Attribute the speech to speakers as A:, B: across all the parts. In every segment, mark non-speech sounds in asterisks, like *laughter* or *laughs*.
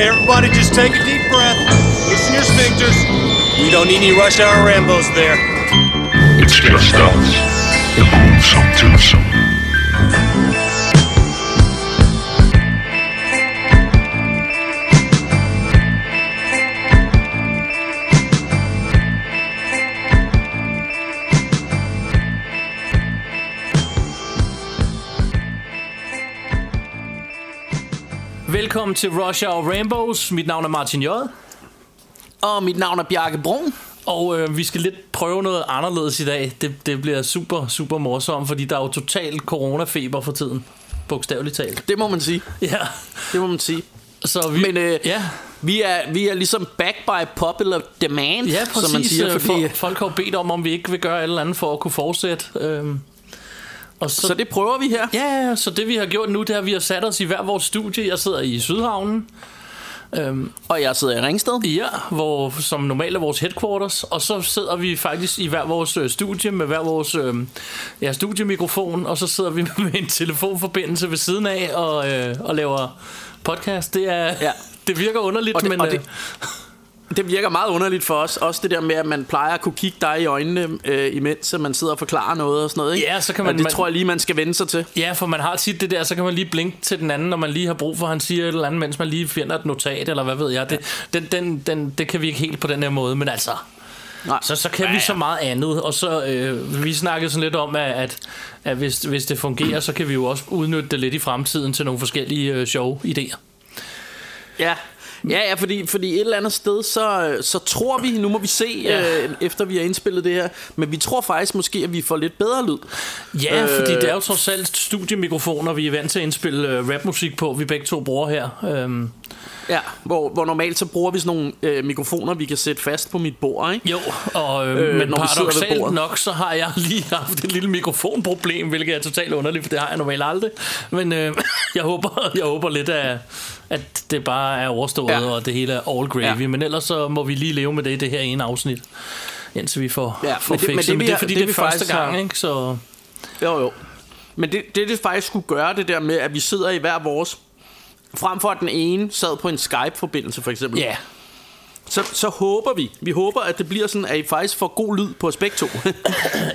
A: Okay, everybody, just take a deep breath. Loosen your sphincters. We don't need any rush hour Rambos there.
B: It's just us. The gruesome twosome.
C: Velkommen til Rush Hour Rainbows. Mit navn er Martin J.
D: Og mit navn er Bjarke Brun.
C: Og øh, vi skal lidt prøve noget anderledes i dag. Det, det bliver super, super morsomt, fordi der er jo total coronafeber for tiden. Bogstaveligt talt.
D: Det må man sige.
C: Ja.
D: Det må man sige.
C: Så vi,
D: Men øh,
C: ja,
D: vi, er, vi er ligesom back by popular demand,
C: ja, præcis.
D: som man siger.
C: øh,
D: Fordi,
C: for, folk har bedt om, om vi ikke vil gøre et eller andet for at kunne fortsætte. Øhm, og så,
D: så det prøver vi her.
C: Ja, så det vi har gjort nu, det er, at vi har sat os i hver vores studie. Jeg sidder i Sydhavnen. Øhm,
D: Og jeg sidder i Ringsted.
C: Ja, hvor, som normalt er vores headquarters, og så sidder vi faktisk i hver vores øh, studie med hver vores øh, ja, studiemikrofon, og så sidder vi *laughs* med en telefonforbindelse ved siden af og, øh, og laver podcast. Det, er,
D: Ja. *laughs*
C: det virker underligt,
D: Og det-
C: men
D: og
C: øh,
D: det- *laughs* Det virker meget underligt for os. Også det der med, at man plejer at kunne kigge dig i øjnene, øh, imens man sidder og forklarer noget og sådan noget. Ikke?
C: Ja, så kan
D: og
C: man-
D: det
C: man-
D: tror jeg lige, man skal vende sig til.
C: ja, for man har tit det der, så kan man lige blinke til den anden, når man lige har brug for, at han siger et eller andet, mens man lige finder et notat, eller hvad ved jeg. Det, den, den, den, det kan vi ikke helt på den her måde, men altså...
D: Nej.
C: Så, så kan
D: Ja,
C: vi
D: ja.
C: så meget andet, og så øh, vi snakkede sådan lidt om, at, at, at hvis, hvis det fungerer, så kan vi jo også udnytte det lidt i fremtiden til nogle forskellige øh, sjove idéer.
D: Ja, ja, ja fordi, fordi et eller andet sted, så, så tror vi, nu må vi se,
C: Ja.
D: øh, efter vi har indspillet det her, men vi tror faktisk måske, at vi får lidt bedre lyd.
C: Ja, øh,
D: Øh,
C: fordi det er jo trods alt studiemikrofoner, vi er vant til at indspille øh, rapmusik på, vi begge to bruger her. Øhm,
D: Ja, hvor, hvor normalt så bruger vi sådan nogle øh, mikrofoner, vi kan sætte fast på mit bord, ikke?
C: jo, og, øh,
D: Øh,
C: men paradoxalt nok, så har jeg lige haft et lille mikrofonproblem, hvilket er totalt underligt, for det har jeg normalt aldrig. Men øh, *laughs* jeg, håber, jeg håber lidt, at, at det bare er overstået, ja. Og det hele er all gravy. Ja. Men ellers så må vi lige leve med det i det her ene afsnit, indtil vi får,
D: Ja,
C: får
D: men det- men det
C: Men det er fordi,
D: det
C: det, er første gang,
D: har-
C: ikke? Så...
D: Jo, jo. Men det, det, det faktisk skulle gøre, det der med, at vi sidder i hver vores... Frem for at den ene sad på en Skype-forbindelse, for eksempel.
C: Ja,
D: så, så håber vi, vi håber, at det bliver sådan, at I faktisk får god lyd på os begge to.
C: Ja.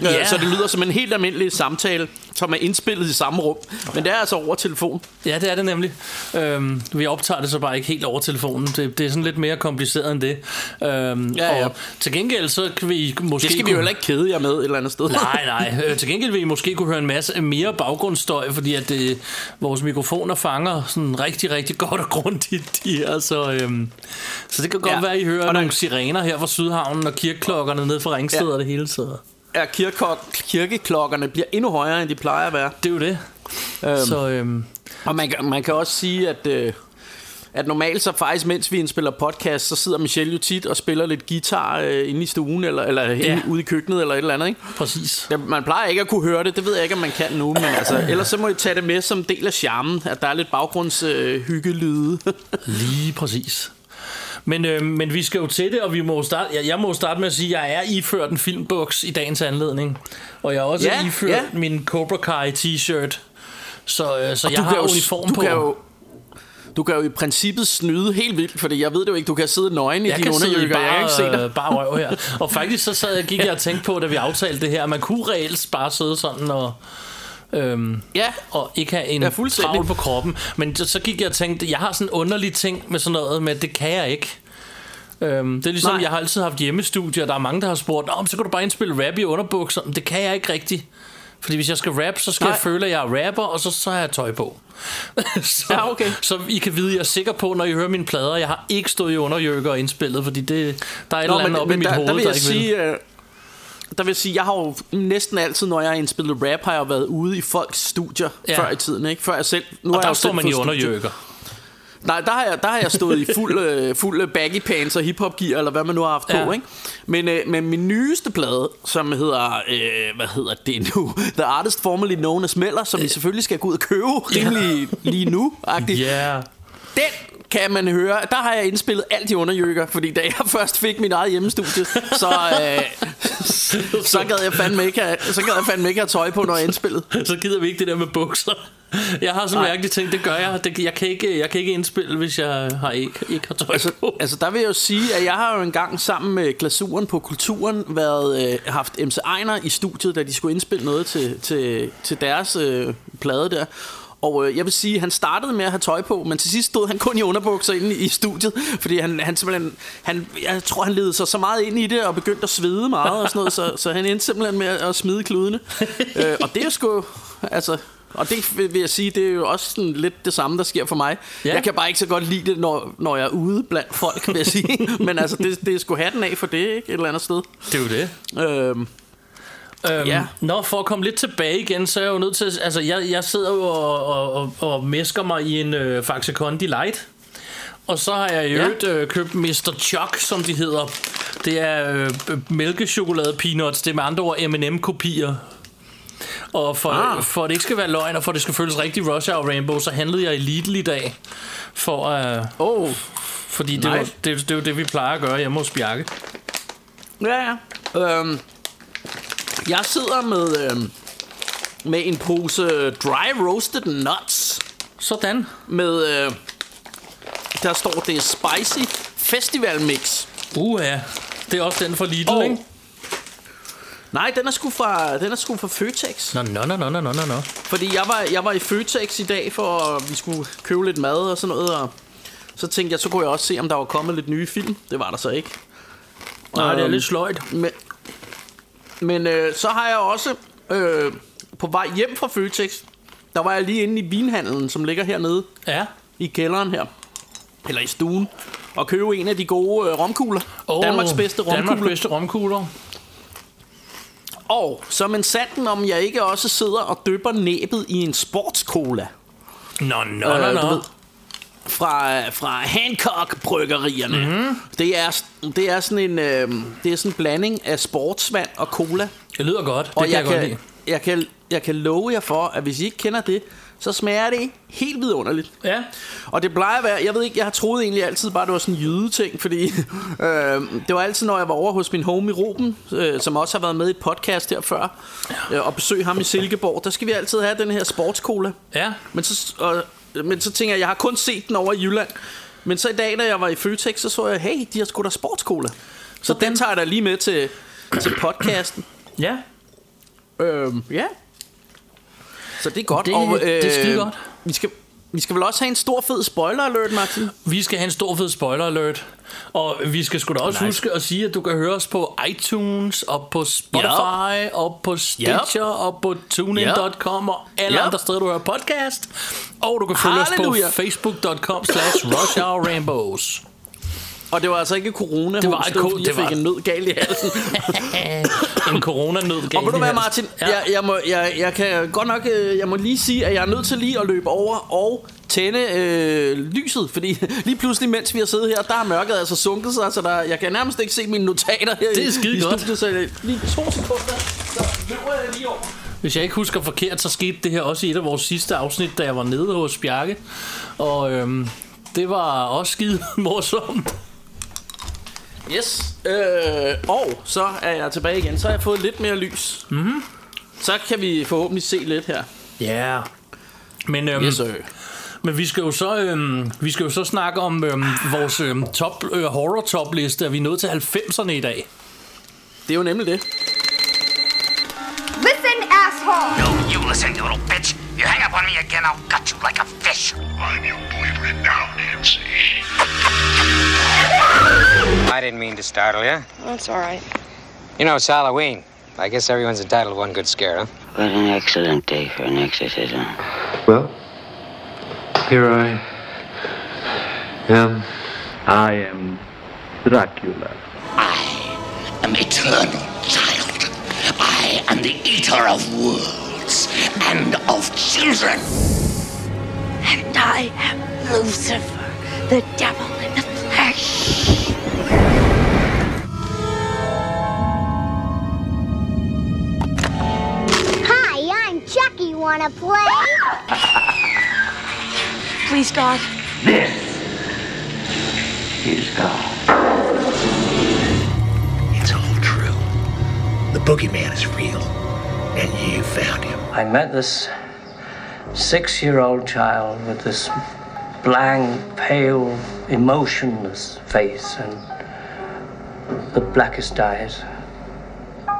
C: *coughs*
D: ja. Så det lyder som en helt almindelig samtale, som er indspillet i samme rum. Men det er altså over telefon.
C: Ja, det er det nemlig. Øhm, vi optager det så bare ikke helt over telefonen. Det, det er sådan lidt mere kompliceret end det. Øhm,
D: Ja, ja.
C: Og til gengæld så kan vi måske...
D: Det skal vi
C: kunne-
D: jo heller ikke kede jer med et eller andet sted.
C: Nej, nej. Øh, til gengæld vil I måske kunne høre en masse mere baggrundsstøj, fordi at det, vores mikrofoner fanger sådan rigtig, rigtig godt og grundigt. De her, så, øhm, så det kan godt ja. Være, at I hører
D: Og der-
C: nogle sirener her fra Sydhavnen og kirkeklokkerne ned fra Ringsted. Ja. og det hele. Så
D: Kirkekok- kirkeklokkerne bliver endnu højere, end de plejer at være.
C: det er jo det.
D: Øhm,
C: Så øhm,
D: Og man, kan- man kan også sige, at, øh, at normalt så faktisk, mens vi indspiller podcast, så sidder Michelle jo tit og spiller lidt guitar øh, inde i stuen, eller, eller ja. inde, ude i køkkenet, eller et eller andet, ikke?
C: præcis.
D: Ja, man plejer ikke at kunne høre det, det ved jeg ikke, om man kan nu, men altså, ellers så må I tage det med som del af charmen, at der er lidt baggrundshygge øh. *laughs*
C: Lige præcis. Men, øh, men vi skal jo til det, og vi må starte, jeg, jeg må starte med at sige, at jeg er iført en filmbuks i dagens anledning. Og jeg er også
D: Ja,
C: iført
D: ja.
C: min Cobra Kai t-shirt. Så, øh, så jeg har
D: jo-
C: uniform
D: du
C: på.
D: Kan jo, du kan jo i princippet snyde helt vildt, fordi jeg ved det jo ikke, du kan sidde nøgen i
C: jeg
D: dine underjykker, jeg kan ikke se dig.
C: øh, bare røv her. Og faktisk så sad jeg, gik jeg og tænkte på, da vi aftalte det her, at man kunne reelt bare sidde sådan og... Øhm,
D: Ja,
C: og ikke have en
D: Ja,
C: travl på kroppen. Men så, gik jeg og tænkte, jeg har sådan en underlig ting med sådan noget, med det kan jeg ikke. Øhm, det er ligesom,
D: Nej.
C: jeg har altid haft hjemmestudier, der er mange, der har spurgt, Nå, så kan du bare indspille rap i underbukser. Men det kan jeg ikke rigtigt. Fordi hvis jeg skal rap, så skal
D: Nej.
C: jeg føle, at jeg er rapper, og så, så har jeg tøj på. *laughs* så,
D: Ja, okay.
C: så I kan vide, at jeg er sikker på, når I hører mine plader, jeg har ikke stået i underjøkker og indspillet, fordi det, der er et
D: Nå,
C: eller andet oppe i mit
D: der,
C: hoved,
D: der vil
C: der
D: jeg
C: ikke vil.
D: sige, øh, der vil jeg sige, jeg har jo næsten altid, når jeg har indspillet rap, har jeg været ude i folks studier
C: Ja.
D: før i tiden, ikke? Før jeg selv... Nu
C: Og
D: har jeg
C: der
D: jo
C: står man i
D: studie.
C: underjøkker.
D: Nej, der har jeg, der har jeg stået i fuld, *laughs* øh, fuld øh, baggy pants og hiphop gear, eller hvad man nu har haft
C: Ja.
D: på, ikke? Men, øh, men min nyeste plade, som hedder, øh, hvad hedder det nu? *laughs* The Artist Formerly Known as Meller, som vi selvfølgelig skal gå ud og købe rimelig lige nu, -agtigt.
C: Ja.
D: Den kan man høre. Der har jeg indspillet alt i underjøkker, fordi da jeg *laughs* først fik min eget hjemmestudie, så, øh, så gad jeg fandme ikke have, så gad jeg fandme ikke have tøj på, når jeg indspillede. *laughs*
C: Så gider vi ikke det der med bukser. Jeg har sådan mærkeligt ting, det gør jeg. Det, jeg, kan ikke, jeg kan ikke indspille, hvis jeg har ikke, ikke har tøj
D: Altså,
C: på.
D: altså der vil jeg jo sige, at jeg har jo engang sammen med glasuren på kulturen været, øh, haft MC Ejner i studiet, da de skulle indspille noget til, til, til deres øh, plade der. Og øh, jeg vil sige, han startede med at have tøj på, men til sidst stod han kun i underbukser inde i studiet, *laughs* fordi han, han simpelthen, han, jeg tror, han ledede sig så meget ind i det og begyndte at svede meget og sådan noget, så, så han endte simpelthen med at smide kludene. *laughs* øh, og det er sgu, altså, og det vil jeg sige, det er jo også sådan lidt det samme, der sker for mig.
C: Ja.
D: Jeg kan bare ikke så godt lide det, når, når jeg er ude blandt folk, vil jeg sige. *laughs* Men altså, det, det er sgu hatten af for det, ikke? Et eller andet sted.
C: Det er jo det.
D: Øhm,
C: Øhm,
D: Ja.
C: Nå, for at komme lidt tilbage igen, så er jeg jo nødt til... at- Altså, jeg, jeg sidder jo og, og, og, og mesker mig i en øh, Faxe Kondi Light. Og så har jeg i
D: Ja.
C: øvrigt øh, købt Mr. Chuck, som de hedder. Det er øh, mælkechokolade peanuts. Det er med andre ord M&M-kopier. Og for, ah. For at det ikke skal være løgn, og for at det skal føles rigtig Rush Hour Rainbow, så handlede jeg i Lidl i dag. For, øh,
D: oh,
C: fordi det, var,
D: Nice.
C: det, det er jo det, vi plejer at gøre hjemme hos Bjarke.
D: ja, ja. Øhm, jeg sidder med, øhm, med en pose dry roasted nuts.
C: Sådan.
D: Med, øh, der står, det spicy festival mix.
C: Uh, ja. Det er også den fra Lidl,
D: Og-
C: ikke?
D: Nej, den er sgu fra, den er sgu fra Føtex.
C: Nå, nå, nå, nå, nå, nå, nå.
D: Fordi jeg var, jeg var i Føtex i dag, for at vi skulle købe lidt mad og sådan noget. Og så tænkte jeg, så kunne jeg også se, om der var kommet lidt nye film. Det var der så ikke.
C: Nej, det er
D: Øhm,
C: lidt sløjt.
D: Men, men øh, så har jeg også øh, på vej hjem fra Føtex, der var jeg lige inde i vinhandlen, som ligger hernede
C: Ja.
D: i kælderen her. Eller i stuen. Og købe en af de gode øh, romkugler.
C: Oh,
D: Danmarks bedste
C: Danmarks
D: romkugler.
C: bedste romkugler.
D: Og som en sanden om jeg ikke også sidder og dypper næbet i en sportscola.
C: Nå, nå,
D: Øh,
C: nå,
D: du
C: nå.
D: ved, fra, fra Hancock bryggerierne.
C: Mhm.
D: Mm-hmm. Det, er, det er sådan en øh, det er sådan en blanding af sportsvand og cola.
C: Det lyder godt. Det
D: Og
C: kan
D: jeg,
C: jeg, godt
D: kan,
C: lide.
D: jeg, kan, jeg kan love jer for, at hvis I ikke kender det, så smager det helt vidunderligt.
C: Ja.
D: Og det plejer at være, jeg ved ikke, jeg har troet egentlig altid bare, det var sådan en jyde-ting, fordi *laughs* øh, det var altid, når jeg var over hos min homie Ruben, øh, som også har været med i et podcast her før, øh, og besøge ham i Silkeborg, der skal vi altid have den her sportscola.
C: Ja.
D: Men så, og, men så tænker jeg, jeg har kun set den over i Jylland. Men så i dag, da jeg var i Føtex, så så jeg, hey, de har sgu da sportscola. Så den tager jeg da lige med til, til podcasten.
C: Ja.
D: Øhm, ja. Så det er godt.
C: Det- det er skide godt.
D: Vi skal, vi skal vel også have en stor fed spoiler alert, Martin?
C: Vi skal have en stor fed spoiler alert. Og vi skal sgu da også
D: Nice.
C: huske at sige, at du kan høre os på iTunes, og på Spotify, og på Stitcher, og på TuneIn.com, og alle
D: Yep.
C: andre steder, du hører podcast. Og du kan følge os
D: Halleluja.
C: på Facebook.com slash Rush Hour Rainbows.
D: Og det var altså ikke corona,
C: Det var
D: fordi
C: det
D: jeg fik
C: var-
D: en nød galt i halsen. *laughs*
C: en coronanød
D: Og ved du hvad, Martin?
C: Ja.
D: Jeg, jeg, må, jeg, jeg kan godt nok, øh, jeg må lige sige, at jeg er nødt til lige at løbe over og tænde øh, lyset, fordi *laughs* lige pludselig, mens vi har siddet her, der har mørket altså sunket sig, så der, jeg kan nærmest ikke se mine notater her
C: Det er skide
D: i
C: godt.
D: studiet, så lige to sekunder, så løber jeg lige over.
C: Hvis jeg ikke husker forkert, så skete det her også i et af vores sidste afsnit, da jeg var nede hos Bjarke. Og øhm, det var også skide *laughs* morsomt.
D: Yes. Øh, og så er jeg tilbage igen. Så har jeg fået lidt mere lys. Mm-hmm. Så kan vi forhåbentlig se lidt her.
C: Ja. Yeah. Men, øhm,
D: Yes, sir.
C: men vi skal jo så øhm, vi skal jo så snakke om øhm, vores øhm, top øh, horror top liste. Er vi nået til 90'erne i dag?
D: Det er jo nemlig det.
E: Listen, asshole!
F: No, you listen, you little bitch. You hang up on me again, I'll gut you like a fish.
B: I'm your boyfriend now, Nancy.
G: I didn't mean to startle you.
H: That's all right.
G: You know, it's Halloween. I guess everyone's entitled to one good scare, huh?
I: What an excellent day for an exorcism.
J: Well, here I am. I am Dracula.
F: I am eternal child. I am the eater of worlds and of children.
H: And I am Lucifer, the devil in the flesh.
E: Hi, I'm Chucky. Wanna play?
H: Please, God.
I: This is God.
F: It's all true. The boogeyman is real, and you found him.
K: I met this six year old child with this blank, pale, emotionless face and the blackest eyes.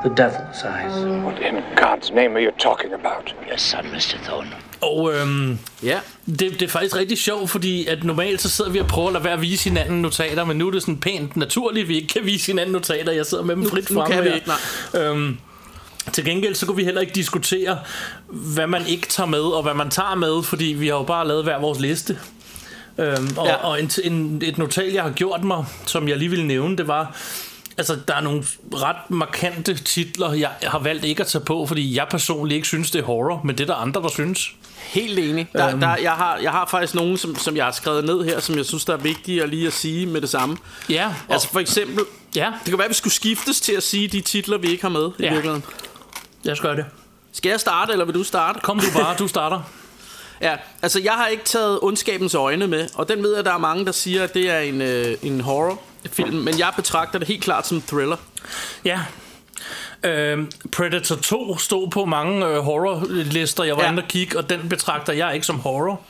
K: The devil's eyes.
B: What in God's name are you talking about?
F: Your son, Mr. Thorne.
C: Og øhm,
D: Ja.
C: det, det er faktisk rigtig sjovt, fordi at normalt så sidder vi og prøver at lade være at vise hinanden notater, men nu er det sådan pænt naturligt, at vi ikke kan vise hinanden notater. Jeg sidder med dem frit
D: nu
C: fremme
D: kan vi ikke, nej.
C: Øhm, til gengæld så kunne vi heller ikke diskutere, hvad man ikke tager med, og hvad man tager med, fordi vi har jo bare lavet hver vores liste. Øhm, og,
D: Ja.
C: og en, en, et notat, jeg har gjort mig, som jeg lige ville nævne, det var, altså der er nogle ret markante titler, jeg har valgt ikke at tage på, fordi jeg personligt ikke synes, det er horror, men det er der andre, der synes.
D: Helt enig. Der,
C: Øhm.
D: der, jeg, har, jeg har faktisk nogle, som, som jeg har skrevet ned her, som jeg synes, der er vigtige at lige at sige med det samme.
C: Ja, og,
D: Altså for eksempel,
C: ja,
D: det kan være, at vi skulle skiftes til at sige de titler, vi ikke har med i
C: Ja.
D: virkeligheden.
C: jeg skal gøre det.
D: Skal jeg starte, eller vil du starte?
C: Kom du bare, du starter.
D: Ja, altså jeg har ikke taget Ondskabens Øjne med, og den ved jeg, der er mange, der siger, at det er en, øh, en horrorfilm, men jeg betragter det helt klart som en thriller.
C: Ja. Øhm, Predator 2 stod på mange øh, horrorlister, jeg var
D: ja.
C: inde og kigge, og den betragter jeg ikke som horror.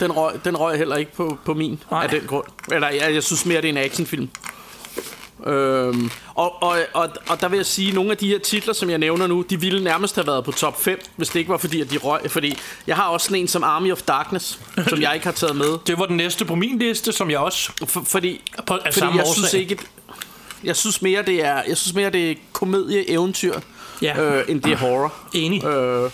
D: Den røg, den røg heller ikke på, på min
C: Nej.
D: af den grund. Eller jeg, jeg synes mere, det er en actionfilm. Øhm, og, og, og, og der vil jeg sige, at nogle af de her titler, som jeg nævner nu, de ville nærmest have været på top 5, hvis det ikke var fordi, at de røg. Fordi jeg har også en som Army of Darkness, som jeg ikke har taget med. *laughs*
C: Det var den næste på min liste, som jeg også...
D: For, fordi
C: På, af
D: fordi
C: samme
D: jeg
C: årsag.
D: synes ikke, jeg synes mere, det er, jeg synes mere, det er komedie, eventyr,
C: Ja.
D: øh, end det er horror.
C: Enig.
D: Øh,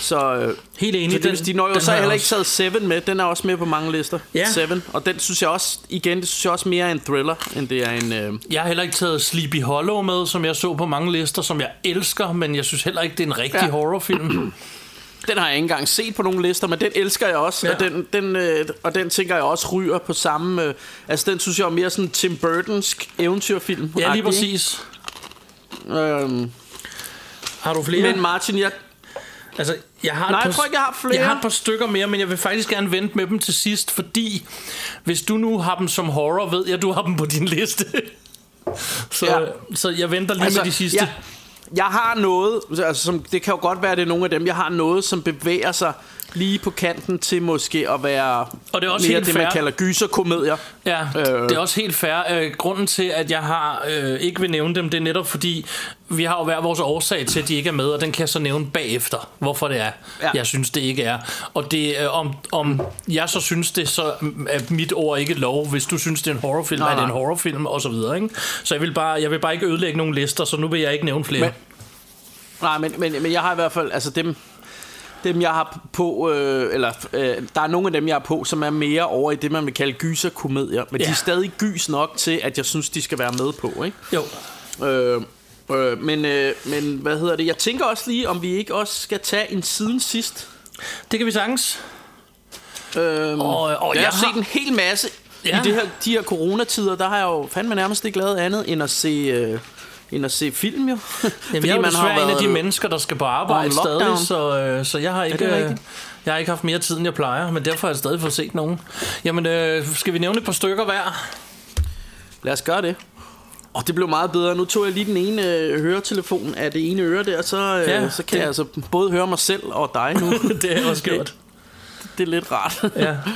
D: så øh,
C: Helt enig.
D: Så det, den, de når jo så heller ikke taget Seven med. Den er også med på mange lister.
C: Ja.
D: Seven. Og den synes jeg også, igen, det synes jeg også mere er en thriller, end det er en... Øh,
C: Jeg har heller ikke taget Sleepy Hollow med, som jeg så på mange lister, som jeg elsker, men jeg synes heller ikke, det er en rigtig
D: Ja.
C: horrorfilm. *clears throat*
D: den har jeg ikke engang set på nogle lister, men den elsker jeg også. Ja. Og, den, den, øh, og den tænker jeg også ryger på samme... Øh, altså, den synes jeg er mere sådan Tim Burtonsk eventyrfilm.
C: ja, lige præcis.
D: Øhm,
C: Har du flere?
D: men Martin, jeg,
C: Altså, jeg har
D: Nej,
C: et par,
D: jeg tror ikke, jeg har flere.
C: Jeg har et par stykker mere, men jeg vil faktisk gerne vente med dem til sidst, fordi hvis du nu har dem som horror, ved jeg, du har dem på din liste. *laughs* så,
D: Ja.
C: ja. så jeg venter lige altså, med de sidste.
D: Jeg, jeg har noget, altså, som, det kan jo godt være, at det er nogle af dem, jeg har noget, som bevæger sig lige på kanten til måske at være
C: Og det er også
D: mere
C: helt
D: det, man
C: fair.
D: kalder gyserkomedier.
C: Ja,
D: Øh.
C: det er også helt fair. Øh, grunden til, at jeg har øh, ikke vil nævne dem, det er netop fordi, vi har jo hver vores årsag til, at de ikke er med, og den kan jeg så nævne bagefter, hvorfor det er,
D: Ja.
C: jeg synes, det ikke er. Og det, øh, om, om jeg så synes, det så er mit ord ikke lov, hvis du synes, det er en horrorfilm,
D: Nej,
C: er det en horrorfilm, og så videre. Ikke? Så jeg vil, bare, jeg vil bare ikke ødelægge nogen lister, så nu vil jeg ikke nævne flere.
D: Men- Nej, men, men, men jeg har i hvert fald, altså dem, dem jeg har på, øh, eller øh, der er nogle af dem, jeg har på, som er mere over i det, man vil kalde gyserkomedier. Men ja. de er stadig gys nok til, at jeg synes, de skal være med på, ikke?
C: Jo,
D: Øh, øh, men, øh, men hvad hedder det? Jeg tænker også lige, om vi ikke også skal tage en siden sidst.
C: det kan vi sagtens.
D: Øhm,
C: Og- og
D: jeg,
C: jeg
D: har set en hel masse. Ja. i det her, de her coronatider. Der har jeg jo fandme nærmest ikke lavet andet end at se, øh, end at se film, jo.
C: Jamen, jeg er jo desværre en af de mennesker, der skal på arbejde stadig, så, øh, så jeg har ikke...
D: det
C: øh, jeg har ikke haft mere tid, end jeg plejer, men derfor har jeg stadig fået set nogen. Jamen, øh, skal vi nævne et par stykker hver?
D: Lad os gøre det. Og det blev meget bedre. Nu tog jeg lige den ene øh, høretelefon af det ene øre der, så, øh,
C: Ja,
D: så kan
C: det-
D: jeg altså både høre mig selv og dig nu. *laughs*
C: det har jeg også gjort.
D: det er lidt rart.
C: Ja. *laughs*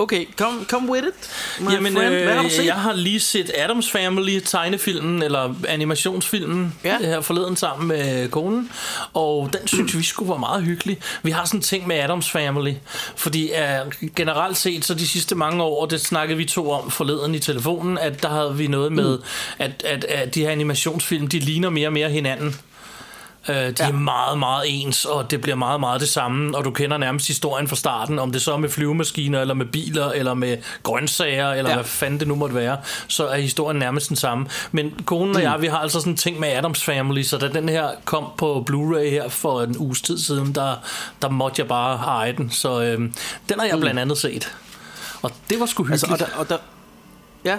D: Okay, come, come with it, my
C: Jamen,
D: friend. Hvad har du
C: øh,
D: set?
C: jeg har lige set Adams Family tegnefilmen, eller animationsfilmen,
D: Ja.
C: her forleden sammen med konen, og den synes vi skulle være meget hyggelig. Vi har sådan en ting med Adams Family, fordi uh, generelt set, så de sidste mange år, det snakkede vi to om forleden i telefonen, at der havde vi noget med, at, at, at de her animationsfilm, de ligner mere og mere hinanden. Øh, de ja. er meget, meget ens, og det bliver meget, meget det samme, og du kender nærmest historien fra starten, om det så er med flyvemaskiner, eller med biler, eller med grøntsager, eller
D: Ja.
C: hvad fanden det nu måtte være, så er historien nærmest den samme. Men konen og jeg, vi har altså sådan en ting med Adams Family, så da den her kom på Blu-ray her for en uges tid siden, der, der måtte jeg bare eje den, så øh, den har jeg blandt andet set. Og det var sgu hyggeligt.
D: Altså, og der, og der, ja,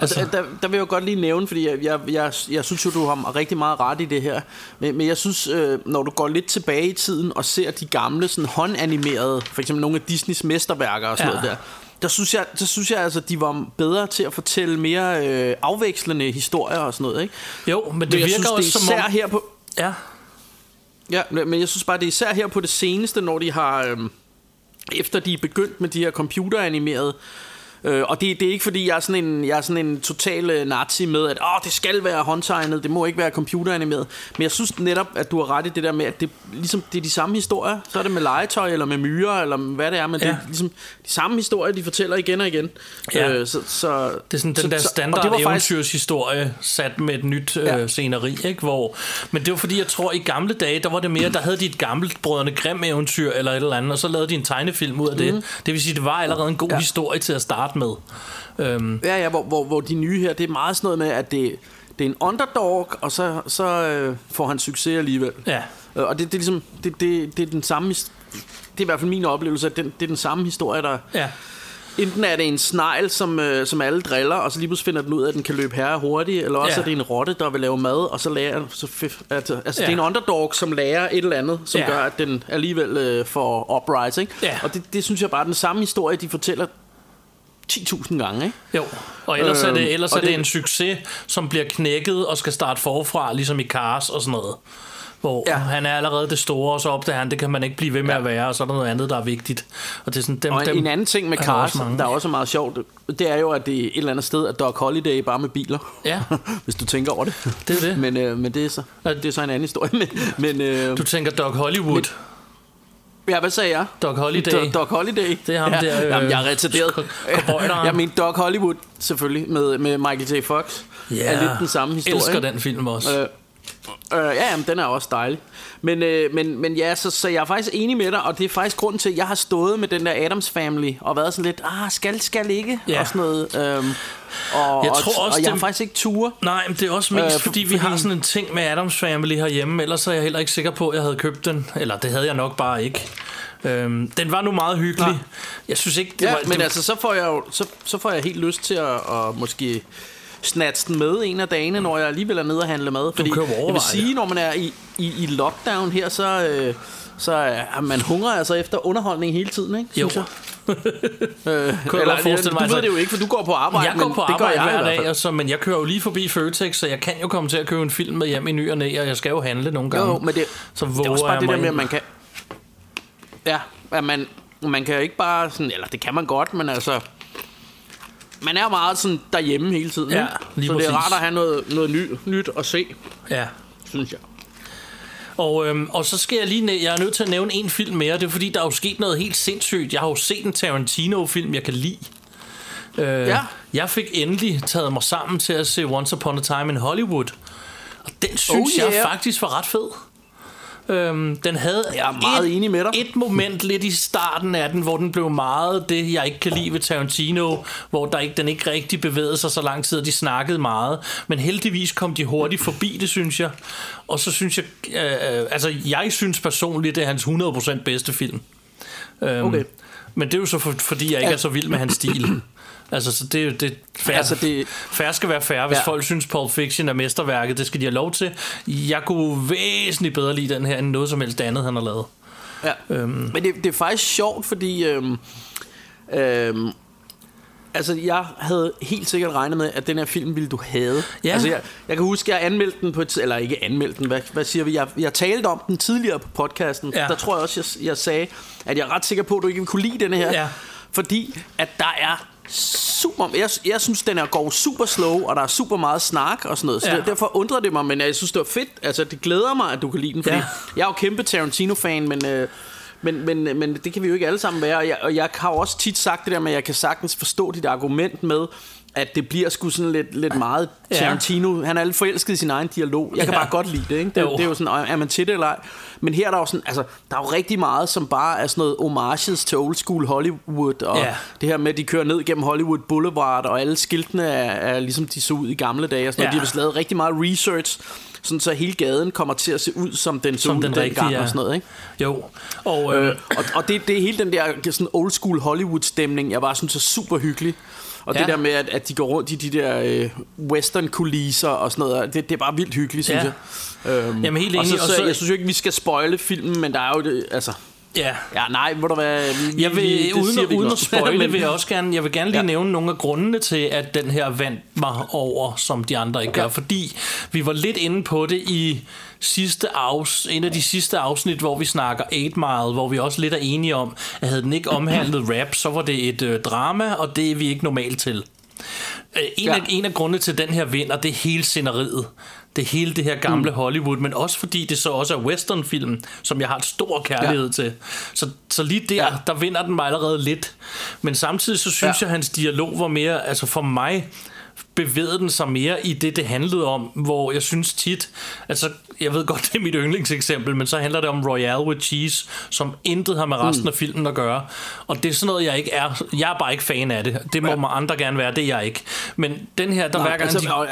D: altså,
C: Altså-
D: der, der vil jeg jo godt lige nævne, fordi jeg, jeg, jeg, jeg synes jo, du har rigtig meget ret i det her. Men, men jeg synes, øh, når du går lidt tilbage i tiden og ser de gamle sådan håndanimerede, for eksempel nogle af Disneys mesterværker og sådan
C: Ja.
D: noget der, der synes jeg, der synes jeg altså, de var bedre til at fortælle mere øh, afvekslende historier og sådan noget, ikke?
C: jo, men det
D: Men jeg
C: virker
D: synes, det
C: også
D: er
C: som
D: især
C: om...
D: her på...
C: Ja,
D: Ja, men jeg synes bare, det er især her på det seneste, når de har... Øhm, efter de er begyndt med de her computeranimerede Øh, og det, det er ikke fordi, jeg er sådan en, jeg er sådan en total øh, nazi med, at Åh, det skal være håndtegnet, det må ikke være computeranimeret. Men jeg synes netop, at du har ret i det der med, at det, ligesom, det er de samme historier. Så er det med legetøj, eller med myrer, eller hvad det er. Men ja. det er ligesom de samme historier, de fortæller igen og igen.
C: Ja.
D: Øh, så, så,
C: Det er sådan
D: så,
C: den der
D: så- og
C: standard
D: det var faktisk-
C: eventyrshistorie sat med et nyt
D: Ja.
C: øh, sceneri, ikke? Hvor, men det var fordi, jeg tror, i gamle dage, der var det mere, der havde de et gammelt Brødrene Grimm eventyr eller et eller andet, og så lavede de en tegnefilm ud af det.
D: Mhm.
C: Det vil sige, det var allerede en god
D: Ja.
C: historie til at starte med. Øhm,
D: Ja, ja, hvor, hvor, hvor de nye her, det er meget sådan noget med, at det, det er en underdog, og så, så øh, får han succes alligevel.
C: Ja.
D: Øh, Og det, det er ligesom, det, det, det er den samme, det er i hvert fald min oplevelse, at den, det er den samme historie, der...
C: Ja.
D: Enten er det en snegl, som, øh, som alle driller, og så lige pludselig finder den ud af, at den kan løbe herre hurtigt, eller også
C: Ja.
D: er det en rotte, der vil lave mad, og så lærer... Så altså, altså
C: Ja.
D: det er en underdog, som lærer et eller andet, som
C: Ja.
D: gør, at den alligevel øh, får uprise, ikke?
C: Ja.
D: Og det, det synes jeg bare er den samme historie, de fortæller 10.000 gange, ikke?
C: Jo, og ellers er
D: Øhm,
C: det, ellers
D: og
C: er det,
D: det-
C: en succes, som bliver knækket og skal starte forfra, ligesom i Cars og sådan noget. Hvor ja. Han er allerede det store, og så opdager han, det kan man ikke blive ved med ja. at være, og så er der noget andet, der er vigtigt. Og det er sådan, dem,
D: Og
C: dem,
D: en anden ting med
C: er også
D: Cars,
C: mange.
D: der er også meget sjovt, det er jo, at det er et eller andet sted, at Doc Holiday bare med biler.
C: Ja. *laughs*
D: Hvis du tænker over det.
C: Det er det.
D: Men, øh, men det, er så, det er så en anden historie. *laughs* Men, men, øh,
C: Du tænker Doc Hollywood.
D: Ja, hvad sagde jeg?
C: Doc Holiday.
D: Do- Doc Holiday.
C: Det er ham
D: ja.
C: der, øh,
D: Jamen, jeg er retarderet. *laughs* jeg mener Doc Hollywood, selvfølgelig, med, med Michael J. Fox.
C: Ja,
D: Er lidt den samme historie.
C: elsker den film også.
D: Øh, øh, ja, jamen, den er også dejlig. Men, øh, men, men ja, så, så jeg er faktisk enig med dig, og det er faktisk grunden til, at jeg har stået med den der Adams Family, og været sådan lidt, ah, skal, skal ikke,
C: Ja.
D: og sådan noget. Øhm, og,
C: Jeg
D: og,
C: tror også,
D: og jeg har faktisk ikke ture.
C: Nej, men det er også mest,
D: Øh,
C: øh,
D: for-
C: fordi vi har
D: fordi-
C: sådan en ting med Adams Family herhjemme, ellers er jeg heller ikke sikker på, at jeg havde købt den. Eller det havde jeg nok bare ikke. Øhm, den var nu meget hyggelig.
D: Nej.
C: Jeg synes ikke, det
D: Ja,
C: var...
D: men
C: det,
D: altså, så får jeg jo, så, så får jeg helt lyst til at, at måske snatche den med en af dagene, når jeg alligevel er nede og handle mad. Fordi
C: jo
D: jeg vil sige, når man er i, i, i lockdown her, så, øh, så er man hungrer altså efter underholdning hele tiden, ikke?
C: Jo.
D: Synes jeg. *laughs* øh,
C: Kunne jeg godt forestille mig,
D: du
C: altså-
D: ved det jo ikke, for du går på arbejde,
C: jeg går på
D: det gør
C: arbejde
D: jeg
C: hver dag, og så, men jeg kører jo lige forbi Føtex, så jeg kan jo komme til at købe en film med hjem i ny og næ, og jeg skal jo handle nogle gange.
D: Jo, men det,
C: så
D: det er også bare det der med, at man kan... Ja, at man, man kan ikke bare sådan... Eller det kan man godt, men altså... Man er meget sådan derhjemme hele tiden,
C: Ja, lige
D: Så det er
C: præcis.
D: rart at have noget, noget ny, nyt at se,
C: Ja.
D: synes jeg.
C: Og, øhm, og så skal jeg lige jeg er nødt til at nævne en film mere. Det er fordi, der er jo sket noget helt sindssygt. Jeg har jo set en Tarantino-film, jeg kan lide. Øh,
D: Ja.
C: Jeg fik endelig taget mig sammen til at se Once Upon a Time in Hollywood. Og den synes
D: Oh,
C: jeg
D: yeah.
C: faktisk var ret fed. Øhm, den havde
D: Jeg er meget
C: et,
D: enig med dig.
C: et moment lidt i starten af den, hvor den blev meget det, jeg ikke kan lide ved Tarantino, hvor der ikke, den ikke rigtig bevægede sig så lang tid, og de snakkede meget. Men heldigvis kom de hurtigt forbi det, synes jeg. Og så synes jeg, øh, altså jeg synes personligt, det er hans 100% bedste film. Øhm,
D: Okay.
C: Men det er jo så for, fordi, jeg ikke er så vild med hans stil. *clears throat* Altså, så det det, fair,
D: Altså, det-
C: fair skal være fair. Hvis
D: Ja.
C: folk synes, Pulp Fiction er mesterværket, det skal de have lov til. Jeg kunne væsentligt bedre lide den her, end noget som helst andet, han har lavet.
D: Ja. Øhm. Men det, det er faktisk sjovt, fordi... Øhm, øhm, altså, jeg havde helt sikkert regnet med, at den her film ville du have.
C: Ja.
D: Altså, jeg, jeg kan huske, jeg anmeldte den på et... Eller ikke anmeldte den, hvad, hvad siger vi? Jeg, jeg talte om den tidligere på podcasten.
C: Ja.
D: Der tror jeg også, jeg, jeg sagde, at jeg er ret sikker på, at du ikke kunne lide denne her.
C: Ja.
D: Fordi at der er super... Jeg, jeg synes, den er går super slow, og der er super meget snak og sådan noget. Så
C: Ja.
D: derfor undrer det mig, men jeg synes, det var fedt. Altså, det glæder mig, at du kan lide den, fordi
C: Ja.
D: jeg er jo kæmpe Tarantino-fan, men... Øh, men, men, men det kan vi jo ikke alle sammen være Og jeg, og jeg har jo også tit sagt det der med At jeg kan sagtens forstå dit argument med At det bliver sgu sådan lidt, lidt meget
C: Ja.
D: Tarantino Han er lidt forelsket i sin egen dialog Jeg kan
C: Ja.
D: bare godt lide det, ikke? Det,
C: Jo.
D: det er jo sådan, er man til det eller ej Men her er der jo sådan, altså Der er jo rigtig meget som bare er sådan noget Homages til old school Hollywood Og
C: Ja.
D: det her med at de kører ned gennem Hollywood Boulevard Og alle skiltene er, er ligesom de så ud i gamle dage og sådan noget.
C: Ja.
D: De har vist lavet rigtig meget research sådan så hele gaden kommer til at se ud som den så
C: Som
D: ud
C: den
D: dengang
C: ja.
D: og sådan noget, ikke?
C: Jo. Og, øh,
D: Øh, og og det, det er hele den der sådan old school Hollywood stemning, jeg bare synes er super hyggelig. Og ja. Det der med, at, at de går rundt i de der øh, western kulisser og sådan noget, det, det er bare vildt hyggeligt, synes
C: Ja.
D: jeg. Øhm,
C: Jamen, helt
D: og
C: enig,
D: så,
C: og
D: så,
C: så-
D: jeg synes jo ikke, vi skal spoile filmen, men der er jo det, altså...
C: Ja.
D: Ja, nej, må du være... Vi,
C: Jeg vil,
D: vi,
C: uden,
D: siger vi
C: uden at spoile, vil jeg også gerne, jeg vil gerne lige
D: Ja.
C: nævne nogle af grundene til, at den her vandt mig over, som de andre ikke gør. Fordi vi var lidt inde på det i sidste afs, en af de sidste afsnit, hvor vi snakker 8 Mile, hvor vi også lidt er enige om, at havde den ikke omhandlet rap, så var det et øh, drama, og det er vi ikke normalt til. Øh, En,
D: ja.
C: af, en af grundene til den her vinder, det er hele sceneriet. Det hele det her gamle mm. Hollywood, men også fordi det så også er westernfilm, som jeg har et stor kærlighed ja. til. Så, så lige der,
D: Ja.
C: der vinder den mig allerede lidt. Men samtidig så synes
D: Ja.
C: jeg, at hans dialog var mere, altså for mig bevægede den sig mere i det, det handlede om, hvor jeg synes tit, altså jeg ved godt, *laughs* det er mit yndlingseksempel, men så handler det om Royale with Cheese, som intet har med resten mm. af filmen at gøre. Og det er sådan noget, jeg ikke er, jeg er bare ikke fan af det. Det må ja. andre gerne være, det er jeg ikke. Men den her, der
D: Nej,
C: hver gang
D: altså,
C: de,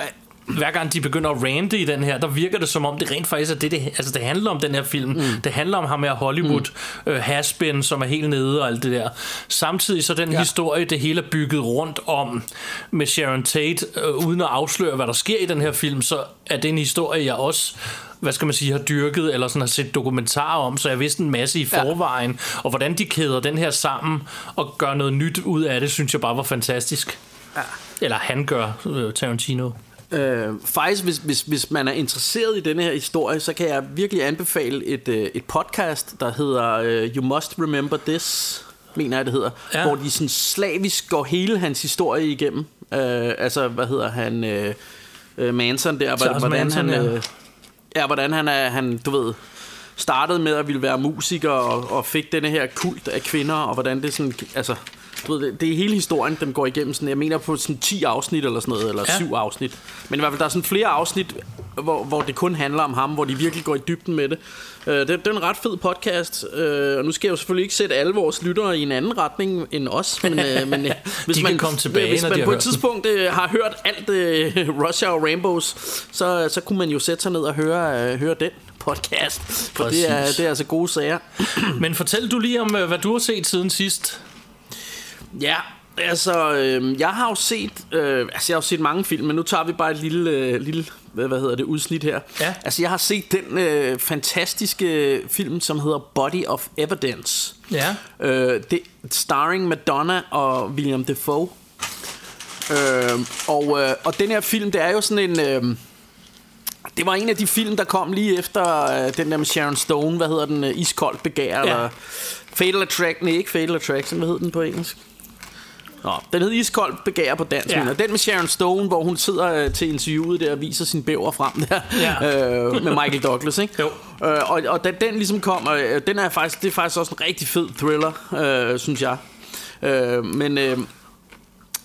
C: hver gang de begynder at rante i den her, der virker det som om, det rent faktisk er det, det, altså det handler om den her film. Mm. Det handler om ham her Hollywood, mm. øh, Haspin, som er helt nede og alt det der. Samtidig så den
D: Ja.
C: ja. historie, det hele er bygget rundt om med Sharon Tate, øh, uden at afsløre, hvad der sker i den her film, så er det en historie, jeg også hvad skal man sige, har dyrket, eller sådan har set dokumentarer om, så jeg vidste en masse i
D: Ja.
C: forvejen. Og hvordan de kæder den her sammen og gør noget nyt ud af det, synes jeg bare var fantastisk.
D: Ja.
C: Eller han gør, øh, Tarantino.
D: Øh, faktisk, hvis, hvis, hvis man er interesseret i denne her historie, så kan jeg virkelig anbefale et, øh, et podcast, der hedder øh, You Must Remember This, mener jeg det hedder, ja. Hvor de sådan slavisk går hele hans historie igennem. Øh, altså, hvad hedder han, øh, øh, Manson der,
C: Charles
D: hvordan
C: Manson,
D: han,
C: ja.
D: øh, ja, hvordan han er, han, du ved, startede med at ville være musiker og, og fik denne her kult af kvinder, og hvordan det sådan, altså, du ved, det, er hele historien, den går igennem sådan, jeg mener på sådan 10 afsnit eller sådan noget, eller
C: Ja.
D: 7 afsnit. Men i hvert fald, der er sådan flere afsnit, hvor, hvor det kun handler om ham, hvor de virkelig går i dybden med det. Uh, det, det er en ret fed podcast, uh, og nu skal jeg jo selvfølgelig ikke sætte alle vores lyttere i en anden retning end os, men, uh, *laughs* men uh, hvis
C: De
D: man,
C: komme tilbage,
D: hvis man på et
C: hørt
D: tidspunkt uh, har hørt alt uh, Rush Hour Rainbows, så, så kunne man jo sætte sig ned og høre, uh, høre den podcast, for det er, det er altså gode sager.
C: Men fortæl du lige om, øh, hvad du har set siden sidst.
D: Ja, altså, øh, jeg har jo set, øh, altså jeg har jo set mange film, men nu tager vi bare et lille, øh, lille hvad, hvad hedder det, udsnit her.
C: Ja.
D: Altså, jeg har set den øh, fantastiske film, som hedder Body of Evidence.
C: Ja.
D: Øh, det, starring Madonna og William Defoe. Øh, og, øh, og den her film, det er jo sådan en... Øh, det var en af de film, der kom lige efter øh, den der med Sharon Stone. Hvad hedder den? Øh, Iskoldt begær. Ja. Eller Fatal Attraction. Nej, ikke Fatal Attraction. Hvad hed den på engelsk? Nå, den hed Iskoldt begær på dansk.
C: Ja.
D: Ja. Den med Sharon Stone, hvor hun sidder øh, til interviewet der og viser sin bæver frem der.
C: Ja. *laughs*
D: øh, med Michael Douglas, ikke?
C: Jo.
D: Øh, og, og da den ligesom kom, øh, den er faktisk, det er faktisk også en rigtig fed thriller, øh, synes jeg. Øh, men... Øh,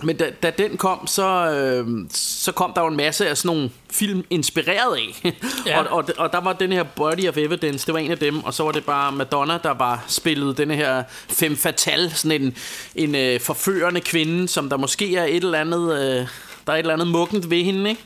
D: men da, da den kom, så, øh, så kom der jo en masse af sådan nogle film inspireret af. *laughs*
C: Ja.
D: og, og, og der var den her Body of Evidence, det var en af dem. Og så var det bare Madonna, der var spillet den her femme fatale, sådan en, en øh, forførende kvinde, som der måske er et eller andet... Øh, der er et eller andet muggent ved hende, ikke?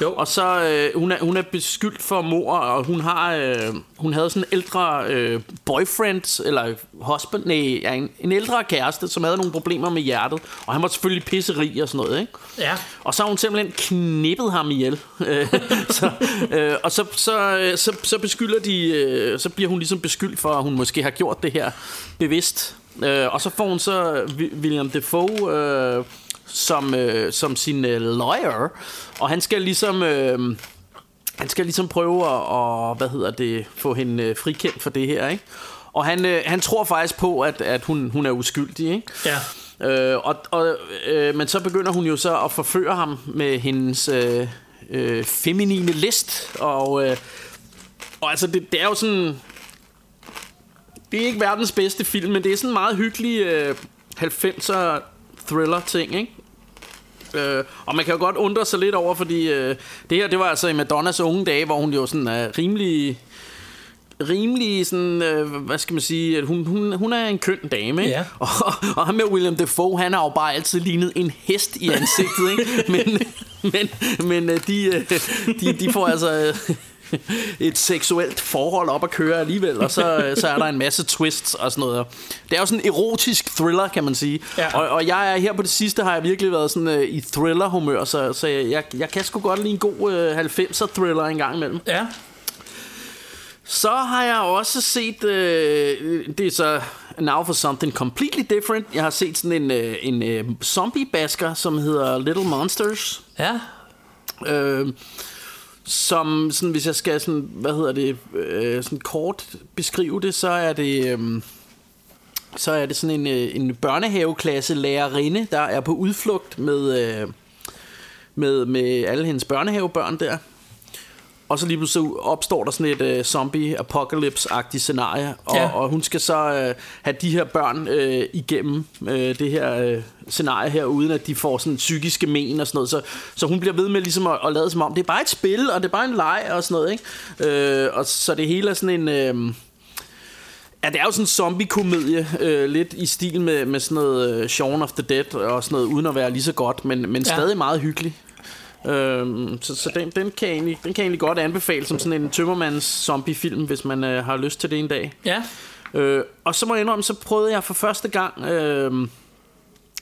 C: Jo.
D: Og så, øh, hun, er, hun er beskyldt for mor, og hun har, øh, hun havde sådan en ældre øh, boyfriend, eller husband, nej, ja, en, en ældre kæreste, som havde nogle problemer med hjertet, og han var selvfølgelig pisserig og sådan noget, ikke?
C: Ja.
D: Og så har hun simpelthen knippet ham ihjel. Øh, *laughs* så, øh, og så, så, øh, så, så beskylder de, øh, så bliver hun ligesom beskyldt for, at hun måske har gjort det her bevidst. Øh, og så får hun så Wi- William Defoe øh, som, øh, som sin øh, lawyer, og han skal ligesom... Øh, han skal ligesom prøve at, og, hvad hedder det, få hende øh, frikendt for det her, ikke? Og han, øh, han tror faktisk på, at, at hun, hun er uskyldig, ikke?
C: Ja.
D: Øh, og, og, øh, men så begynder hun jo så at forføre ham med hendes øh, øh, feminine list. Og, øh, og altså, det, det er jo sådan... Det er ikke verdens bedste film, men det er sådan en meget hyggelig øh, 90'er thriller-ting, ikke? Øh, og man kan jo godt undre sig lidt over, fordi øh, det her, det var altså i Madonnas unge dage, hvor hun jo sådan er rimelig rimelig sådan, øh, hvad skal man sige, at hun, hun, hun er en køn dame, ikke?
C: Ja. *laughs*
D: Og, og ham med William Defoe, han har jo bare altid lignet en hest i ansigtet, ikke? *laughs* Men, men, men øh, de, øh, de, de får altså øh, *laughs* et seksuelt forhold op at køre alligevel, og så, øh, så er der en masse twists og sådan noget. Det er jo sådan en erotisk thriller, kan man sige.
C: Ja.
D: Og, og jeg er her på det sidste, har jeg virkelig været sådan øh, i thriller-humør, så, så jeg, jeg kan sgu godt lide en god øh, 90'er thriller en gang imellem.
C: Ja.
D: Så har jeg også set, øh, det er så Now for Something Completely Different. Jeg har set sådan en, øh, en øh, zombie-basker, som hedder Little Monsters.
C: Ja.
D: Øh, som, sådan, hvis jeg skal sådan, hvad hedder det, øh, sådan kort beskrive det, så er det... Øh, så er det sådan en, øh, en børnehaveklasse lærerinde, der er på udflugt med, øh, med, med alle hendes børnehavebørn der. Og så lige pludselig så opstår der sådan et uh, zombie-apocalypse-agtigt scenarie, og,
C: Ja.
D: og hun skal så uh, have de her børn uh, igennem uh, det her uh, scenarie her, uden at de får sådan psykiske men og sådan noget. Så, så hun bliver ved med ligesom at, at lade som om, det er bare et spil, og det er bare en leg og sådan noget. Ikke? Uh, og så det hele er sådan en... Uh, Ja, det er jo sådan en zombie-komedie, øh, lidt i stil med, med sådan noget øh, Shaun of the Dead og sådan noget, uden at være lige så godt, men, men
C: Ja.
D: stadig meget hyggelig. Øhm, så så den, den, kan egentlig, den kan egentlig godt anbefale som sådan en tømmermands zombie-film, hvis man øh, har lyst til det en dag.
C: Ja.
D: Øh, og så må jeg indrømme, så prøvede jeg for første gang, øh,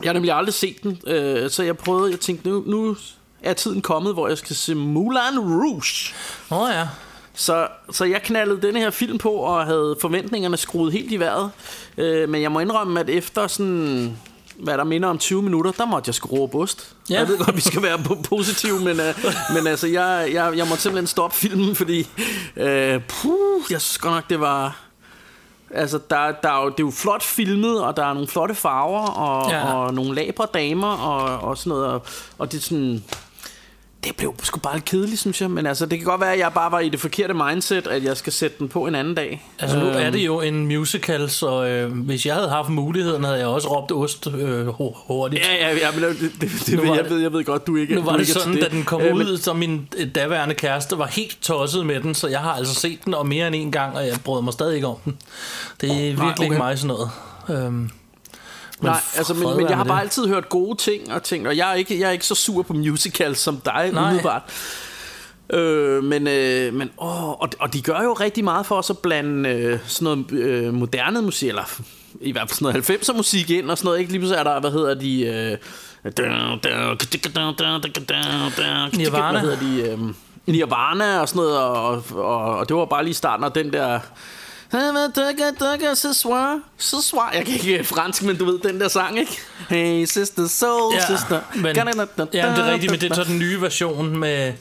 D: jeg har nemlig aldrig set den, øh, så jeg prøvede, jeg tænkte, nu, nu er tiden kommet, hvor jeg skal se Moulin Rouge.
C: Åh oh, ja.
D: Så, så jeg knaldede denne her film på og havde forventningerne skruet helt i vejret. Øh, men jeg må indrømme, at efter sådan hvad der minder om 20 minutter, der måtte jeg sgu råbe ost.
C: Ja.
D: Jeg ved godt, vi skal være po- positive, men, uh, men altså, jeg, jeg, jeg måtte simpelthen stoppe filmen, fordi uh, puh, jeg synes godt nok, det var... Altså, der, der er jo, det er jo flot filmet, og der er nogle flotte farver, og,
C: ja.
D: og nogle labre damer, og, og sådan noget. Og, og det er sådan... Det blev sgu bare lidt kedeligt, synes jeg. Men altså, det kan godt være, at jeg bare var i det forkerte mindset, at jeg skal sætte den på en anden dag.
C: Altså nu
D: Øhm,
C: er det jo en musical, så øh, hvis jeg havde haft muligheden, havde jeg også råbt ost øh, hu- hurtigt.
D: Ja, ja, ja men det, det, det, ved, jeg, ved, jeg ved godt, du ikke
C: Nu var det
D: ikke
C: sådan, da den kom
D: Øh, men-
C: ud, så min øh, daværende kæreste var helt tosset med den, så jeg har altså set den og mere end en gang, og jeg brød mig stadig ikke om den. Det er virkelig
D: Nej,
C: ikke
D: okay.
C: mig sådan noget. Øhm, men
D: Nej, altså, men,
C: fred
D: men
C: være
D: jeg har bare altid hørt gode ting og ting, og jeg er ikke, jeg er ikke så sur på musicals som dig,
C: Nej.
D: umiddelbart. Øh, men, øh, men åh, og, og de gør jo rigtig meget for os at blande øh, sådan noget øh, moderne musik, eller i hvert fald sådan noget 90'er musik ind og sådan noget. Ikke? Lige pludselig er der, hvad hedder de... Øh,
C: Nirvana.
D: Hvad hedder de? Øh, Nirvana og sådan noget, og, og, og det var bare lige starten af den der... Ce soir, ce soir. Jeg kan ikke fransk, men du ved den der sang, ikke? Hey sister, soul
C: Ja,
D: sister.
C: men, ja, det er rigtigt, men det er så den nye version med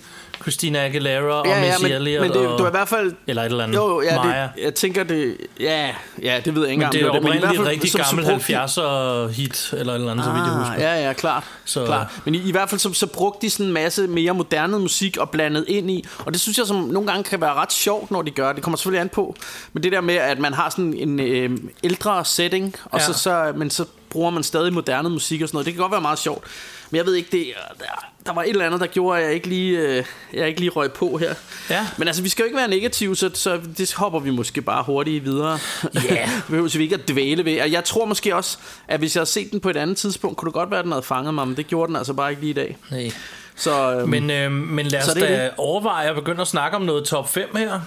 C: Christina Aguilera og
D: Ja, ja,
C: Missy
D: men,
C: Elliott
D: men det,
C: og,
D: det var i hvert fald...
C: eller et eller andet.
D: Jo, ja,
C: Maja.
D: det, jeg tænker det... Ja, ja, det ved jeg ikke
C: Men
D: engang.
C: det er
D: men i hvert
C: oprindeligt
D: fald
C: rigtig gammel
D: brugte de-
C: 70'er hit, eller et eller andet, så vidt jeg husker.
D: Ah, ja, ja, klart.
C: Så-
D: klart. Men i, i hvert fald så, så brugte de sådan en masse mere moderne musik og blandet ind i. Og det synes jeg som nogle gange kan være ret sjovt, når de gør det. Det kommer selvfølgelig an på. Men det der med, at man har sådan en øh, ældre setting, og
C: Ja.
D: så, så, men så bruger man stadig moderne musik og sådan noget. Det kan godt være meget sjovt. Men jeg ved ikke, det, der, der var et eller andet, der gjorde, at jeg ikke lige, øh, jeg ikke lige røg på her.
C: Ja.
D: Men altså, vi skal jo ikke være negative, så, så det hopper vi måske bare hurtigt videre. Ja. *laughs* Yeah. Behøver vi ikke at dvæle ved. Og jeg tror måske også, at hvis jeg havde set den på et andet tidspunkt, kunne det godt være, at den havde fanget mig, men det gjorde den altså bare ikke lige i dag.
C: Nej.
D: Så, øhm,
C: Men, øh, men lad os da
D: det.
C: overveje at begynde at snakke om noget top 5 her.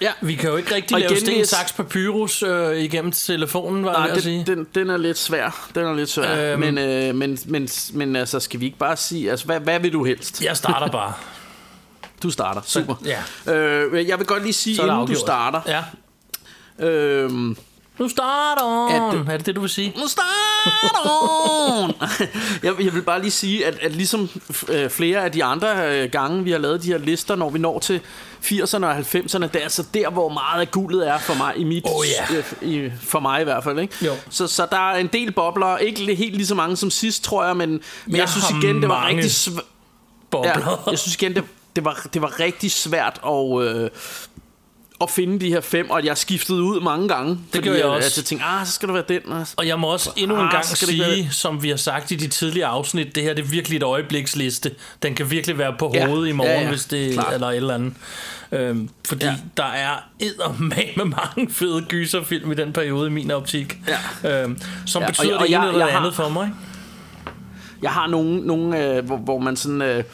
D: Ja.
C: Vi kan jo ikke rigtig
D: Og
C: lave sten, saks, papyrus øh, igennem telefonen, var jeg
D: Nej,
C: ved at sige.
D: den, den, den er lidt svær. Den er lidt svær.
C: Øhm.
D: Men, øh, men, men, men altså, skal vi ikke bare sige, altså, hvad, hvad vil du helst?
C: Jeg starter bare. *laughs*
D: Du starter. Super.
C: ja.
D: Øh, jeg vil godt lige sige,
C: Så
D: inden du starter.
C: Ja.
D: Øhm,
C: Nu starter
D: at,
C: Er det det, du vil sige?
D: Nu starter jeg, jeg vil bare lige sige, at, at ligesom øh, flere af de andre øh, gange, vi har lavet de her lister, når vi når til 80'erne og 90'erne, det er altså der, hvor meget af guldet er for mig, i mit,
C: Oh, ja.
D: øh, i, for mig i hvert fald. Ikke?
C: Jo.
D: Så, så der er en del bobler, ikke helt lige så mange som sidst, tror jeg, men, men jeg,
C: Jeg
D: synes igen, det var rigtig svært.
C: Bobler.
D: Ja, jeg synes igen, det, det, var, det var rigtig svært at, øh, at finde de her fem, og jeg skiftede ud mange gange. Det
C: gjorde jeg også.
D: At jeg tænkte, ah, så skal det være den. Og,
C: Og jeg må også endnu en
D: Ah,
C: gang
D: være
C: sige, som vi har sagt i de tidligere afsnit, det her det er virkelig et øjebliksliste. Den kan virkelig være på
D: Ja.
C: hovedet i morgen,
D: Ja, ja.
C: hvis det
D: Klart.
C: eller et eller andet. Øhm, fordi ja. Der er eddermame med mange fede gyserfilm i den periode i min optik.
D: Ja.
C: Øhm, som
D: Ja, og
C: betyder
D: jeg- og
C: det ene
D: jeg-
C: eller
D: jeg har-
C: andet for mig.
D: Jeg har nogle, nogle øh, hvor, hvor man sådan... Øh,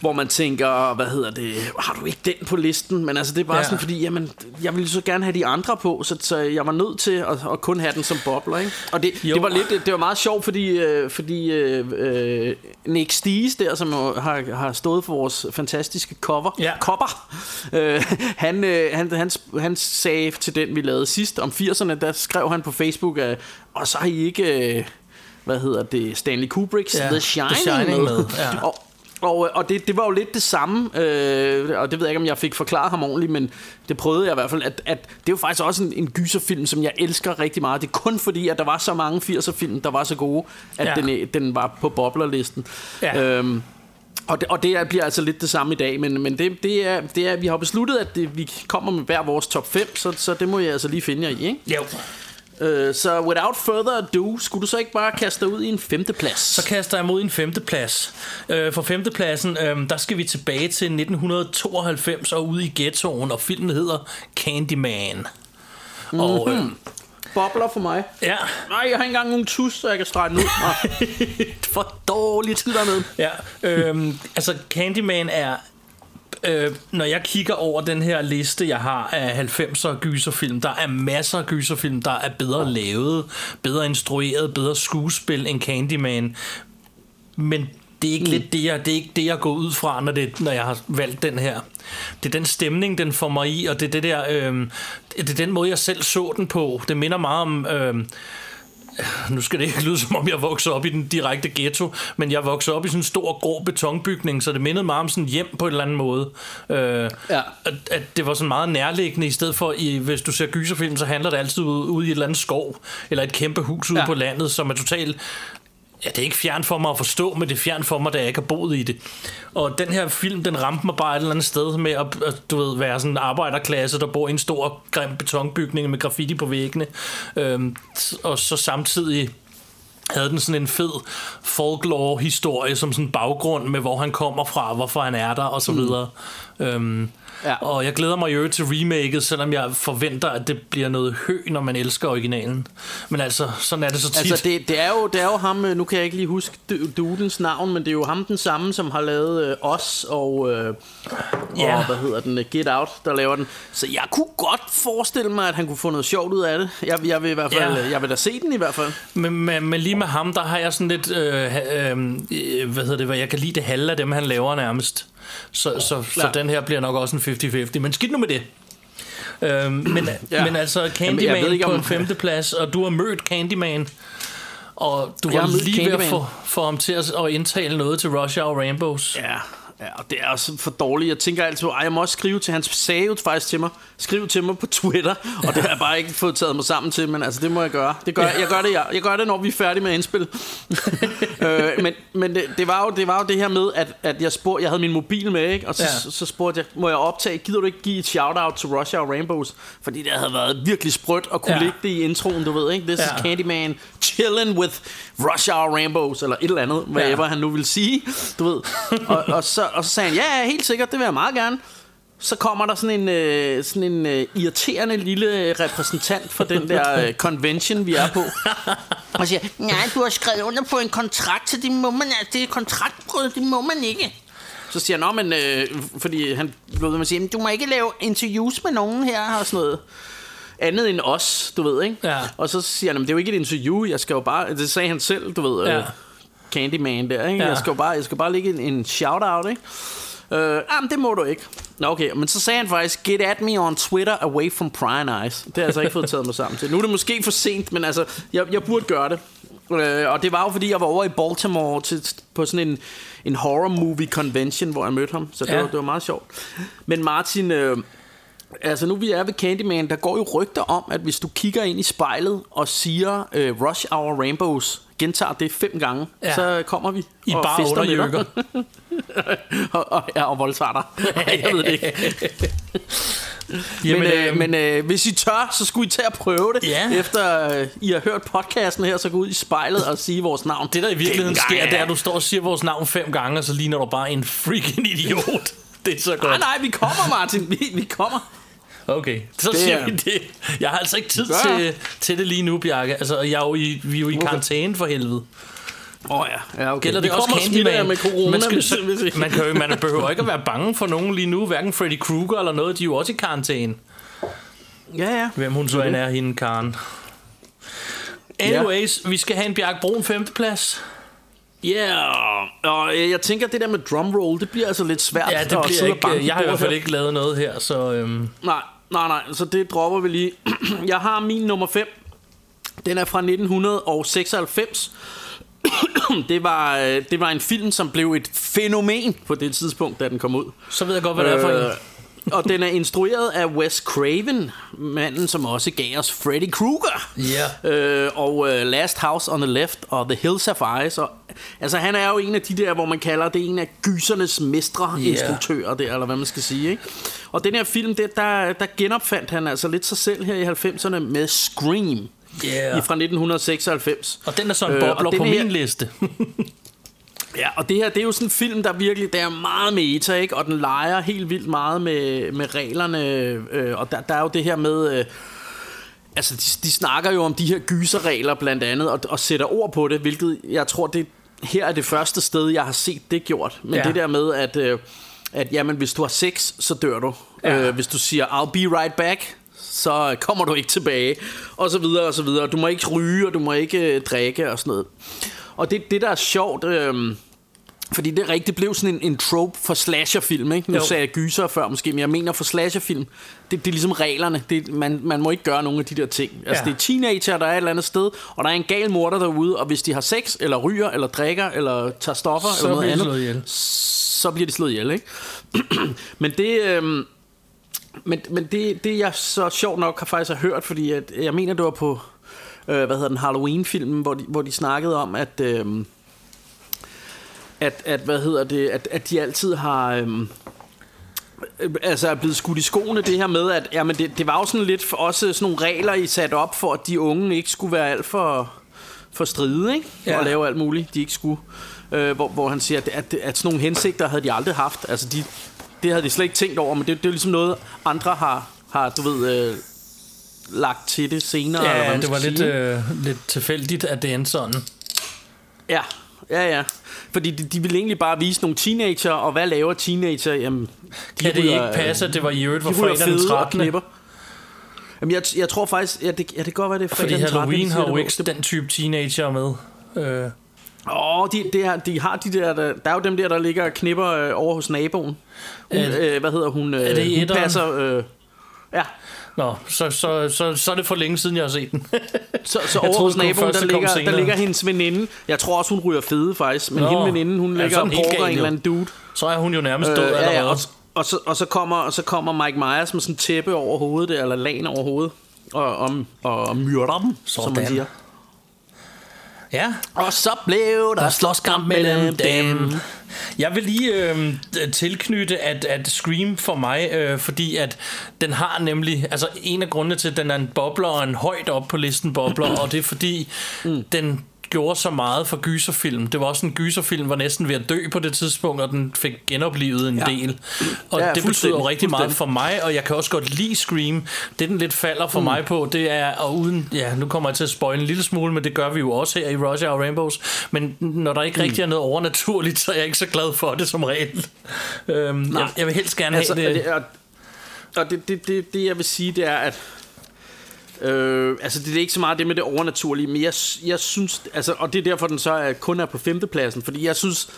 D: hvor man tænker, hvad hedder det, har du ikke den på listen? Men altså, det er bare
C: Ja.
D: sådan, fordi jamen, jeg ville så gerne have de andre på, så, så jeg var nødt til at, at kun have den som bobler, ikke? Og det,
C: Jo.
D: det var lidt, det var meget sjovt, fordi, øh, fordi øh, øh, Nick Sties der, som har, har stået for vores fantastiske cover,
C: Ja.
D: cover øh, han, øh, han, han, han sagde til den, vi lavede sidst om 80'erne, der skrev han på Facebook, at, og så har I ikke, øh, hvad hedder det, Stanley Kubricks
C: Ja,
D: The
C: The
D: Shining,
C: Shining med, ja.
D: Og, og, og det, det var jo lidt det samme, øh, og det ved jeg ikke, om jeg fik forklaret ham ordentligt, men det prøvede jeg i hvert fald, at, at det er jo faktisk også en, en gyserfilm, som jeg elsker rigtig meget. Det er kun fordi, at der var så mange 80'er-film, der var så gode, at
C: Ja.
D: den, den var på boblerlisten.
C: Ja.
D: Øhm, og det, og det er, bliver altså lidt det samme i dag, men, men det, det, er, det er, vi har besluttet, at det, vi kommer med hver vores top 5, så, så det må jeg altså lige finde jer i, ikke?
C: Jo.
D: Øh, så without further ado, skulle du så ikke bare kaste dig ud i en femteplads?
C: Så kaster jeg mod en femteplads. Øh, for femtepladsen, øh, der skal vi tilbage til 1992 og ud i ghettoen, og filmen hedder Candyman. Og øh,
D: Bobler for mig.
C: ja,
D: Nej, jeg har ikke engang nogen tus, så jeg kan strege den ud. Nå. *laughs*
C: for
D: Dårligt tid dernede.
C: Ja, øhm, altså Candyman er øh, når jeg kigger over den her liste, jeg har af 90'er gyserfilm, der er masser af gyserfilm, der er bedre lavet, bedre instrueret, bedre skuespil end Candyman. Men det er ikke mm. lidt det jeg, det er ikke det jeg går ud fra når det når jeg har valgt den her. Det er den stemning den får mig i og det er det der øh, det er den måde jeg selv så den på. Det minder meget om øh, nu skal det ikke lyde som om jeg voksede op i den direkte ghetto, men jeg voksede op i sådan en stor grå betonbygning, så det mindede meget om sådan hjem på en eller anden måde. Øh,
D: Ja.
C: at, at det var sådan meget nærliggende, i stedet for, i, hvis du ser gyserfilm, så handler det altid ude, ude i et eller andet skov, eller et kæmpe hus ude
D: Ja.
C: på landet, som er totalt Ja, det er ikke fjern for mig at forstå, men det er fjern for mig, da jeg ikke har boet i det. Og den her film, den ramte mig bare et eller andet sted med at, at du ved, være sådan en arbejderklasse, der bor i en stor, grim betonbygning med graffiti på væggene. Øhm, og så samtidig havde den sådan en fed folklore-historie som sådan baggrund med, hvor han kommer fra, hvorfor han er der, og så videre. Øhm,
D: Ja.
C: Og jeg glæder mig jo til remaket, selvom jeg forventer, at det bliver noget hø, når man elsker originalen. Men altså, sådan er det så tit.
D: Altså, det, det, er jo, det er jo ham, øh, nu kan jeg ikke lige huske du- dudens navn, men det er jo ham den samme, som har lavet øh, Os og, øh,
C: Ja.
D: og, hvad hedder den, øh, Get Out, der laver den. Så jeg kunne godt forestille mig, at han kunne få noget sjovt ud af det. Jeg, jeg vil i hvert fald,
C: Ja.
D: ja. jeg vil da se den i hvert fald.
C: Men, men, men lige med ham, der har jeg sådan lidt, øh, øh, øh, hvad hedder det, hvad jeg kan lide det halve af dem, han laver nærmest. Så, så, så
D: Ja.
C: den her bliver nok også en 50-50. Men skidt nu med det. Øhm, men, ja.
D: Ja.
C: men altså
D: Jamen,
C: Candyman
D: ved ikke,
C: på
D: om-
C: en femteplads, og du har mødt Candyman, og du
D: Jeg
C: var lige ved at
D: Candyman.
C: få, få ham til at, at indtale noget til Rush Hour Rainbows.
D: Ja, ja, og det er også for dårligt. Jeg tænker altid, ej, jeg må også skrive til, han sagde jo faktisk til mig, skriv til mig på Twitter, *laughs* og det har jeg bare ikke fået taget mig sammen til, men altså, det må jeg gøre. Det gør, jeg, gør det, jeg, jeg gør det, når vi er færdige med at indspille. *laughs* øh, men men det, det, var jo, det var jo det her med, at, at jeg spurgte, jeg havde min mobil med, ikke? og så,
C: Ja.
D: så, så spurgte jeg, må jeg optage, gider du ikke give et shout-out til Rush Hour Rainbows? Fordi det havde været virkelig sprødt at kunne
C: Ja.
D: lægge det i introen, du ved, ikke? This
C: Ja.
D: is Candyman chilling with Rush Hour Rainbows, eller et eller andet, whatever
C: Ja.
D: han nu vil sige, du ved. Og, og, så, og så sagde han, ja, ja, helt sikkert, det vil jeg meget gerne. Så kommer der sådan en, øh, sådan en øh, irriterende lille repræsentant for den der øh, convention, vi er på. Og siger, nej, du har skrevet under på en kontrakt, så det må man, altså, det er kontraktbrud, det må man ikke. Så siger han, men, øh, fordi han blev ved med at sige, "Men du må ikke lave interviews med nogen her, og sådan noget andet end os, du ved, ikke?
C: Ja.
D: Og så siger han, "Men det er jo ikke et interview, jeg skal jo bare, det sagde han selv, du ved,
C: Ja.
D: øh, Candyman der, ikke?
C: Ja.
D: Jeg skal bare, jeg skal bare lægge en, en shout-out, ikke? Øh, jamen, det må du ikke. Nå, okay, men så sagde han faktisk, get at me on Twitter away from prying eyes. Det har jeg altså ikke fået taget mig sammen til. Nu er det måske for sent, men altså, jeg, jeg burde gøre det. Øh, og det var jo fordi, jeg var over i Baltimore til, på sådan en, en horror movie convention, hvor jeg mødte ham. Så det,
C: Ja.
D: var, det var meget sjovt. Men Martin, øh, altså nu vi er ved Candyman, der går jo rygter om, at hvis du kigger ind i spejlet og siger øh, Rush Hour Rainbows, gentager det fem gange,
C: Ja.
D: så kommer vi
C: I
D: og
C: bare
D: fester med dig. *laughs* og, og, ja, og voldtager dig. *laughs* jeg ved det ikke.
C: Jamen,
D: men øh,
C: øhm,
D: men øh, hvis I tør, så skulle I tage at prøve det.
C: Ja.
D: Efter øh, I har hørt podcasten her, så gå ud i spejlet og sige vores navn.
C: Det der i virkeligheden
D: Dengang,
C: sker,
D: ja.
C: det er, at du står og siger vores navn fem gange, og så ligner du bare en freaking idiot. *laughs* Det er så godt.
D: Nej, nej, vi kommer, Martin. Vi, vi kommer.
C: Okay, så
D: Det
C: siger
D: er-
C: vi det. Jeg har altså ikke tid til, til det lige nu, Bjarke. Altså, jeg er jo i, vi er jo i karantæne for helvede.
D: Åh oh, ja, ja okay.
C: Gælder
D: Vi
C: det også Candyman?
D: med corona,
C: man, skal,
D: hvis-
C: så,
D: hvis- *laughs*
C: man, kan jo, man behøver ikke at være bange for nogen lige nu, hverken Freddy Krueger eller noget. De er jo også i karantæne.
D: Ja, ja.
C: Hvem hun så end er, hende Karen. Anyways, vi skal have en Bjarke Brun femteplads.
D: Ja, yeah. og øh, jeg tænker, at det der med drumroll, det bliver altså lidt svært
C: Ja, det bliver ikke, jeg har i hvert fald ikke lavet noget her, så... Øhm,
D: Nej, nej, nej, så det dropper vi lige. *clears throat* Jeg har min nummer 5. Den er fra 1996. *clears throat* det, var, øh, det var en film, som blev et fænomen på det tidspunkt, da den kom ud.
C: så ved jeg godt, hvad det er for en.
D: Øh, og den er instrueret af Wes Craven, manden som også gav os Freddy Krueger.
C: Ja.
D: Øh, og uh, Last House on the Left og The Hills of Ice. Og, altså han er jo en af de der, hvor man kalder det en af gysernes mestre instruktører der, eller hvad man skal sige. Ikke? Og den her film, det, der, der genopfandt han altså lidt sig selv her i 90'erne med Scream.
C: Yeah.
D: I fra 1996.
C: Og den er så en
D: Øh,
C: bobler
D: den
C: på
D: her-
C: min liste. *laughs*
D: Ja, og det her, det er jo sådan en film, der virkelig, der er meget meta, ikke? Og den leger helt vildt meget med, med reglerne, øh, og der, der er jo det her med... Øh, altså, de, de snakker jo om de her gyserregler blandt andet, og, og sætter ord på det, hvilket jeg tror, det her er det første sted, jeg har set det gjort. Men
C: Ja.
D: det der med, at, øh, at jamen, hvis du har sex, så dør du.
C: Ja.
D: Øh, hvis du siger, I'll be right back, så kommer du ikke tilbage, og så videre, og så videre. Du må ikke ryge, og du må ikke øh, drikke, og sådan noget. Og det, det der er sjovt, øh, fordi det rigtigt, blev sådan en, en trope for slasherfilm, ikke? Nu
C: Jo.
D: sagde jeg gyser før måske, men jeg mener for slasherfilm, det, det er ligesom reglerne. Det, man, man må ikke gøre nogen af de der ting. Altså
C: Ja.
D: det er teenager, der er et eller andet sted, og der er en gal morder derude, og hvis de har sex, eller ryger, eller drikker, eller tager stoffer,
C: Så
D: eller noget andet,
C: slået ihjel.
D: så bliver de slået ihjel, ikke? *clears throat* men det... Øhm, men, men det, det jeg så sjovt nok har faktisk har hørt, fordi at, jeg mener, det var på øh, hvad hedder den, Halloween-filmen, hvor de, hvor de snakkede om, at, øhm, at, at, hvad hedder det, at, at de altid har... Øhm, øh, altså er blevet skudt i skoene det her med, at jamen det, det var jo sådan lidt for også sådan nogle regler, I sat op for, at de unge ikke skulle være alt for, for stride, ikke?
C: Ja.
D: Og lave alt muligt, de ikke skulle. Øh, hvor, hvor han siger, at, at, at sådan nogle hensigter havde de aldrig haft. Altså de, det havde de slet ikke tænkt over, men det, det er ligesom noget, andre har, har du ved, øh, lagt til det senere. eller hvad
C: Ja, det var lidt,
D: sige.
C: øh, lidt tilfældigt, at det endte sådan.
D: Ja, ja, ja. Fordi de, de ville egentlig bare vise nogle teenager, og hvad laver teenager? Jamen, de
C: Kan det
D: ryger,
C: ikke passe, at det var i øvrigt var
D: de
C: fredag den
D: fede og
C: 13.
D: knipper. Jamen, jeg, jeg tror faktisk, ja, det, ja, det kan godt være, det er
C: Fordi
D: fredag den 13.
C: Halloween
D: de
C: har jo ikke den type teenager med. Øh,
D: Åh, oh, de, det er, de har de der, der, der er jo dem der, der ligger og knipper øh, over hos naboen. Hun,
C: Er-
D: øh, hvad hedder hun? Øh,
C: er det i
D: hun passer, øh, ja,
C: Nå, så, så, så, så er det for længe siden, jeg har set den. *laughs*
D: så, så over hos naboen, der ligger, der ligger hendes veninde. Jeg tror også, hun ryger fede faktisk. Men
C: Nå.
D: hende veninden, hun
C: Ja,
D: ligger
C: er
D: og
C: gal,
D: en eller anden dude.
C: Så er hun jo nærmest død
D: Øh,
C: allerede.
D: ja, ja, og, og, så, og, så kommer, og så kommer Mike Myers med sådan en tæppe over hovedet, eller lagen over hovedet, og, og, og myrder dem, som man siger.
C: Ja,
D: Og så blev der,
C: er slåskamp mellem dem. Jeg vil lige øh, tilknytte, at, at Scream for mig, øh, fordi at den har nemlig, altså en af grundene til, at den er en bobler og en højt op på listen bobler, og det er fordi, mm. den gjorde så meget for gyserfilm. Det var også en gyserfilm, var næsten ved at dø på det tidspunkt, og den fik genoplevet en
D: Ja.
C: del. Og
D: Ja,
C: det betyder jo rigtig meget for mig, og jeg kan også godt lide Scream. Det, den lidt falder for mm. mig på, det er, og uden, ja, nu kommer jeg til at spoil en lille smule, men det gør vi jo også her i Roger og Rainbows. Men når der ikke rigtig er noget overnaturligt, så er jeg ikke så glad for det som regel. Øhm, jeg, jeg vil helst gerne
D: altså,
C: have det.
D: det og det, det, det, det, jeg vil sige, det er, at Øh, altså det er ikke så meget det med det overnaturlige Men jeg, jeg synes altså, Og det er derfor den så er, kun er på femtepladsen Fordi jeg synes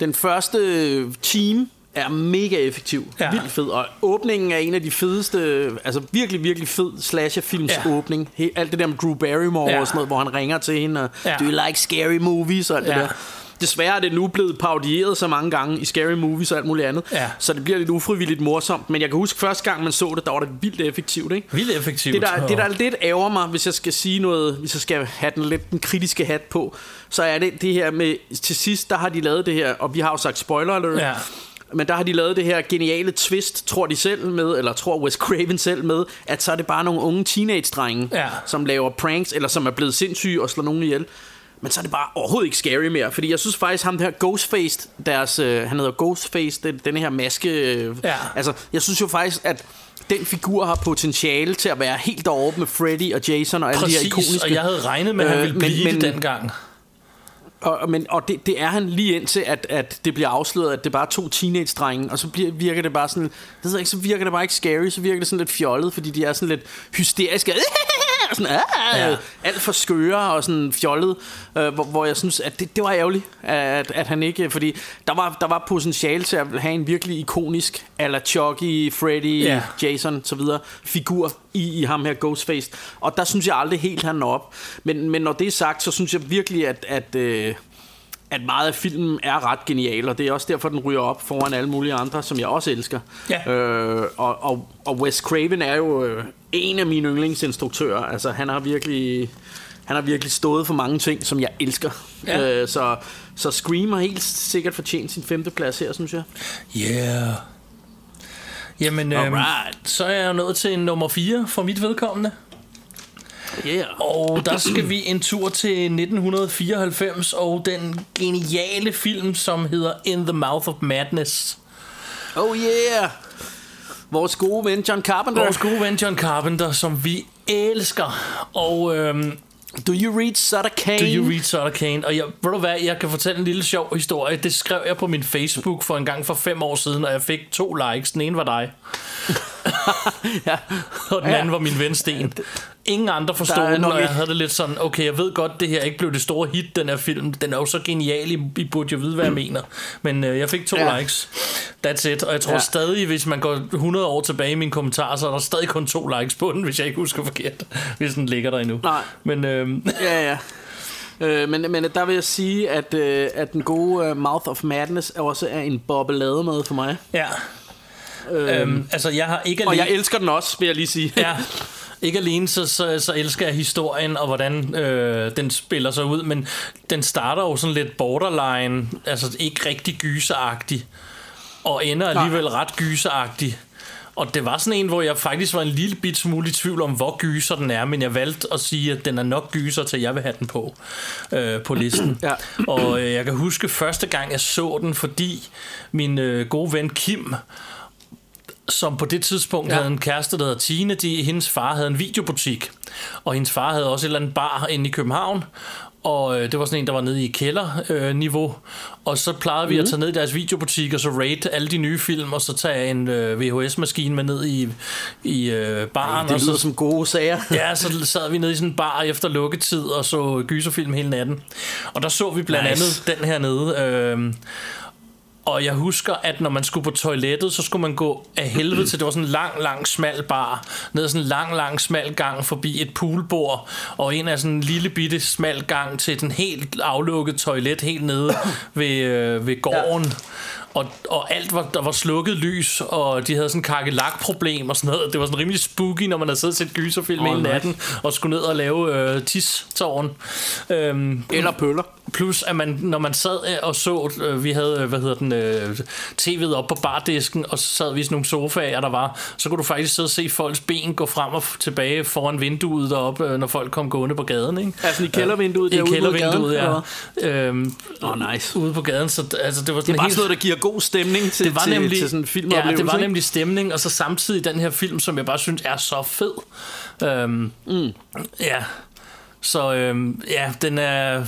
D: Den første team er mega effektiv
C: Ja.
D: Vildt fed Og åbningen er en af de fedeste Altså virkelig virkelig fed slasherfilms
C: ja.
D: åbning He, Alt det der med Drew Barrymore
C: Ja.
D: og sådan noget Hvor han ringer til hende og,
C: Ja.
D: Do you like scary movies og alt
C: Ja.
D: det der Desværre er det nu blevet parodieret så mange gange i Scary Movies og alt muligt andet.
C: Ja.
D: Så det bliver lidt ufrivilligt morsomt. Men jeg kan huske første gang, man så det, der var det vildt effektivt. Ikke?
C: Vildt effektivt.
D: Det der, det, der lidt ærger mig, hvis jeg skal sige noget, hvis jeg skal have den lidt den kritiske hat på, så er det det her med, til sidst, der har de lavet det her, og vi har jo sagt spoiler alert,
C: Ja.
D: men der har de lavet det her geniale twist, tror de selv med, eller tror Wes Craven selv med, at så er det bare nogle unge teenage-drenge,
C: Ja.
D: som laver pranks, eller som er blevet sindssyge og slår nogen ihjel. Men så er det bare overhovedet ikke scary mere. Fordi jeg synes faktisk, ham der Ghostface, deres, øh, han hedder Ghostface, den, den her maske... Øh,
C: Ja.
D: Altså, jeg synes jo faktisk, at den figur har potentiale til at være helt deroppe med Freddy og Jason og alle de her
C: Præcis,
D: ikoniske...
C: og jeg havde regnet med, at han
D: Øh,
C: ville
D: men-
C: blive
D: men-
C: det dengang.
D: Og, men, og det, det er han lige indtil, at, at det bliver afsløret, at det er bare to teenage-drenge, og så bliver, virker det bare sådan, det ved jeg ikke, så virker det bare ikke scary, så virker det sådan lidt fjollet, fordi de er sådan lidt hysteriske, *laughs* *laughs* og sådan, ja.
C: Ja.
D: alt for skøre og sådan fjollet, øh, hvor, hvor jeg synes, at det, det var ærgerligt, at, at han ikke, fordi der var, der var potentiale til at have en virkelig ikonisk, ala Chucky, Freddy,
C: Ja.
D: Jason, så videre, figur i, i ham her Ghostface. Og der synes jeg aldrig helt, han når op. Men, men når det er sagt, så synes jeg virkelig, at, at, øh, at meget af filmen er ret genial, og det er også derfor, den ryger op foran alle mulige andre, som jeg også elsker.
C: Ja.
D: Øh, og, og, og Wes Craven er jo øh, en af mine yndlingsinstruktører. Altså, han har virkelig... Han har virkelig stået for mange ting, som jeg elsker.
C: Ja.
D: Øh, så, så Scream har helt sikkert fortjent sin femte plads her, synes jeg.
C: Yeah. Jamen, øhm, så er jeg nået til nummer 4 for mit vedkommende.
D: Yeah.
C: Og der skal vi en tur til 1994 og den geniale film, som hedder In the Mouth of Madness.
D: Oh yeah! Vores gode ven John Carpenter.
C: Vores gode ven John Carpenter, som vi elsker. Og øhm,
D: Do you read Sutter Kane?
C: Do you read Sutter Kane? Og jeg, ved du hvad, jeg kan fortælle en lille sjov historie. Det skrev jeg på min Facebook for en gang for fem år siden, og jeg fik to likes. Den ene var dig. *laughs*
D: ja. *laughs*
C: Og den
D: Ja.
C: anden var min ven Sten. Ingen andre forstod
D: er
C: den, og jeg havde det lidt sådan, okay, jeg ved godt, det her ikke blev det store hit, den her film. Den er jo så genial, I, I burde jo vide, hvad jeg mener. Men øh, jeg fik to
D: Ja.
C: likes. That's it. Og jeg tror
D: Ja.
C: stadig, hvis man går 100 år tilbage i mine kommentarer, så er der stadig kun to likes på den, hvis jeg ikke husker forkert. Hvis den ligger der endnu.
D: Nej.
C: Men øh, *laughs*
D: Ja, ja. Øh, men, men der vil jeg sige, at, øh, at den gode uh, Mouth of Madness også er en bobbelade med for mig.
C: ja. Øhm, altså, jeg har ikke
D: Og
C: alene...
D: jeg elsker den også, vil jeg lige sige.
C: ja, *laughs* ikke alene så, så, så elsker jeg historien og hvordan øh, den spiller sig ud, men den starter jo sådan lidt borderline, altså ikke rigtig gyseragtig, og ender alligevel ret gyseragtig. Og det var sådan en, hvor jeg faktisk var en lille bit smule i tvivl om, hvor gyser den er, men jeg valgte at sige, at den er nok gyser til, jeg vil have den på, øh, på listen.
D: Ja.
C: Og øh, jeg kan huske første gang, jeg så den, fordi min øh, gode ven Kim, som på det tidspunkt ja. Havde en kæreste, der hedder Tine. De, hendes far havde en videobutik, og hendes far havde også et eller andet bar inde i København. Og øh, det var sådan en, der var nede i kælderniveau. Øh, niveau. og så plejede vi
D: Mhm.
C: at tage ned i deres videobutik, og så rate alle de nye film, og så tage en øh, VHS-maskine med ned i, i øh, baren.
D: Det
C: og
D: lyder
C: så,
D: som gode sager. *laughs*
C: Ja, så sad vi nede i sådan en bar efter lukketid og så gyserfilm hele natten. Og der så vi blandt
D: Nice.
C: andet den her nede. Øh, og jeg husker, at når man skulle på toilettet, så skulle man gå af helvede til, det var sådan en lang, lang, smal bar, ned sådan en lang, lang, smal gang forbi et poolbord, og en af sådan en lille bitte smal gang til den helt aflukket toilet helt nede ved, øh, ved gården. Ja. Og, og alt var, der var slukket lys, og de havde sådan en kakkelak-problem og sådan noget. Det var sådan rimelig spooky, når man havde siddet og set gyserfilm
D: Åh,
C: hele natten, og skulle ned og lave øh, tis-tårn. Øhm,
D: Eller pøller.
C: Plus at man, når man sad øh, og så, øh, vi havde, øh, hvad hedder den, øh, tv'et op på bardisken, og så sad vi i sådan nogle sofaer, der var, så kunne du faktisk sidde og se folks ben gå frem og tilbage foran vinduet deroppe, når folk kom gående på gaden, ikke?
D: Altså i kældervinduet
C: I
D: derude ude på
C: kældervinduet,
D: gaden,
C: ja. Øhm,
D: Åh, nice.
C: ude på gaden, så altså, det var
D: Det
C: sådan
D: er bare
C: helt...
D: sådan noget, der giver god stemning til,
C: det var
D: til,
C: nemlig,
D: til sådan en
C: ja,
D: filmoplevelse.
C: det var nemlig stemning, og så samtidig den her film, som jeg bare synes er så fed. Øhm,
D: Mm.
C: Ja, så øhm, ja, den er...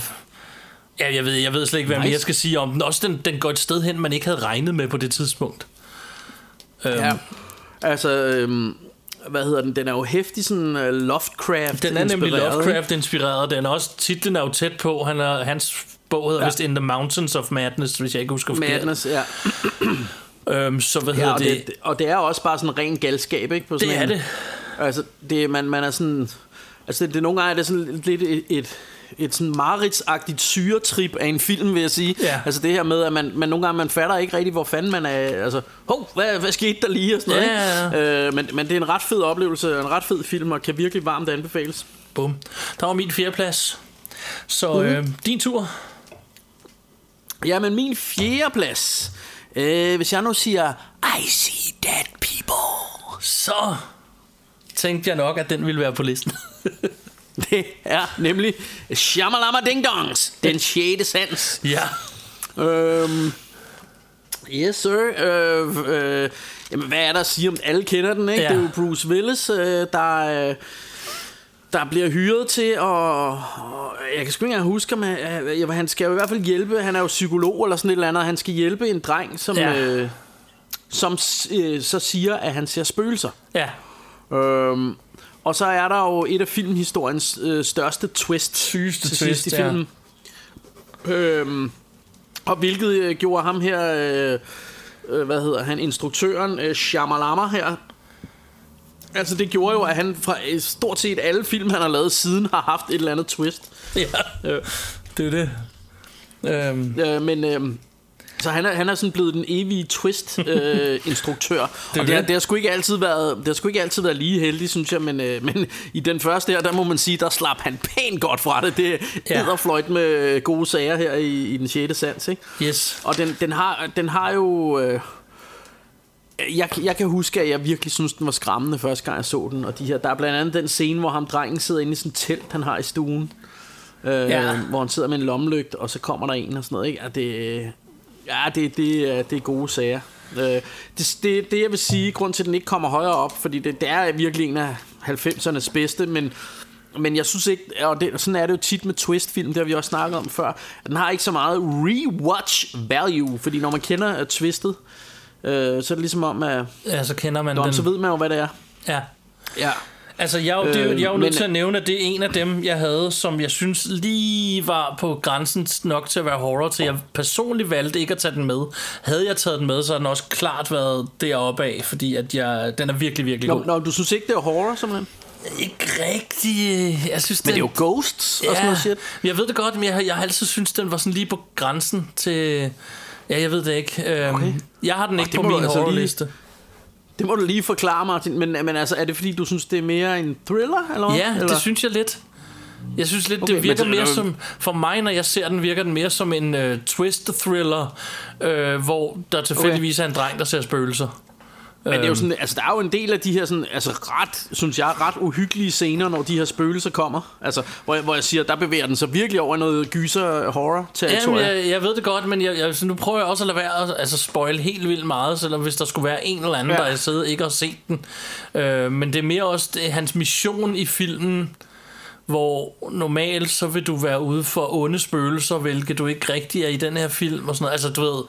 C: Ja, jeg ved, jeg ved slet ikke, hvad
D: Nice.
C: jeg skal sige om den. Også den, den går et sted hen, man ikke havde regnet med på det tidspunkt. Øhm,
D: Ja. Altså, øhm, hvad hedder den? Den er jo hæftig sådan uh, Lovecraft
C: Den er nemlig Lovecraft inspireret, den er også, titlen er jo tæt på. Han er, hans bog hedder
D: Ja.
C: vist In the Mountains of Madness, hvis jeg ikke husker forkert.
D: Madness, ja. *clears throat*
C: Øhm, så hvad
D: ja
C: hedder
D: og,
C: det?
D: det, og det er også bare sådan ren galskab, ikke? På sådan
C: Det er
D: en,
C: det.
D: Altså, det, man, man er sådan... Altså, det, det, nogle gange er det sådan lidt et, et, et sådan mareridsagtigt syretrip af en film, vil jeg sige.
C: Ja.
D: Altså det her med, at man, man nogle gange man fatter ikke rigtig, hvor fanden man er. Altså, hov, hvad, hvad skete der lige? Og sådan noget,
C: Ja,
D: ikke? Øh, men, men det er en ret fed oplevelse, en ret fed film, og kan virkelig varmt anbefales.
C: Bum. Der var min fjerdeplads. Så øh, din tur.
D: Ja, men min fjerde plads. Øh, hvis jeg nu siger, I see dead people.
C: Så tænkte jeg nok, at den ville være på listen. *laughs* *laughs*
D: Det er nemlig Shamalama Ding Dongs, den sjette sans.
C: ja.
D: Øhm, yes, sir. Øh, øh, jamen, hvad er der at sige om Alle kender den, ikke?
C: Ja.
D: Det er jo Bruce Willis, øh, der, øh, der, bliver hyret til at... og Jeg kan sgu ikke engang huske, om han, øh, han skal jo i hvert fald hjælpe. Han er jo psykolog eller sådan et eller andet. og Han skal hjælpe en dreng, som,
C: Ja.
D: øh, som øh, så siger, at han ser spøgelser.
C: Ja.
D: Øhm, og så er der jo et af filmhistoriens øh, største twist
C: Sygeste
D: til
C: twist,
D: sidst i
C: ja.
D: filmen. Øhm, og hvilket øh, gjorde ham her, øh, øh, hvad hedder han, instruktøren øh, Shyamalama her. Altså det gjorde jo, at han fra øh, stort set alle film, han har lavet siden, har haft et eller andet twist.
C: Ja,
D: Øh,
C: det er det. Øhm,
D: øh, men... Øh, så han er, han er sådan blevet den evige twist-instruktør. øh, *laughs*
C: Det er
D: og det har, det. har sgu ikke altid været, det har sgu ikke altid været lige heldig, synes jeg. Men, øh, men i den første her, der må man sige, der slap han pænt godt fra det. Det
C: Ja.
D: er fløjt med gode sager her i, i den 6. sans. Ikke?
C: yes.
D: Og den, den, har, den har jo... Øh, jeg, jeg kan huske, at jeg virkelig synes, den var skræmmende første gang, jeg så den. Og de her, der er blandt andet den scene, hvor ham drengen sidder inde i sådan et telt, han har i stuen. Øh,
C: Ja.
D: Hvor han sidder med en lommelygte, og så kommer der en og sådan noget. Ikke? Ja, det, ja, det, det, er, det er gode sager. Øh, det, det, det, jeg vil sige, grund til, at den ikke kommer højere op, fordi det, det er virkelig en af 90'ernes bedste, men men jeg synes ikke, og det, sådan er det jo tit med twistfilm, det har vi også snakket om før, den har ikke så meget rewatch value, fordi når man kender twistet, øh, så er det ligesom om, at
C: Ja, så kender man
D: Nå,
C: den.
D: så ved man jo, hvad det er.
C: Ja.
D: Ja.
C: Altså, jeg, det,
D: Øh,
C: jeg er jo nødt
D: men-
C: til at nævne, at det er en af dem, jeg havde, som jeg synes lige var på grænsen nok til at være horror, til jeg personligt valgte ikke at tage den med. Havde jeg taget den med, så har den også klart været deroppe af, fordi at jeg, den er virkelig, virkelig
D: Nå,
C: god.
D: nå, du synes ikke, det er horror, simpelthen?
C: Ikke rigtig. Jeg synes,
D: Men det er
C: den,
D: jo ghosts og sådan noget shit.
C: Jeg ved det godt, men jeg, jeg har altid synes den var sådan lige på grænsen til... Ja, jeg ved det ikke. Øhm,
D: Okay.
C: Jeg har den ikke
D: det
C: på min
D: altså lige-
C: horrorliste.
D: Det må du lige forklare, Martin. Men, men altså, er det fordi, du synes, det er mere en thriller? Eller hvad?
C: Ja,
D: eller?
C: det synes jeg lidt. Jeg synes lidt,
D: Okay,
C: det virker
D: så-
C: mere som... For mig, når jeg ser den, virker den mere som en uh, twist-thriller, uh, hvor der tilfældigvis er en dreng, der ser spøgelser.
D: Men det er jo
C: Øhm,
D: sådan, altså der er jo en del af de her sådan, altså ret, synes jeg, ret uhyggelige scener, når de her spøgelser kommer. Altså, hvor jeg, hvor jeg siger, der bevæger den sig virkelig over noget gyser horror
C: Jamen,
D: territorium.
C: jeg, jeg ved det godt, men jeg, jeg, nu prøver jeg også at lade være at altså, spoil helt vildt meget, selvom hvis der skulle være en eller anden,
D: Ja.
C: der sidder ikke har set den. Øh, men det er mere også det, hans mission i filmen, hvor normalt så vil du være ude for onde spøgelser, hvilket du ikke rigtig er i den her film og sådan noget. Altså, du ved,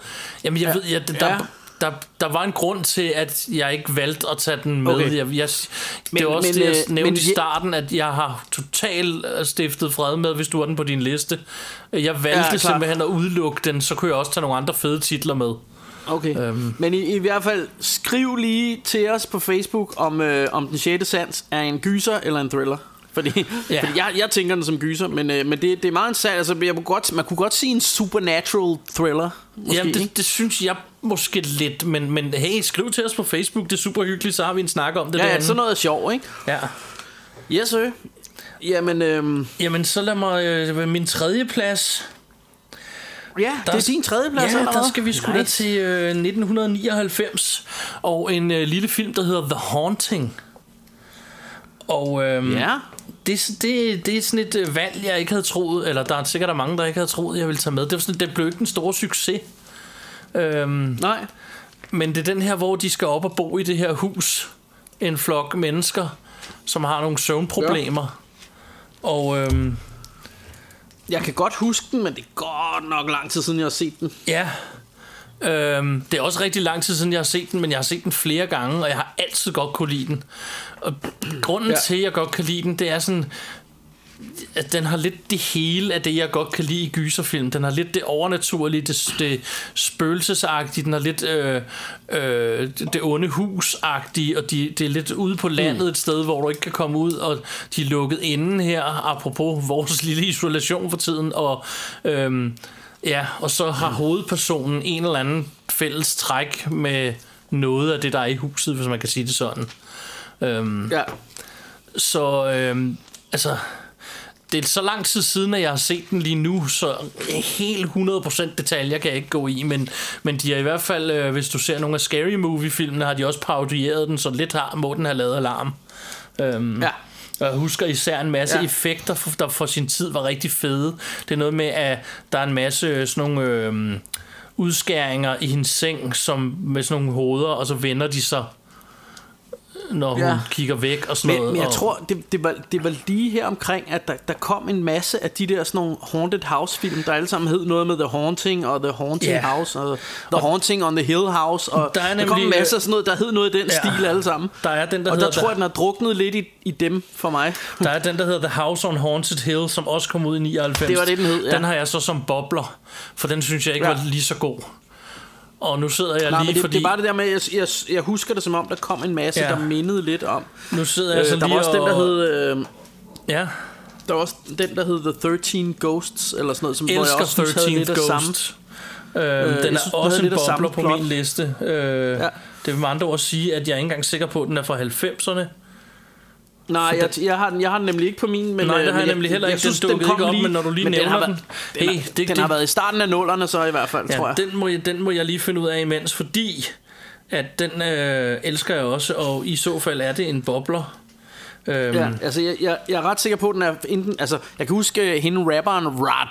C: jamen jeg
D: Ja.
C: ved, jeg, der,
D: Ja.
C: Der, der var en grund til, at jeg ikke valgte at tage den med.
D: Okay.
C: Jeg, jeg,
D: Men-
C: det var også
D: men,
C: det, jeg
D: øh,
C: nævnte
D: men
C: i starten, at jeg har totalt øh, stiftet fred med, hvis du har den på din liste. Jeg valgte
D: Ja, klart.
C: simpelthen at udelukke den, så kunne jeg også tage nogle andre fede titler med.
D: Okay,
C: Øhm.
D: men i, i hvert fald skriv lige til os på Facebook, om, øh, om den 6. sans er en gyser eller en thriller. Fordi, *laughs* ja. Fordi jeg, jeg tænker den som gyser, men, øh, men det, det er meget en sag. Altså, jeg kunne godt, man kunne godt sige en supernatural thriller. Måske,
C: Jamen, det, det synes jeg måske lidt, men, men hey, skriv til os på Facebook, det er super hyggeligt, så har vi en snak om det
D: Ja, ja, sådan noget er sjov, ikke?
C: Ja.
D: Yes, sir. Jamen, øhm,
C: Jamen, så lad mig øh, min tredje plads.
D: ja,
C: Der
D: det er din tredje plads,
C: Ja, der skal vi sgu da til øh, 1999, og en øh, lille film, der hedder The Haunting. Og øhm,
D: Ja.
C: Det, det, det er sådan et øh, valg, jeg ikke havde troet, eller der er sikkert der er mange, der ikke havde troet, jeg ville tage med. Det, var sådan, det blev ikke den store succes. Øhm,
D: Nej.
C: men det er den her, hvor de skal op og bo i det her hus. En flok mennesker, som har nogle søvnproblemer. Ja. Og øhm,
D: Jeg kan godt huske den, men det er godt nok lang tid siden, jeg har set den.
C: ja, øhm, det er også rigtig lang tid siden, jeg har set den, men jeg har set den flere gange, og jeg har altid godt kunne lide den. Og grunden
D: Ja.
C: til, at jeg godt kan lide den, det er sådan, at den har lidt det hele af det, jeg godt kan lide i gyserfilm. Den har lidt det overnaturlige, det, det spøgelsesagtige, den har lidt øh, øh, det onde husagtige, og de, det er lidt ude på landet et sted, hvor du ikke kan komme ud, og de er lukket inde her, apropos vores lille isolation for tiden, og øh, ja, og så har hovedpersonen en eller anden fælles træk med noget af det, der er i huset, hvis man kan sige det sådan. Øhm,
D: Ja.
C: så øhm, altså det er så lang tid siden, at jeg har set den lige nu, så helt 100% detaljer kan jeg ikke gå i, men, men de har i hvert fald, øh, hvis du ser nogle af Scary Movie-filmene, har de også parodieret den, så lidt har, må den have lavet alarm. Øhm,
D: Ja.
C: Og jeg husker især en masse
D: Ja.
C: effekter, der for sin tid var rigtig fede. Det er noget med, at der er en masse sådan nogle øh, udskæringer i hendes seng, som med sådan nogle hoveder, og så vender de sig når hun
D: Ja.
C: kigger væk og sådan
D: Men,
C: noget.
D: men jeg
C: og,
D: tror, det, det, var, det var lige her omkring, at der, der kom en masse af de der sådan nogle Haunted House-film, der alle sammen hed noget med The Haunting, og The Haunting
C: Ja.
D: House, og The Haunting on the Hill House, og
C: Der er
D: der kom en
C: nemlig,
D: masse af sådan noget, der hed noget i den
C: Ja.
D: stil alle sammen.
C: Der er den, der
D: og der
C: hedder
D: tror jeg, den har druknet lidt i, i dem for mig. *laughs*
C: Der er den, der hedder The House on Haunted Hill, som også kom ud i 99.
D: Det var det, den hed, ja.
C: Den har jeg så som bobler, for den synes jeg ikke
D: Ja.
C: var lige så god. Og nu sidder jeg
D: Nej,
C: lige,
D: det,
C: fordi...
D: det er bare det der med, jeg, jeg, jeg husker det som om, der kom en masse,
C: Ja.
D: der mindede lidt om.
C: Nu sidder jeg
D: Øh,
C: så
D: der
C: lige
D: var også den, der
C: og-
D: hed... Øh,
C: Ja,
D: der var også den, der hed The 13 Ghosts, eller sådan noget, som hvor jeg
C: elsker
D: også synes havde
C: 13
D: lidt af samme.
C: Ghost. Øh, den er
D: synes,
C: også en bobler på
D: plot.
C: min liste. Øh,
D: Ja.
C: Det vil med andre ord sige, at jeg er ikke engang sikker på, at den er fra 90'erne.
D: Nej, jeg, jeg, har den, jeg har den nemlig ikke på min. Men,
C: Nej, det
D: øh,
C: har jeg nemlig heller ikke. Den
D: synes,
C: dukkede
D: kom
C: ikke op, men når du lige
D: men den har
C: nævner den.
D: Den, har,
C: det-
D: den
C: det-
D: har været i starten af nullerne så i hvert fald, tror
C: Ja,
D: jeg.
C: den må, jeg, den må jeg lige finde ud af imens, fordi at den øh, elsker jeg også, og i så fald er det en bobler. Øhm,
D: Ja, altså jeg, jeg, jeg er ret sikker på, at den er enten, altså jeg kan huske at hende rapperen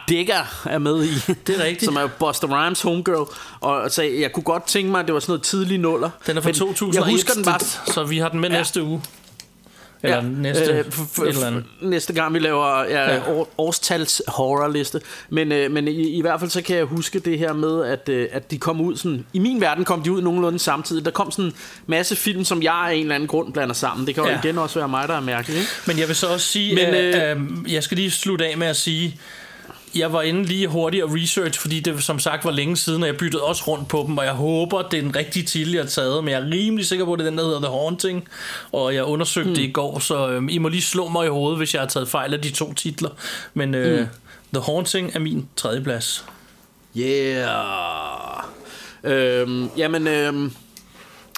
D: Digger er med i.
C: Det er rigtigt. *laughs*
D: Som er Buster Rhymes homegirl. Og altså, jeg kunne godt tænke mig, at det var sådan noget tidlig nuller.
C: Den er fra
D: Men
C: 2001,
D: Jeg husker den bare...
C: så vi har den med ja. næste uge. Eller ja, næste
D: øh, f-
C: et eller andet.
D: Næste gang vi laver ja,
C: Ja.
D: År, årstals horrorliste. Men, øh, men i, i hvert fald så kan jeg huske det her med, at, øh, at de kom ud sådan... I min verden kom de ud nogenlunde samtidig. Der kom sådan en masse film, som jeg af en eller anden grund blander sammen. Det kan jo
C: Ja.
D: igen også være mig, der er mærkelig. Ikke?
C: Men jeg vil så også sige,
D: Men, øh,
C: øh, øh, jeg skal lige slutte af med at sige, jeg var inde lige hurtigt og research, fordi det som sagt var længe siden, og jeg byttede også rundt på dem, og jeg håber, det er den rigtige titel, jeg har taget, men jeg er rimelig sikker på, at det er den, der hedder The Haunting, og jeg undersøgte hmm. det i går, så øh, I må lige slå mig i hovedet, hvis jeg har taget fejl af de to titler. Men øh,
D: Hmm.
C: The Haunting er min tredje plads.
D: Yeah. Øhm, jamen, øhm,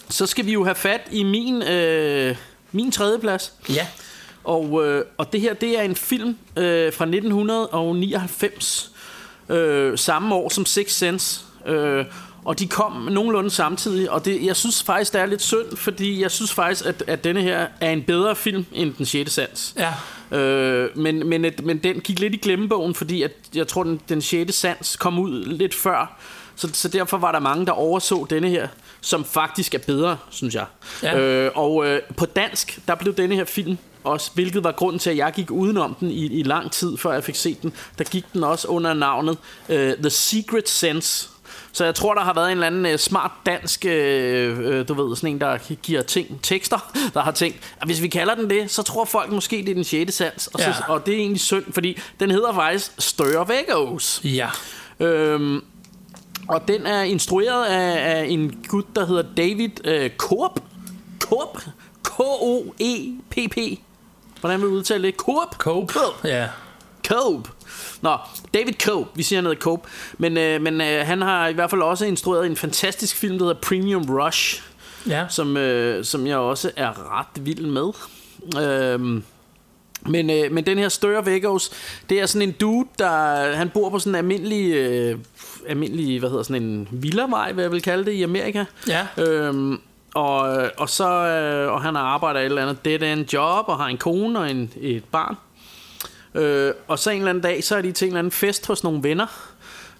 D: så skal vi jo have fat i min, øh, min tredje plads.
C: Ja.
D: Og, øh, og det her, det er en film øh, fra 1999, øh, samme år som Six Sense. Øh, og de kom nogenlunde samtidig, og det, jeg synes faktisk, det er lidt synd, fordi jeg synes faktisk, at, at denne her er en bedre film end Den 6. Sans.
C: Ja.
D: Øh, men, men, et, men den gik lidt i glemmebogen, fordi at, jeg tror, den, den 6. Sans kom ud lidt før. Så, så derfor var der mange, der overså denne her, som faktisk er bedre, synes jeg.
C: Ja.
D: Øh, og øh, på dansk, der blev denne her film også, hvilket var grunden til, at jeg gik udenom den i, i lang tid, før jeg fik set den. Der gik den også under navnet øh, The Secret Sense. Så jeg tror, der har været en eller anden øh, smart dansk, øh, øh, du ved, sådan en, der giver ting, tekster, *laughs* der har tænkt, at hvis vi kalder den det, så tror folk måske, det er den 6. sans. Og, så,
C: Ja.
D: og det er egentlig synd, fordi den hedder faktisk of Echoes.
C: Ja.
D: Øhm, og den er instrueret af, af en gut, der hedder David øh, Coop. Coop. K-O-E-P-P. Hvordan vil du udtale det? Coop?
C: Cope. Ja.
D: Cope. Nå, David Cope. Vi siger noget Cope. Men, øh, men øh, han har i hvert fald også instrueret en fantastisk film, der hedder Premium Rush.
C: Ja.
D: Som, øh, som jeg også er ret vild med. Øhm, men, øh, men den her of Echoes, det er sådan en dude, der han bor på sådan en almindelig, øh, almindelig hvad hedder sådan en villavej, hvad jeg vil kalde det i Amerika.
C: Ja.
D: Øhm, og, og så øh, og han arbejder et eller andet dead end job og har en kone og en, et barn. Øh, og så en eller anden dag, så er de til en eller anden fest hos nogle venner.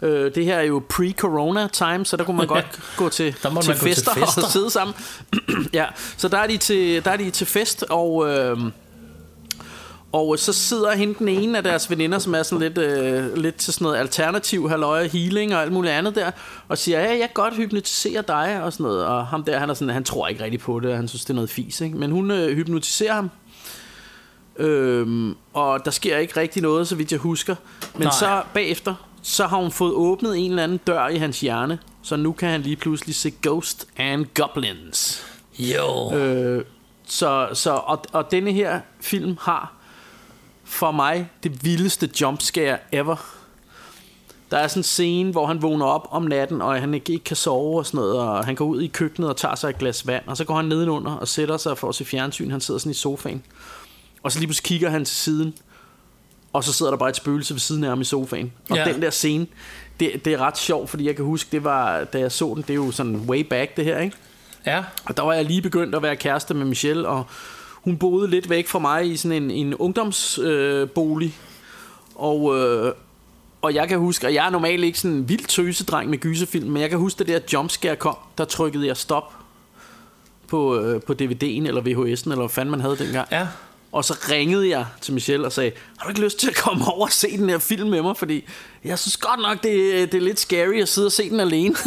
D: Øh, det her er jo pre-corona time, så der kunne man *laughs* godt gå til,
C: Der må
D: til,
C: man gå til
D: fester
C: fester.
D: og sidde sammen. *clears throat* ja, så der er de til, der er de til fest, og... Øh, og så sidder hende den ene af deres veninder, som er sådan lidt, øh, lidt til sådan noget alternativ halløje, healing og alt muligt andet der, og siger, ja, jeg kan godt hypnotisere dig og sådan noget. Og ham der, han, er sådan, han tror ikke rigtig på det, og han synes, det er noget fis, ikke? Men hun øh, hypnotiserer ham, øhm, og der sker ikke rigtig noget, så vidt jeg husker. Men
C: Nej.
D: så bagefter, så har hun fået åbnet en eller anden dør i hans hjerne, så nu kan han lige pludselig se Ghost and Goblins.
C: Jo.
D: Øh, så, så, og, og denne her film har for mig det vildeste jumpscare ever. Der er sådan en scene, hvor han vågner op om natten, og han ikke, ikke kan sove og sådan noget, og han går ud i køkkenet og tager sig et glas vand, og så går han nedenunder og sætter sig for at se fjernsyn. Han sidder sådan i sofaen. Og så lige pludselig kigger han til siden, og så sidder der bare et spøgelse ved siden af ham i sofaen. Og
C: Ja.
D: ja. den der scene, det, det er ret sjovt, fordi jeg kan huske, det var, da jeg så den, det er jo sådan way back det her, ikke?
C: Ja.
D: Og der var jeg lige begyndt at være kæreste med Michelle, og hun boede lidt væk fra mig i sådan en, en ungdomsbolig. Øh, og, øh, og jeg kan huske, og jeg er normalt ikke sådan en vild tøsedreng med gyserfilm, men jeg kan huske, det der jumpscare kom, der trykkede jeg stop på, øh, på DVD'en eller VHS'en, eller hvad fanden man havde dengang.
C: Ja.
D: Og så ringede jeg til Michelle og sagde, har du ikke lyst til at komme over og se den her film med mig? Fordi jeg synes godt nok, det, det er lidt scary at sidde og se den alene. *laughs*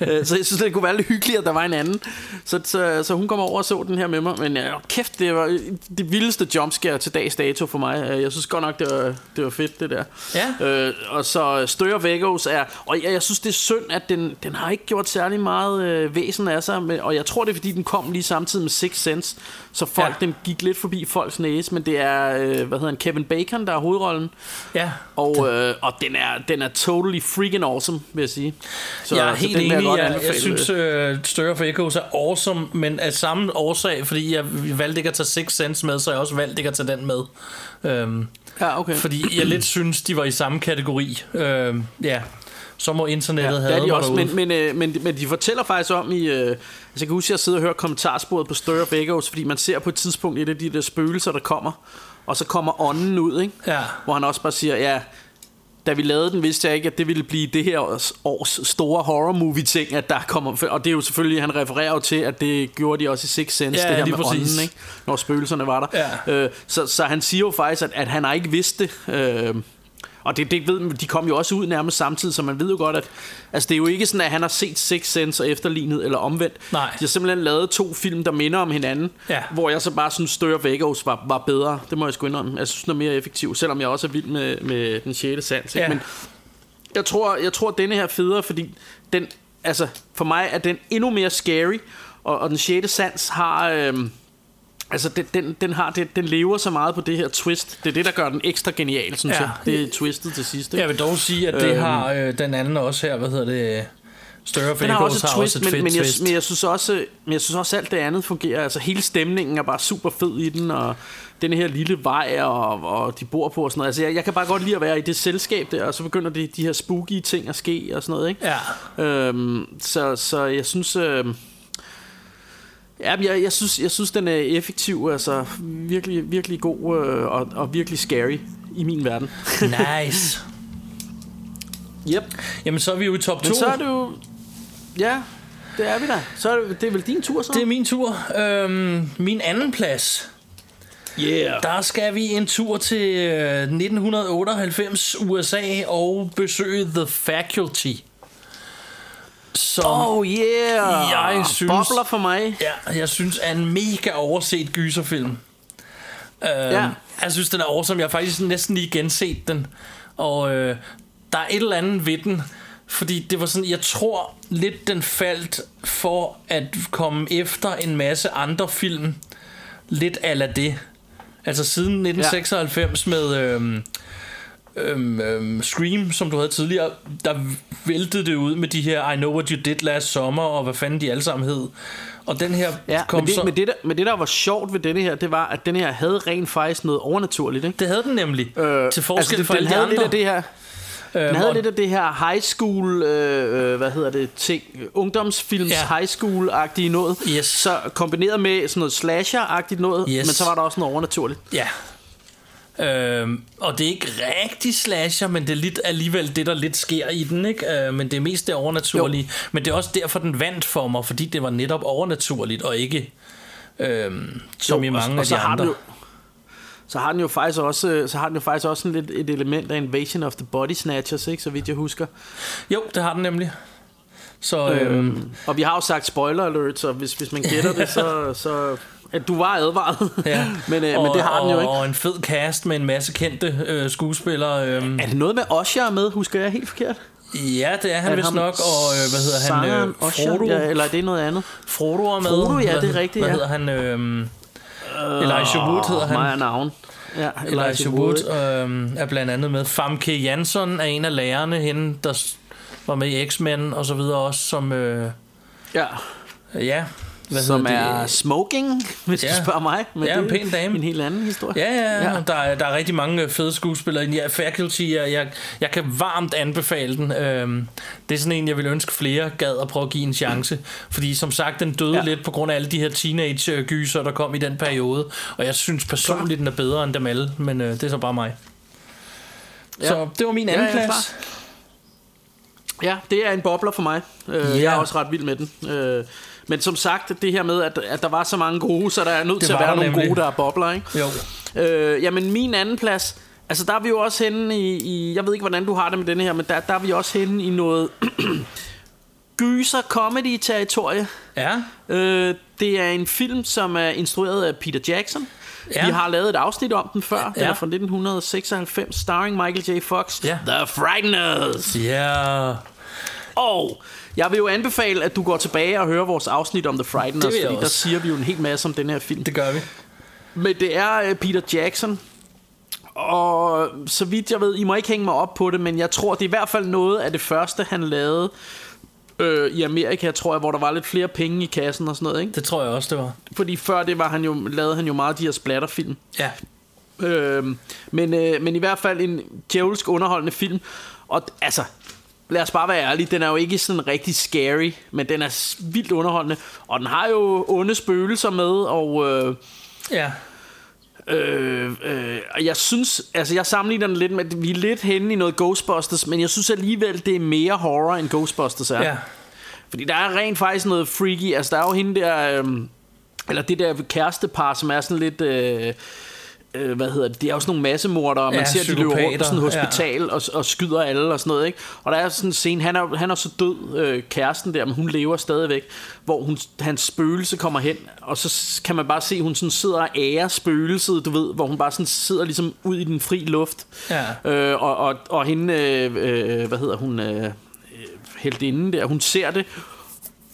D: Øh, så jeg synes, det kunne være lidt hyggeligt, at der var en anden. Så, så, så hun kom over og så den her med mig. Men ja, kæft, det var det vildeste jumpscare til dags dato for mig. Øh, Jeg synes godt nok, det var, det var fedt, det der.
C: Ja.
D: Øh, og så Støy of Echoes er... Og jeg, jeg synes, det er synd, at den, den har ikke gjort særlig meget øh, væsen af sig. Men, og jeg tror, det er, fordi den kom lige samtidig med Six Sense. Så folk, ja. den gik lidt forbi folks næse. Men det er, øh, hvad hedder han, Kevin Bacon, der er hovedrollen.
C: Ja.
D: Og, øh, og den, er, den er totally freaking awesome, vil jeg sige.
C: Så, jeg er helt
D: vil
C: enig. Jeg, jeg,
D: anbefale.
C: synes, uh, Stir of Echoes er awesome, men af samme årsag, fordi jeg valgte ikke at tage Six Sense med, så jeg også valgte ikke at tage den med. Um,
D: ja, okay.
C: Fordi jeg lidt synes, de var i samme kategori. Um, ja, så må internettet
D: Ja,
C: have
D: de også, men, men, øh, men, men de fortæller faktisk om i... Øh, altså jeg kan huske, at jeg sidder og hører kommentarsporet på Stir of Echoes, fordi man ser på et tidspunkt et af de der spøgelser, der kommer, og så kommer ånden ud, ikke?
C: Ja.
D: Hvor han også bare siger, ja, da vi lavede den, vidste jeg ikke, at det ville blive det her års, års store horror movie ting, at der kommer... Og det er jo selvfølgelig, han refererer jo til, at det gjorde de også i Six Sense,
C: Ja,
D: det her med
C: præcis.
D: ånden, ikke? Når spøgelserne var der.
C: Ja.
D: Øh, så, så han siger jo faktisk, at, at han har ikke vidst det... Øh, og det, det ved, de kom jo også ud nærmest samtidig, så man ved jo godt, at altså, det er jo ikke sådan, at han har set Six Sense og efterlignet eller omvendt.
C: Nej.
D: De har simpelthen lavet to film, der minder om hinanden,
C: Ja.
D: hvor jeg så bare synes, of Echoes var, var bedre. Det må jeg sgu indrømme. Jeg synes, den er mere effektiv, selvom jeg også er vild med, med den 6. sans. Ikke?
C: Ja.
D: Men jeg tror, jeg tror, at denne her er federe, fordi den, altså, for mig er den endnu mere scary, og, og den 6. sans har... Øhm, Altså, den, den, den, har, den, den lever så meget på det her twist. Det er det, der gør den ekstra genial, synes
C: Ja.
D: jeg. Det er twistet til sidst. Ikke?
C: Jeg vil dog sige, at det
D: Øhm.
C: har øh, den anden også her, hvad hedder det... Stir of
D: Den har også et twist,
C: også et
D: men, men, jeg,
C: twist.
D: men jeg synes også, men jeg synes også alt det andet fungerer. Altså hele stemningen er bare super fed i den, og den her lille vej, og, og de bor på og sådan noget. Altså jeg, jeg kan bare godt lide at være i det selskab der, og så begynder de, de her spooky ting at ske og sådan noget, ikke?
C: Ja.
D: Øhm, så, så jeg synes... Øhm, Ja, jeg, jeg, synes, jeg synes, den er effektiv, altså virkelig, virkelig god øh, og, og virkelig scary i min verden. *laughs* *laughs*
C: Nice.
D: Yep.
C: Jamen, så er vi jo i top 2.
D: Men så er det jo... Ja, det er vi da. Så er det, det er vel din tur så?
C: Det er min tur. Øhm, min anden plads.
D: Yeah.
C: Der skal vi en tur til øh, 1998 USA og besøge The Faculty. Som
D: Oh yeah!
C: Jeg synes-
D: Bobler for mig.
C: ja, jeg synes er en mega overset gyserfilm. Øh,
D: Ja.
C: Jeg synes, den er awesome. Jeg har faktisk næsten lige genset den. Og øh, der er et eller andet ved den. Fordi det var sådan, jeg tror lidt den faldt for at komme efter en masse andre film. Lidt ala det. Altså siden 1996 ja. med øhm, øhm, øhm, Scream, som du havde tidligere, der væltede det ud med de her I Know What You Did Last Summer, og hvad fanden de alle sammen hed. Og den her
D: Ja,
C: kom
D: men det,
C: så...
D: men, det der, men det der var sjovt ved denne her, det var, at den her havde rent faktisk noget overnaturligt, ikke?
C: Det havde den nemlig.
D: Øh,
C: til forskel
D: altså,
C: fra
D: den,
C: alle de
D: havde lidt
C: andre.
D: af det her, den
C: Øhm,
D: havde
C: og-
D: lidt af det her high school, øh, øh, hvad hedder det, ting, ungdomsfilms
C: Ja.
D: high school-agtige noget.
C: Yes.
D: Så kombineret med sådan noget slasher-agtigt noget,
C: Yes.
D: men så var der også noget overnaturligt.
C: Ja. Øhm, og det er ikke rigtig slasher, men det er lidt alligevel det, der lidt sker i den, ikke? Øh, men det er mest det overnaturlige. Jo. Men det er også derfor, den vandt for mig, fordi det var netop overnaturligt, og ikke øhm, som
D: Jo,
C: i
D: og-
C: mange
D: og
C: af
D: så
C: de andre.
D: jo- Så har den jo faktisk også, øh, så har den jo faktisk også sådan lidt et element af Invasion of the Body Snatchers, ikke, så vidt jeg husker.
C: Jo, det har den nemlig. Så øhm,
D: Øhm, og vi har jo sagt spoiler alert, så hvis, hvis man gætter det, så, så at du var advaret.
C: ja. *laughs*
D: men, øh,
C: og,
D: men det har den jo ikke.
C: Og en fed cast med en masse kendte øh, skuespillere. Øh,
D: Er det noget med Osher er med, husker jeg helt forkert?
C: ja, det er han vist nok. Og øh, hvad hedder han? Øh? Frodo.
D: Ja, eller er det noget andet?
C: Frodo er med.
D: Frodo, ja, det er rigtigt,
C: Hvad
D: ja.
C: hedder han? Øh, Elijah Wood hedder han.
D: Mig navn. Ja,
C: Elijah Wood øh, er blandt andet med. Famke Jansson er en af lærerne, hende der var med i X-Men og så videre også, som... Øh,
D: Ja,
C: ja, hvad
D: som er
C: det?
D: smoking, hvis
C: Ja.
D: du spørger mig. Men
C: Ja,
D: det
C: en pæn dame.
D: En helt anden historie.
C: Ja, ja,
D: Ja.
C: ja. Der, er, der er rigtig mange fede skuespillere. Ja, Faculty, jeg, jeg, jeg kan varmt anbefale den. Øhm, det er sådan en, jeg vil ønske flere gad at prøve at give en chance. Fordi som sagt, den døde
D: Ja.
C: ja. lidt på grund af alle de her teenage-gyser, der kom i den periode. Og jeg synes personligt, den er bedre end dem alle. Men øh, det er så bare mig.
D: Ja.
C: Så det var min
D: Ja,
C: anden
D: ja,
C: plads.
D: klar. Ja, det er en bobler for mig. Øh,
C: Ja.
D: Jeg er også ret vild med den. Øh, men som sagt, det her med, at, at der var så mange gode, så der er nødt
C: Det
D: til at være nogle
C: nemlig.
D: gode, der er bobler, ikke?
C: Jo.
D: Øh, jamen, min anden plads... Altså, der er vi jo også henne i, i... Jeg ved ikke, hvordan du har det med denne her, men der, der er vi også henne i noget... *clears throat* gyser comedy territorie.
C: Ja.
D: Øh, det er en film, som er instrueret af Peter Jackson.
C: Ja.
D: Vi har lavet et afsnit om den før. Den
C: Ja.
D: er fra 1996, starring Michael J. Fox.
C: Ja.
D: The Frighteners.
C: Ja.
D: Og jeg vil jo anbefale, at du går tilbage og hører vores afsnit om The Frighteners, fordi der
C: også.
D: siger vi jo en hel masse om den her film.
C: Det gør vi.
D: Men det er uh, Peter Jackson, og så vidt jeg ved, I må ikke hænge mig op på det, men jeg tror, det er i hvert fald noget af det første, han lavede øh, i Amerika, tror jeg, hvor der var lidt flere penge i kassen og sådan noget, ikke?
C: Det tror jeg også, det var.
D: Fordi før det var han jo, lavede han jo meget af de her splatterfilm.
C: Ja.
D: Øhm, men, øh, men i hvert fald en djævelsk underholdende film. Og altså, lad os bare være ærlige, den er jo ikke sådan rigtig scary, men den er vildt underholdende. Og den har jo onde spøgelser med, og... Øh,
C: Ja.
D: Øh, øh, og jeg synes, altså jeg sammenligner den lidt med, vi er lidt henne i noget Ghostbusters, men jeg synes alligevel, det er mere horror, end Ghostbusters er.
C: Ja.
D: Fordi der er rent faktisk noget freaky, altså der er jo hende der, øh, eller det der kærestepar, som er sådan lidt... Øh, øh, hvad hedder det, det er jo sådan nogle massemordere, og man
C: Ja,
D: ser, de løber rundt på sådan et hospital ja. og, og skyder alle og sådan noget, ikke? Og der er sådan en scene, han er, han er så død, øh, kæresten der, men hun lever stadigvæk, hvor hun, hans spøgelse kommer hen, og så kan man bare se, hun sådan sidder og ærer spøgelset, du ved, hvor hun bare sådan sidder ligesom ud i den fri luft.
C: Ja.
D: Øh, og, og, og hende, øh, øh, hvad hedder hun, øh, øh, heldinden der, hun ser det,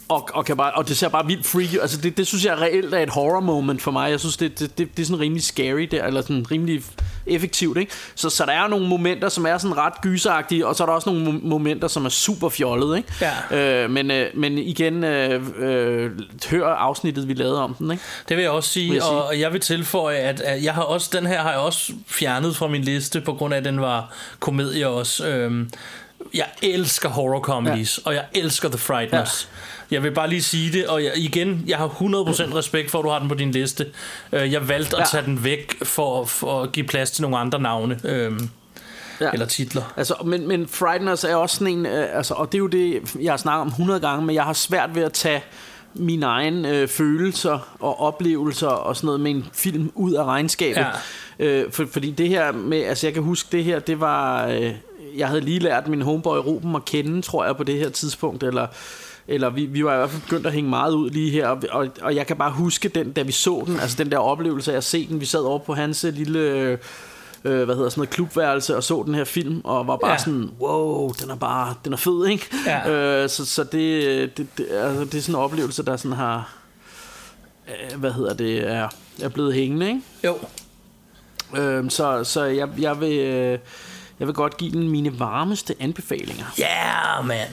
D: og, og, kan bare, og det ser bare vildt freaky Altså det, det synes jeg reelt er et horror moment for mig Jeg synes det, det, det, det er sådan rimelig scary der Eller sådan rimelig effektivt ikke? Så, så der er nogle momenter som er sådan ret gyseragtige Og så er der også nogle mo- momenter som er super fjollet ikke?
C: Ja.
D: Øh, men, øh, men igen øh, øh, Hør afsnittet vi lavede om den ikke?
C: Det vil jeg også sige,
D: Vil jeg sige.
C: og og jeg vil tilføje, at, at jeg har også, den her har jeg også fjernet fra min liste, på grund af, at den var komedie også. Øhm, jeg elsker horror comedies, ja. og jeg elsker The Frighteners. Ja. Jeg vil bare lige sige det, og jeg, igen, jeg har 100% respekt for, at du har den på din liste. Øh, Jeg valgte at
D: Ja.
C: tage den væk for, for at give plads til nogle andre navne. Øhm,
D: Ja.
C: Eller titler.
D: Altså, men, men Frighteners er også sådan en, øh, altså, og det er jo det, jeg har snakket om 100 gange, men jeg har svært ved at tage mine egne øh, følelser og oplevelser og sådan noget med en film ud af regnskabet.
C: Ja.
D: Øh, for, fordi det her med, altså jeg kan huske det her, det var, øh, jeg havde lige lært min homeboy Ruben at kende, tror jeg, på det her tidspunkt, eller eller vi, vi var i hvert fald begyndt at hænge meget ud lige her, og, og, og jeg kan bare huske den, da vi så den, altså den der oplevelse af at se den, vi sad over på hans øh, lille... Øh, øh, hvad hedder sådan noget klubværelse og så den her film og var bare
C: Ja.
D: sådan wow den er bare den er fed ikke
C: Ja.
D: øh, så, så det, det, det, altså, det er sådan en oplevelse der sådan har øh, hvad hedder det er, er blevet hængende ikke
C: Jo.
D: øh, så, så jeg, jeg vil øh, jeg vil godt give den mine varmeste anbefalinger
C: Ja, yeah, man.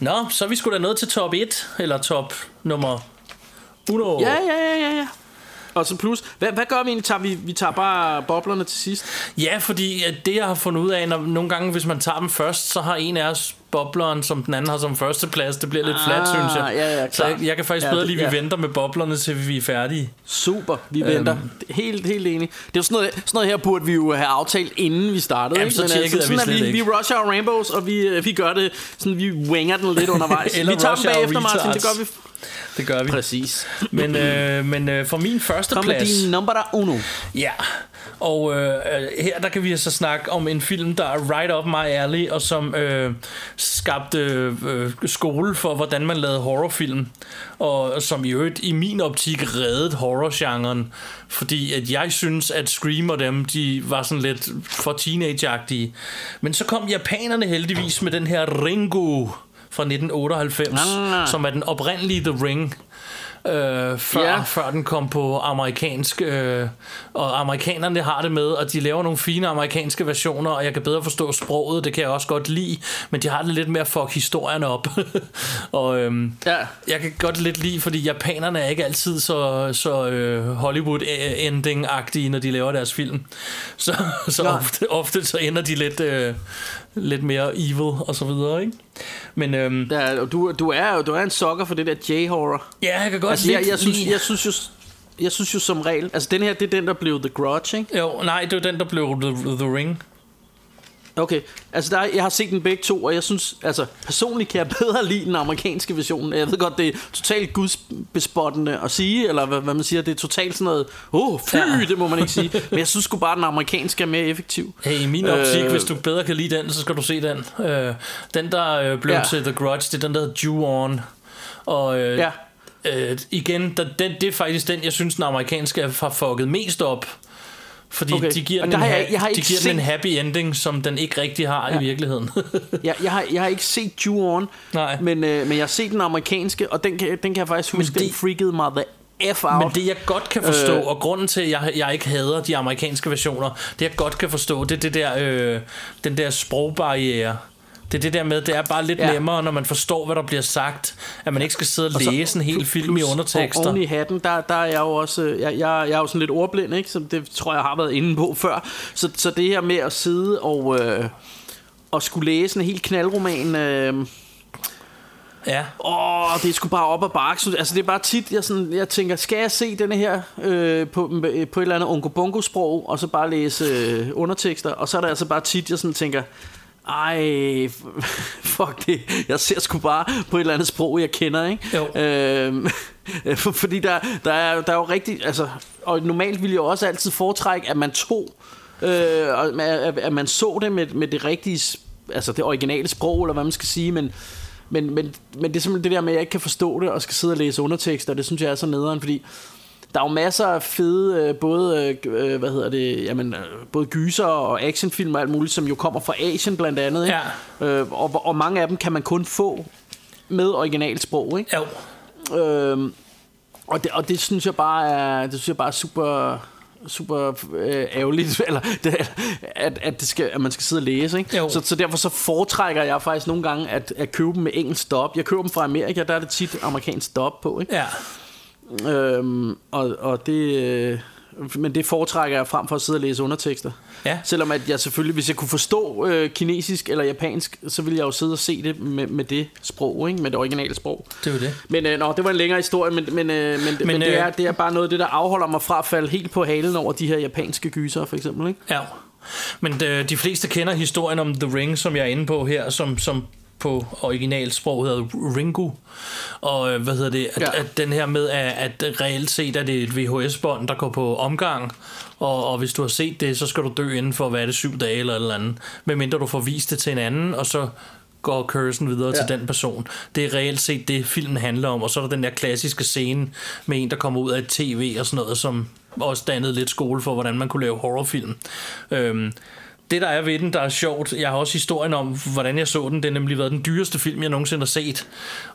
C: Nå, så er vi sgu da nået til top 1, eller top nummer 100.
D: ja ja ja ja ja og så plus, hvad, hvad gør vi egentlig? Tager vi, vi tager bare boblerne til sidst?
C: Ja, fordi det jeg har fundet ud af, når nogle gange hvis man tager dem først, så har en af os bobleren, som den anden har som førsteplads. Det bliver lidt
D: Ah,
C: flat, synes jeg.
D: ja, ja,
C: så jeg, jeg kan faktisk
D: Ja,
C: bedre lide, at vi
D: ja.
C: venter med boblerne, til vi er færdige.
D: Super, vi
C: Øhm.
D: venter. Helt, helt enig. Det er jo sådan noget, sådan noget her burde vi jo have aftalt, inden vi startede.
C: Jamen,
D: ikke?
C: så
D: Men,
C: tjekkede
D: altså,
C: er vi
D: sådan, at
C: slet
D: vi,
C: ikke.
D: vi rusher our rainbows, og vi, øh, vi gør det, sådan vi winger den lidt *laughs* undervejs.
C: Eller
D: vi tager dem bagefter, Martin, det gør vi.
C: Det gør vi.
D: Præcis.
C: Men, øh, men øh, for min første
D: Kom
C: plads...
D: din number uno.
C: Ja, og øh, øh, her der kan vi så snakke om en film, der er right up my alley, og som øh, skabte øh, skole for, hvordan man lavede horrorfilm, og som i øvrigt i min optik reddede horrorgenren, fordi at jeg synes, at Scream og dem, de var sådan lidt for teenageagtige. Men så kom japanerne heldigvis med den her Ringo fra 1998,
D: Ah.
C: som er den oprindelige The Ring øh, før, yeah. før den kom på amerikansk. Øh, og amerikanerne har det med, at de laver nogle fine amerikanske versioner, og jeg kan bedre forstå sproget, det kan jeg også godt lide, men de har det lidt med at fuck historierne op. *laughs* og øhm,
D: Ja.
C: jeg kan godt lidt lide, fordi japanerne er ikke altid så, så øh, Hollywood-ending-agtige, når de laver deres film. Så, så ofte, ofte så ender de lidt, øh, lidt mere evil og så videre, ikke? Men øhm,
D: Ja, og du, du, er, du er en sokker for det der J-horror.
C: ja, jeg kan godt
D: Altså,
C: lide...
D: jeg, jeg, synes, jeg, synes jo, jeg synes jo som regel, altså den her, det er den, der blev The Grudge, ikke?
C: Jo, nej, det var den, der blev The, the Ring.
D: Okay, altså der, jeg har set den begge to, og jeg synes, altså personligt kan jeg bedre lide den amerikanske version. Jeg ved godt, det er totalt gudsbespottende at sige, eller hvad, hvad man siger, det er totalt sådan noget, åh, oh, fy, ja. det må man ikke sige. Men jeg synes sgu bare, at den amerikanske er mere effektiv.
C: Hey, i min optik, øh, hvis du bedre kan lide den, så skal du se den. Øh, den, der øh, blev ja. til The Grudge, det er den, der hedder Jew On. Og øh, ja. øh, igen, der, den, det er faktisk den, jeg synes, den amerikanske har fucket mest op. Fordi okay. de giver, den, en, jeg, jeg har de giver set... den en happy ending, som den ikke rigtig har ja. i virkeligheden. *laughs*
D: ja, jeg, har, jeg har ikke set Ju-On, Nej. Men, øh, men jeg har set den amerikanske, og den kan, den kan jeg faktisk huske, det, den freakede mig the F out.
C: Men det jeg godt kan forstå, øh, og grunden til, at jeg, jeg ikke hader de amerikanske versioner, det jeg godt kan forstå, det er det der, øh, den der sprogbarriere. Det er det der med, det er bare lidt ja. nemmere, når man forstår, hvad der bliver sagt, at man ikke skal sidde og, og læse så, en hel film i undertekster.
D: Og oven i hatten, der, der er jeg jo også, jeg, jeg, jeg er jo sådan lidt ordblind, ikke? Så det tror jeg har været inde på før. Så, så det her med at sidde og, øh, og skulle læse en helt knaldroman... Øh,
C: Ja.
D: Åh, det er sgu bare op ad bakke. Altså, det er bare tit, jeg, sådan, jeg tænker, skal jeg se denne her øh, på, på et eller andet onko bongo sprog og så bare læse øh, undertekster? Og så er der altså bare tit, jeg sådan tænker, ej, *laughs* fuck det. Jeg ser sgu bare på et eller andet sprog, jeg kender, ikke?
C: Jo.
D: Øhm, *laughs* fordi der, der, er, der er jo rigtig... Altså, og normalt ville jeg også altid foretrække, at man tog... Øh, at, at man så det med, med det rigtige... Altså det originale sprog, eller hvad man skal sige, men... Men, men, men det er simpelthen det der med, at jeg ikke kan forstå det, og skal sidde og læse undertekster, det synes jeg er så nederen, fordi der er jo masser af fede, øh, både, øh, hvad hedder det, jamen, øh, både gyser og actionfilm og alt muligt, som jo kommer fra Asien blandt andet. Ikke? Ja. Øh, og, og mange af dem kan man kun få med originalsprog. Ikke?
C: Jo.
D: Øh, og, det, og det synes jeg bare er, det synes jeg bare er super super øh, ærgerligt *laughs* eller det, at, at, det skal, at man skal sidde og læse ikke? Så, så derfor så foretrækker jeg faktisk nogle gange at, at købe dem med engelsk stop jeg køber dem fra Amerika der er det tit amerikansk stop på ikke?
C: Ja.
D: Øhm, og, og det... Øh, men det foretrækker jeg frem for at sidde og læse undertekster.
C: Ja.
D: Selvom at jeg selvfølgelig, hvis jeg kunne forstå øh, kinesisk eller japansk, så ville jeg jo sidde og se det med, med det sprog, ikke? med det originale sprog.
C: Det var det.
D: Men øh, nå, det var en længere historie, men, men, øh, men, men, men det, er, øh, det er bare noget af det, der afholder mig fra at falde helt på halen over de her japanske gyser, for eksempel. Ikke?
C: Ja. Men de, øh, de fleste kender historien om The Ring, som jeg er inde på her, som, som på originalsprog hedder Ringu. Og øh, hvad hedder det? At, ja. at den her med, at, at reelt set er det et VHS-bånd, der går på omgang. Og, og hvis du har set det, så skal du dø inden for, hvad er det, syv dage eller eller andet. Medmindre du får vist det til en anden, og så går cursen videre ja. til den person. Det er reelt set det, filmen handler om. Og så er der den der klassiske scene med en, der kommer ud af et tv og sådan noget, som også dannede lidt skole for, hvordan man kunne lave horrorfilm. Øhm, det der er ved den, der er sjovt, jeg har også historien om, hvordan jeg så den. Det er nemlig været den dyreste film, jeg nogensinde har set.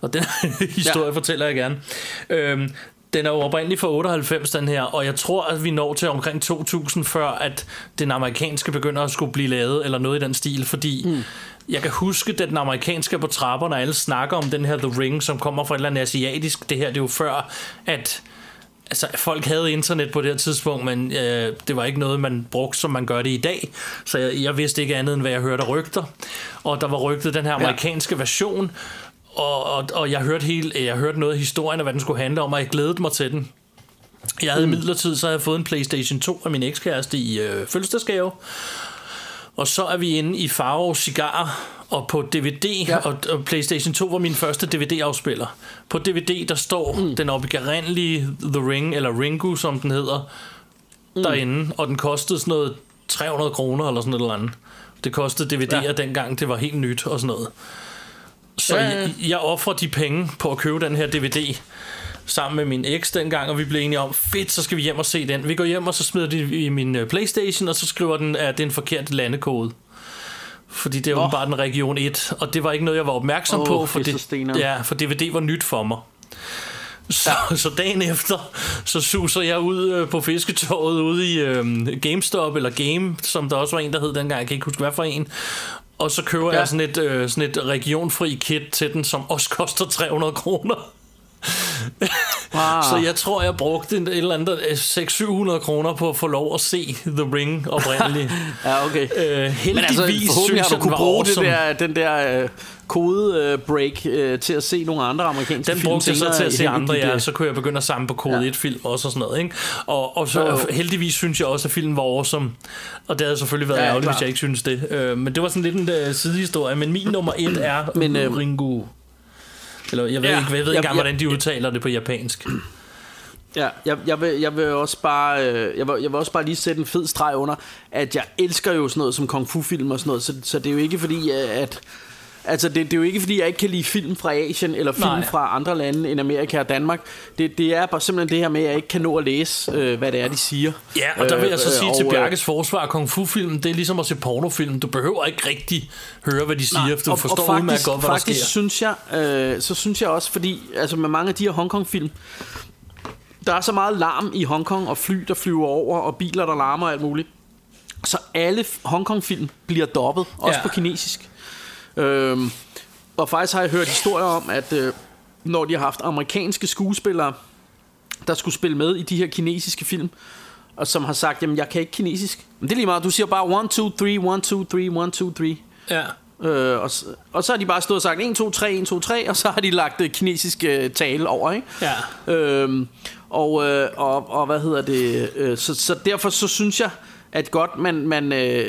C: Og den *laughs* historie ja. fortæller jeg gerne. Øhm, den er jo oprindeligt fra 98, den her, og jeg tror, at vi når til omkring 2000, før at den amerikanske begynder at skulle blive lavet, eller noget i den stil, fordi mm. jeg kan huske, at den amerikanske på trapperne, og alle snakker om den her The Ring, som kommer fra et eller andet asiatisk. Det her, det er jo før, at altså, folk havde internet på det her tidspunkt, men øh, det var ikke noget, man brugte, som man gør det i dag. Så jeg, jeg vidste ikke andet, end hvad jeg hørte af rygter. Og der var rygtet den her amerikanske ja. version, og, og, og jeg, hørte hele, jeg hørte noget af historien, og hvad den skulle handle om, og jeg glædede mig til den. Jeg havde mm. midlertid, så havde jeg fået en Playstation 2 af min ekskæreste i øh, fødselsdagsgave. Og så er vi inde i Faro Cigar, og på DVD, ja. og, og PlayStation 2 var min første DVD-afspiller. På DVD, der står mm. den oprindelige The Ring, eller Ringu, som den hedder, mm. derinde, og den kostede sådan noget 300 kroner, eller sådan noget eller andet. Det kostede DVD'er ja. dengang, det var helt nyt og sådan noget. Så ja, ja. jeg, jeg offrer de penge på at købe den her DVD sammen med min eks dengang, og vi blev enige om, fedt, så skal vi hjem og se den. Vi går hjem, og så smider de i min øh, Playstation, og så skriver den, at det er en forkert landekode. Fordi det er jo bare den region 1, og det var ikke noget, jeg var opmærksom oh, på, for, det, ja, for DVD var nyt for mig. Så, ja. så dagen efter, så suser jeg ud øh, på fisketåret ude i øh, GameStop, eller Game, som der også var en, der hed dengang, jeg kan ikke huske, hvad for en. Og så køber ja. jeg sådan et, øh, sådan et regionfri kit til den, som også koster 300 kroner. *laughs* Ah. så jeg tror, jeg brugte et eller andet 600-700 kroner på at få lov at se The Ring oprindeligt. *laughs*
D: ja, okay.
C: Øh, heldigvis Men altså,
D: synes har du kunne bruge awesome. det der, den der, øh, kode-break øh, til at se nogle andre amerikanske
C: Den
D: film
C: brugte jeg så til at se andre, ja.
D: øh,
C: Så kunne jeg begynde at samle på kode
D: Ja.
C: 1 film også og sådan noget, ikke? Og, og så
D: Jo, jo.
C: heldigvis synes jeg også, at filmen var awesome. Og det havde selvfølgelig været
D: Ja,
C: ærgerligt, hvis jeg ikke synes det. Øh, men det var sådan lidt en uh, sidehistorie. Men min nummer 1 er
D: Men, øh,
C: Ringu. Eller jeg ved
D: Ja,
C: ikke, jeg ved ikke
D: jeg-
C: engang,
D: jeg-
C: hvordan de udtaler det på japansk.
D: Ja, jeg, jeg, vil, jeg vil også bare øh, jeg vil, jeg vil også bare lige sætte en fed streg under at jeg elsker jo sådan noget som kung fu film og sådan noget, så, så det er jo ikke fordi at Altså det, det er jo ikke fordi jeg ikke kan lide film fra Asien Eller film
C: Nej.
D: fra andre lande end Amerika og Danmark det, det er bare simpelthen det her med At jeg ikke kan nå at læse øh, hvad det er de siger
C: Ja, og der vil jeg så
D: Øh,
C: sige
D: og,
C: til
D: øh,
C: Bjarkes forsvar, Kung Fu-film, det er ligesom at se pornofilm. Du behøver ikke rigtig høre, hvad de siger,
D: Nej,
C: for du
D: og-
C: forstår
D: og faktisk,
C: udmærket godt, hvad der
D: faktisk
C: sker.
D: synes jeg, øh, så synes jeg også, fordi altså med mange af de her Hongkong-film, der er så meget larm i Hongkong, og fly, der flyver over, og biler, der larmer og alt muligt. Så alle Hongkong-film bliver dobbet, også
C: Ja.
D: på kinesisk. Øhm, og faktisk har jeg hørt historier om, at øh, når de har haft amerikanske skuespillere, der skulle spille med i de her kinesiske film, og som har sagt, jamen jeg kan ikke kinesisk. Men det er lige meget, du siger bare 1, 2, 3, 1, 2, 3, 1, 2, 3.
C: Ja.
D: Øh, og, og så har de bare stået og sagt 1, 2, 3, 1, 2, 3, og så har de lagt øh, kinesisk øh, tale over, ikke?
C: Ja.
D: Øhm, og, øh, og, og hvad hedder det? Øh, så, så derfor så synes jeg, at godt man, man øh,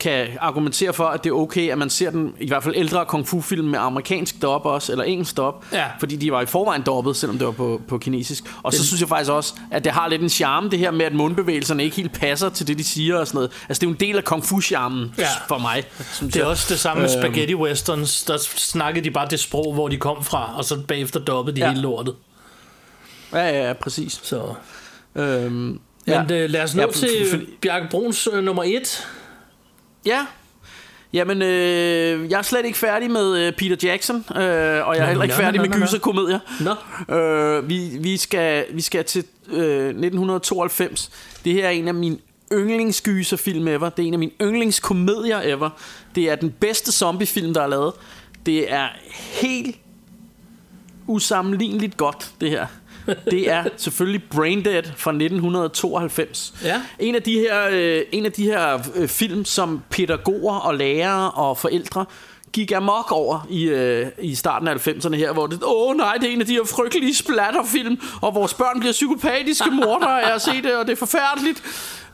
D: kan argumentere for, at det er okay, at man ser den, i hvert fald ældre kung fu film med amerikansk dop også, eller engelsk dop,
C: Ja.
D: fordi de var i forvejen dobbet, selvom det var på, på kinesisk. Og så synes jeg faktisk også, at det har lidt en charme, det her med, at mundbevægelserne ikke helt passer til det, de siger og sådan noget. Altså det er jo en del af kung fu-charmen
C: Ja.
D: for mig, synes
C: Det er
D: jeg.
C: også det samme med
D: Øhm,
C: spaghetti westerns. Der snakkede de bare det sprog, hvor de kom fra, og så bagefter dobbede de
D: ja.
C: hele lortet.
D: Ja, ja, ja, præcis.
C: Så.
D: Øhm,
C: Men
D: ja.
C: ja. lad os nå
D: Ja, for-
C: til
D: for-
C: Bjarke Bruns øh, nummer 1.
D: Ja. Jamen, øh, jeg er slet ikke færdig med øh, Peter Jackson, øh, og jeg er
C: Nå,
D: heller ikke
C: nå,
D: færdig
C: nå,
D: med gyserkomedier.
C: Nå.
D: Øh, vi, vi, skal, vi skal til øh, 1992. Det her er en af mine yndlingsgyserfilm ever. Det er en af mine yndlingskomedier ever. Det er den bedste zombiefilm, der er lavet. Det er helt usammenligneligt godt, det her. Det er selvfølgelig Braindead fra 1992.
C: Ja.
D: En af de her, øh, en af de her øh, film, som pædagoger og lærere og forældre gik amok over i, øh, i starten af 90'erne her, hvor det, åh nej, det er en af de her frygtelige splatterfilm, og vores børn bliver psykopatiske mordere af at se det, og det er forfærdeligt.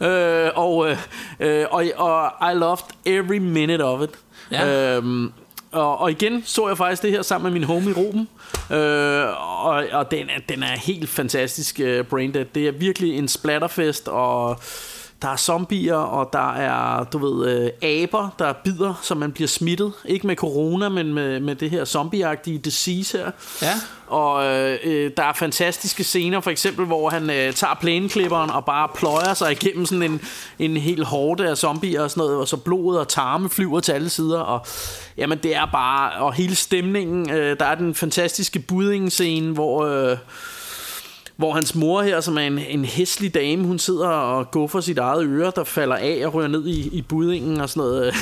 D: Øh, og, øh, øh, og, og I loved every minute of it.
C: Ja.
D: Øhm, og, og igen så jeg faktisk det her sammen med min homie Ruben. Øh, og og den, er, den er helt fantastisk, øh, uh, Braindead. Det er virkelig en splatterfest, og der er zombier, og der er, du ved, øh, aber, der bider, så man bliver smittet. Ikke med corona, men med, med det her zombieagtige disease her.
C: Ja.
D: Og øh, øh, der er fantastiske scener, for eksempel, hvor han øh, tager plæneklipperen og bare pløjer sig igennem sådan en, en hel horde af zombier og sådan noget, og så blodet og tarme flyver til alle sider, og jamen det er bare, og hele stemningen, øh, der er den fantastiske budding-scene, hvor... Øh, hvor hans mor her, som er en, en hæslig dame, hun sidder og går for sit eget øre, der falder af og rører ned i, i buddingen og sådan noget. *laughs*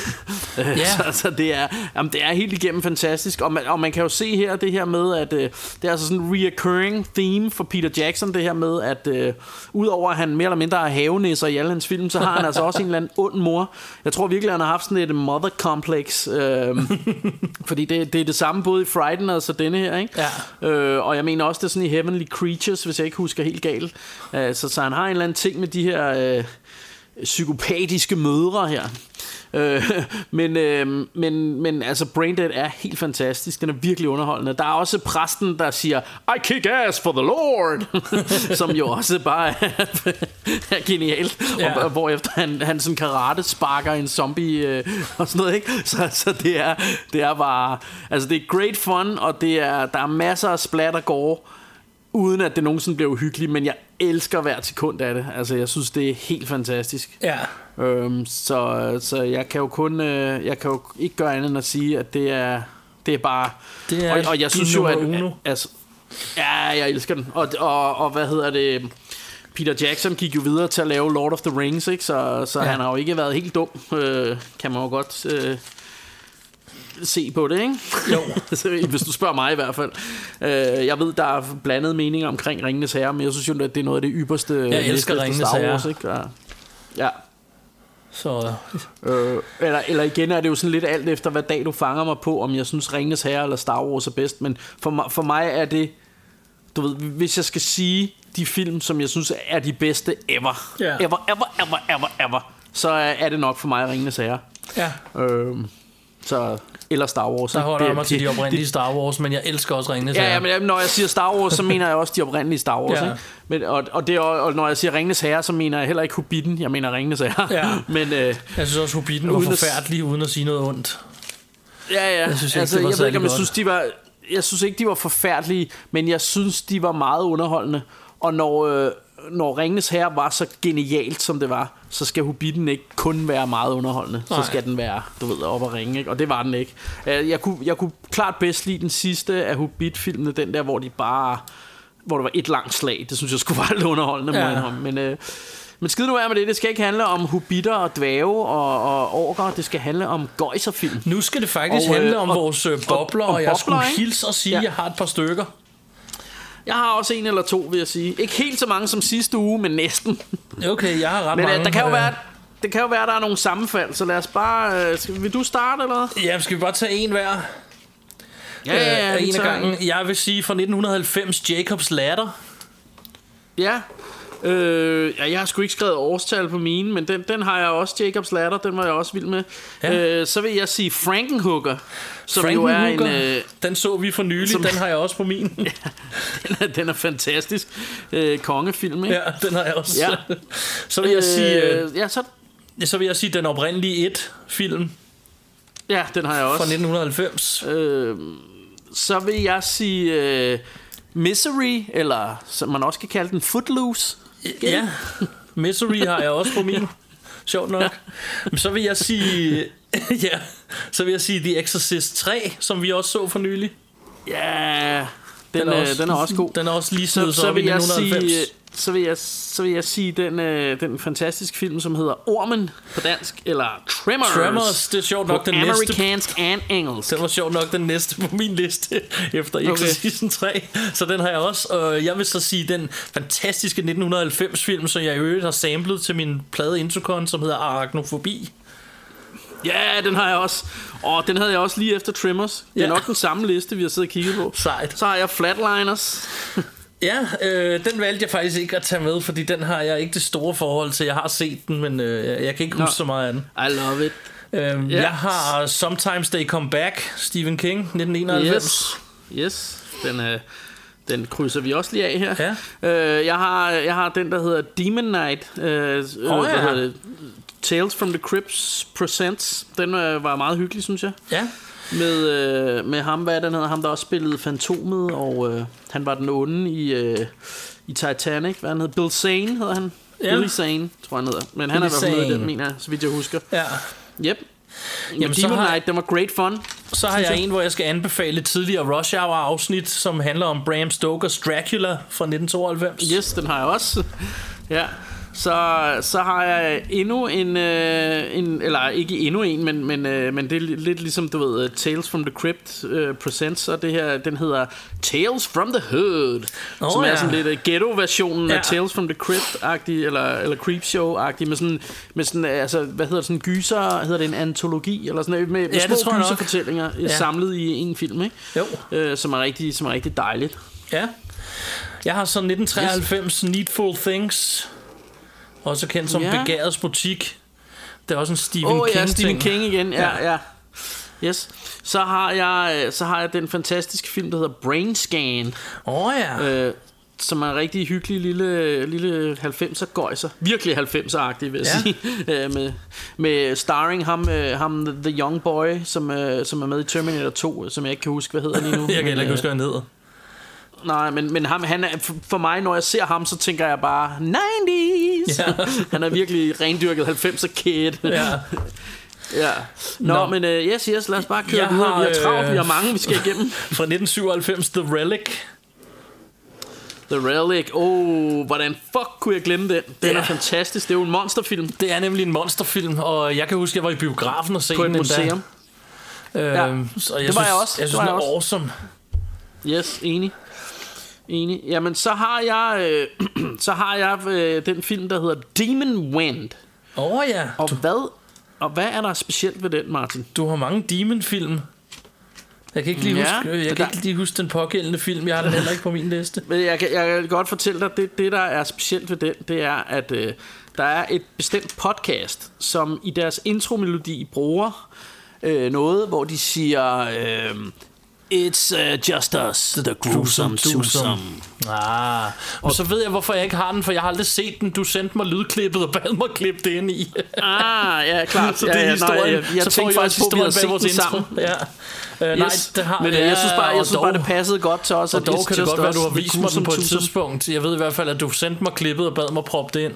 C: Ja.
D: så, så det, er, jamen, det er helt igennem fantastisk. Og man, og man kan jo se her det her med, at øh, det er altså sådan en reoccurring theme for Peter Jackson, det her med, at øh, udover at han mere eller mindre er havenisser i alle hans film, så har han altså også en eller anden ond mor. Jeg tror virkelig, han har haft sådan et mother complex. Øh, *laughs* fordi det, det er det samme både i Frighteners og denne her, ikke?
C: Ja.
D: Øh, og jeg mener også, det er sådan i Heavenly Creatures, hvis jeg ikke husker helt galt. Øh, så, så han har en eller anden ting med de her øh, psykopatiske mødre her. Øh, *laughs* men, øh, men, men altså Braindead er helt fantastisk Den er virkelig underholdende Der er også præsten der siger I kick ass for the Lord *laughs* Som jo også bare er, *laughs* er genialt
C: Ja.
D: og, hvor efter han, han sådan karate sparker en zombie øh, Og sådan noget ikke Så, så det, er, det er bare Altså det er great fun Og det er, der er masser af splatter gore uden at det nogensinde bliver uhyggeligt, men jeg elsker hver sekund af det. Altså, jeg synes, det er helt fantastisk.
C: Ja.
D: Øhm, så, så jeg kan jo kun, øh, jeg kan jo ikke gøre andet end at sige, at det er, det er bare...
C: Det er
D: og, og jeg synes jo, at,
C: uno.
D: altså, ja, jeg elsker den. Og, og, og hvad hedder det... Peter Jackson gik jo videre til at lave Lord of the Rings, ikke? så, så
C: ja.
D: han har jo ikke været helt dum, øh, kan man jo godt øh, se på det, ikke? Jo. *laughs* Hvis du spørger mig i hvert fald. Øh, jeg ved, der er blandede meninger omkring Ringenes Herre, men jeg synes jo, at det er noget af det ypperste
C: Jeg elsker Ringenes
D: Star
C: Herre.
D: Ikke? Og, ja.
C: Så
D: Øh, eller, eller igen er det jo sådan lidt alt efter, hvad dag du fanger mig på, om jeg synes Ringens Herre eller Star Wars er bedst. Men for mig, for mig er det, du ved, hvis jeg skal sige de film, som jeg synes er de bedste ever,
C: Ja.
D: ever, ever, ever, ever, ever, så er det nok for mig Ringens Herre.
C: ja,
D: Øh, så, eller Star Wars.
C: der
D: ikke?
C: holder jeg mig til de
D: det-
C: oprindelige Star Wars, men jeg elsker også Ringenes
D: Ja,
C: Herre.
D: ja, men jamen, når jeg siger Star Wars, så *laughs* mener jeg også de oprindelige Star Wars.
C: Ja.
D: Ikke? Men, og, og, det, og når jeg siger Ringenes Herre, så mener jeg heller ikke Hobbiten, jeg mener Ringenes Herre.
C: Ja. *laughs*
D: Men, øh,
C: Jeg synes også, Hobbiten var
D: at
C: forfærdelig, uden at sige noget ondt.
D: ja, ja.
C: Jeg synes ikke,
D: altså,
C: var
D: jeg ved ikke, om jeg synes, de var... Jeg synes ikke, de var forfærdelige, men jeg synes, de var meget underholdende. Og når, øh, når Ringenes Herre var så genialt, som det var, så skal Hobbiten ikke kun være meget underholdende. Så
C: Nej.
D: skal den være, du ved, op og ringe, ikke? Og det var den ikke. Øh, Jeg kunne, jeg kunne klart bedst lide den sidste af Hobbit-filmene, den der, hvor de bare... Hvor det var et langt slag. Det synes jeg skulle være *laughs* lidt underholdende,
C: Ja.
D: Men, øh, men skide nu være med det. Det skal ikke handle om hobitter og dvæve og, og orker. Det skal handle om gøjserfilm.
C: Nu skal det faktisk
D: Og, øh,
C: handle om
D: og-
C: vores øh, bobler,
D: og-
C: og,
D: og
C: jeg
D: bobler,
C: skulle
D: ikke?
C: hilse og sige,
D: Ja.
C: at jeg har et par stykker.
D: Jeg har også en eller to, vil jeg sige. Ikke helt så mange som sidste uge, men næsten.
C: Okay, jeg har ret
D: Men
C: mange.
D: øh, der kan jo
C: øh,
D: være... Det kan jo være, at der er nogle sammenfald, så lad os bare... Øh, skal, vil du starte, eller hvad?
C: Ja, skal vi bare tage en hver?
D: Ja, ja, ja,
C: Øh, en af gangen. Jeg vil sige fra 1990, Jacobs Ladder.
D: Ja. Øh, ja, jeg har sgu ikke skrevet årstal på mine, men den, den har jeg også, Jacobs Ladder, den var jeg også vild med.
C: Ja.
D: Ja. Øh, så vil jeg sige Frankenhooker, som jo er en...
C: Frankenhooker.
D: Øh,
C: Den så vi for nylig,
D: som-
C: den har jeg også på min. *laughs*
D: den, er, den er fantastisk. Øh, kongefilm, ikke?
C: ja, den har jeg også.
D: Ja. *laughs*
C: Så vil jeg sige, øh,
D: Øh, ja, så,
C: så vil jeg sige den oprindelige et-film
D: ja, den har jeg
C: fra
D: også.
C: 1990.
D: Øh, så vil jeg sige øh, Misery, eller som man også kan kalde den Footloose.
C: Ja, Misery har jeg også på min. Sjovt nok. Men så vil jeg sige... *laughs* ja, så vil jeg sige The Exorcist 3, som vi også så for nylig.
D: Ja, den, den, er, også, den er også god.
C: Den er også lige
D: så, så
C: i
D: vil jeg
C: 1990.
D: sige, så vil jeg, så vil jeg sige den, øh, den fantastiske film, som hedder Ormen på dansk, eller Tremors.
C: Tremors, det er sjovt nok den næste.
D: amerikansk and engelsk.
C: Den var sjovt nok den næste på min liste *laughs* efter Exorcisten 3. Så den har jeg også. Og jeg vil så sige den fantastiske 1990-film, som jeg i øvrigt har samlet til min plade Introcon, som hedder Arachnofobi.
D: Ja, den har jeg også. Og den havde jeg også lige efter Tremors. Det er
C: Ja.
D: nok den samme liste, vi har siddet og kigget på. *laughs*
C: Sejt.
D: Så har jeg Flatliners. *laughs*
C: Ja, øh, den valgte jeg faktisk ikke at tage med, fordi den har jeg ikke det store forhold til. Jeg har set den, men øh, jeg kan ikke huske
D: Nå.
C: så meget af den.
D: I love it.
C: Øh,
D: Ja.
C: Jeg har Sometimes They Come Back, Stephen King, 1991.
D: Yes. Yes. Den, øh, den krydser vi også lige af her.
C: Ja.
D: Øh, jeg, har, jeg har den, der hedder Demon Knight. Øh, hvad
C: ja.
D: Tales from the Crypts Presents. Den øh, var meget hyggelig, synes jeg.
C: Ja.
D: Med, øh, med ham, hvad den hedder? Ham, der også spillede Fantomet, og øh, han var den onde i, øh, i Titanic. Hvad han hedder? Bill Zane hedder han.
C: Ja.
D: Billy Zane, tror jeg han hedder. Men han er i
C: Billy
D: hvert fald med den, mener jeg, så vidt jeg husker.
C: ja.
D: Yep. Jamen,
C: Jamen,
D: Demon
C: har-
D: Knight, den var great fun.
C: Så har jeg en, hvor jeg skal anbefale tidligere Rush Hour afsnit, som handler om Bram Stokers Dracula fra 1992.
D: Yes, den har jeg også. ja. Så, så har jeg endnu en, øh, en eller ikke endnu en, men, men, øh, men det er li- lidt ligesom, du ved, uh, Tales from the Crypt øh, Presents, og det her, den hedder Tales from the Hood,
C: Åh,
D: som er
C: ja.
D: sådan lidt uh, ghetto-versionen
C: Ja.
D: af Tales from the Crypt-agtig, eller, eller Creepshow-agtig, med sådan, med sådan, øh, altså, hvad hedder det, sådan gyser, hedder det en antologi, eller sådan, noget, med, med
C: Ja,
D: små gyserfortællinger ja. Samlet i en film, ikke?
C: Jo.
D: Øh, som, er rigtig, som er rigtig dejligt.
C: Ja. Jeg har så 1993 Needful Things, også kendt som
D: Ja.
C: Begærets Butik. Det er også en Stephen
D: oh,
C: King
D: ja, Stephen. King igen. Ja,
C: Ja.
D: ja. Yes. Så har jeg så har jeg den fantastiske film der hedder Brain Scan,
C: Åh oh, ja.
D: øh, som er en rigtig hyggelig lille lille 90'er gøjser. Virkelig 90'er-agtig, vil jeg
C: Ja.
D: sige. *laughs* Øh, med med starring ham øh, ham the, young boy som øh, som er med i Terminator 2, som jeg ikke kan huske hvad hedder lige nu. *laughs*
C: jeg kan heller ikke
D: øh,
C: huske, hvad han hedder.
D: Nej, men, men ham, han er, for- mig, når jeg ser ham, så tænker jeg bare 90's.
C: Ja. *laughs*
D: han er virkelig rendyrket 90'er kid.
C: Ja. *laughs*
D: Ja. Nå,
C: Nå.
D: men uh, yes, yes, lad os bare køre
C: Jeg
D: videre.
C: har,
D: vi har travlt,
C: øh,
D: vi har mange, vi skal igennem. *laughs*
C: Fra 1997 The Relic.
D: The Relic. Oh, hvordan fuck kunne jeg glemme den? Den
C: Ja.
D: er fantastisk. Det er jo en monsterfilm
C: Det er nemlig en monsterfilm, og jeg kan huske, at jeg var i biografen og se
D: på et
C: den endda.
D: museum.
C: Øhm,
D: Ja.
C: så jeg
D: Det var
C: synes,
D: jeg også.
C: Jeg
D: Det
C: synes,
D: var
C: den er awesome.
D: Yes, enig. Enig. Jamen, så har jeg, øh, *clears throat* så har jeg øh, den film, der hedder Demon Wind.
C: Åh oh, ja.
D: Og hvad, og hvad er der specielt ved den, Martin?
C: Du har mange Demon-film. Jeg kan ikke lige,
D: Ja,
C: huske, jeg kan
D: der-
C: ikke lige huske den pågældende film. Jeg har den heller ikke på min liste. *laughs*
D: Men jeg kan, jeg kan godt fortælle dig, det, det der er specielt ved den, det er, at øh, der er et bestemt podcast, som i deres intromelodi bruger øh, noget, hvor de siger, øh, It's uh, just us, the gruesome twosome.
C: Ah, og så ved jeg, hvorfor jeg ikke har den, for jeg har aldrig set den. Du sendte mig lydklippet og bad mig klippe det ind i.
D: Ah, ja, klart. *laughs*
C: så det
D: ja,
C: er
D: ja,
C: historien.
D: Nej, jeg, jeg
C: så
D: tænkte faktisk på, at vi havde set
C: vores
D: sammen.
C: Ja. Uh, nej,
D: Yes.
C: det har
D: Men øh, jeg synes bare, jeg
C: og
D: synes bare
C: dog-
D: det passede godt til os.
C: Og
D: at
C: dog
D: It's
C: kan det
D: Just
C: godt være, du har vist mig den på et tidspunkt. Jeg ved i hvert fald, at du sendte mig klippet og bad mig proppe det ind.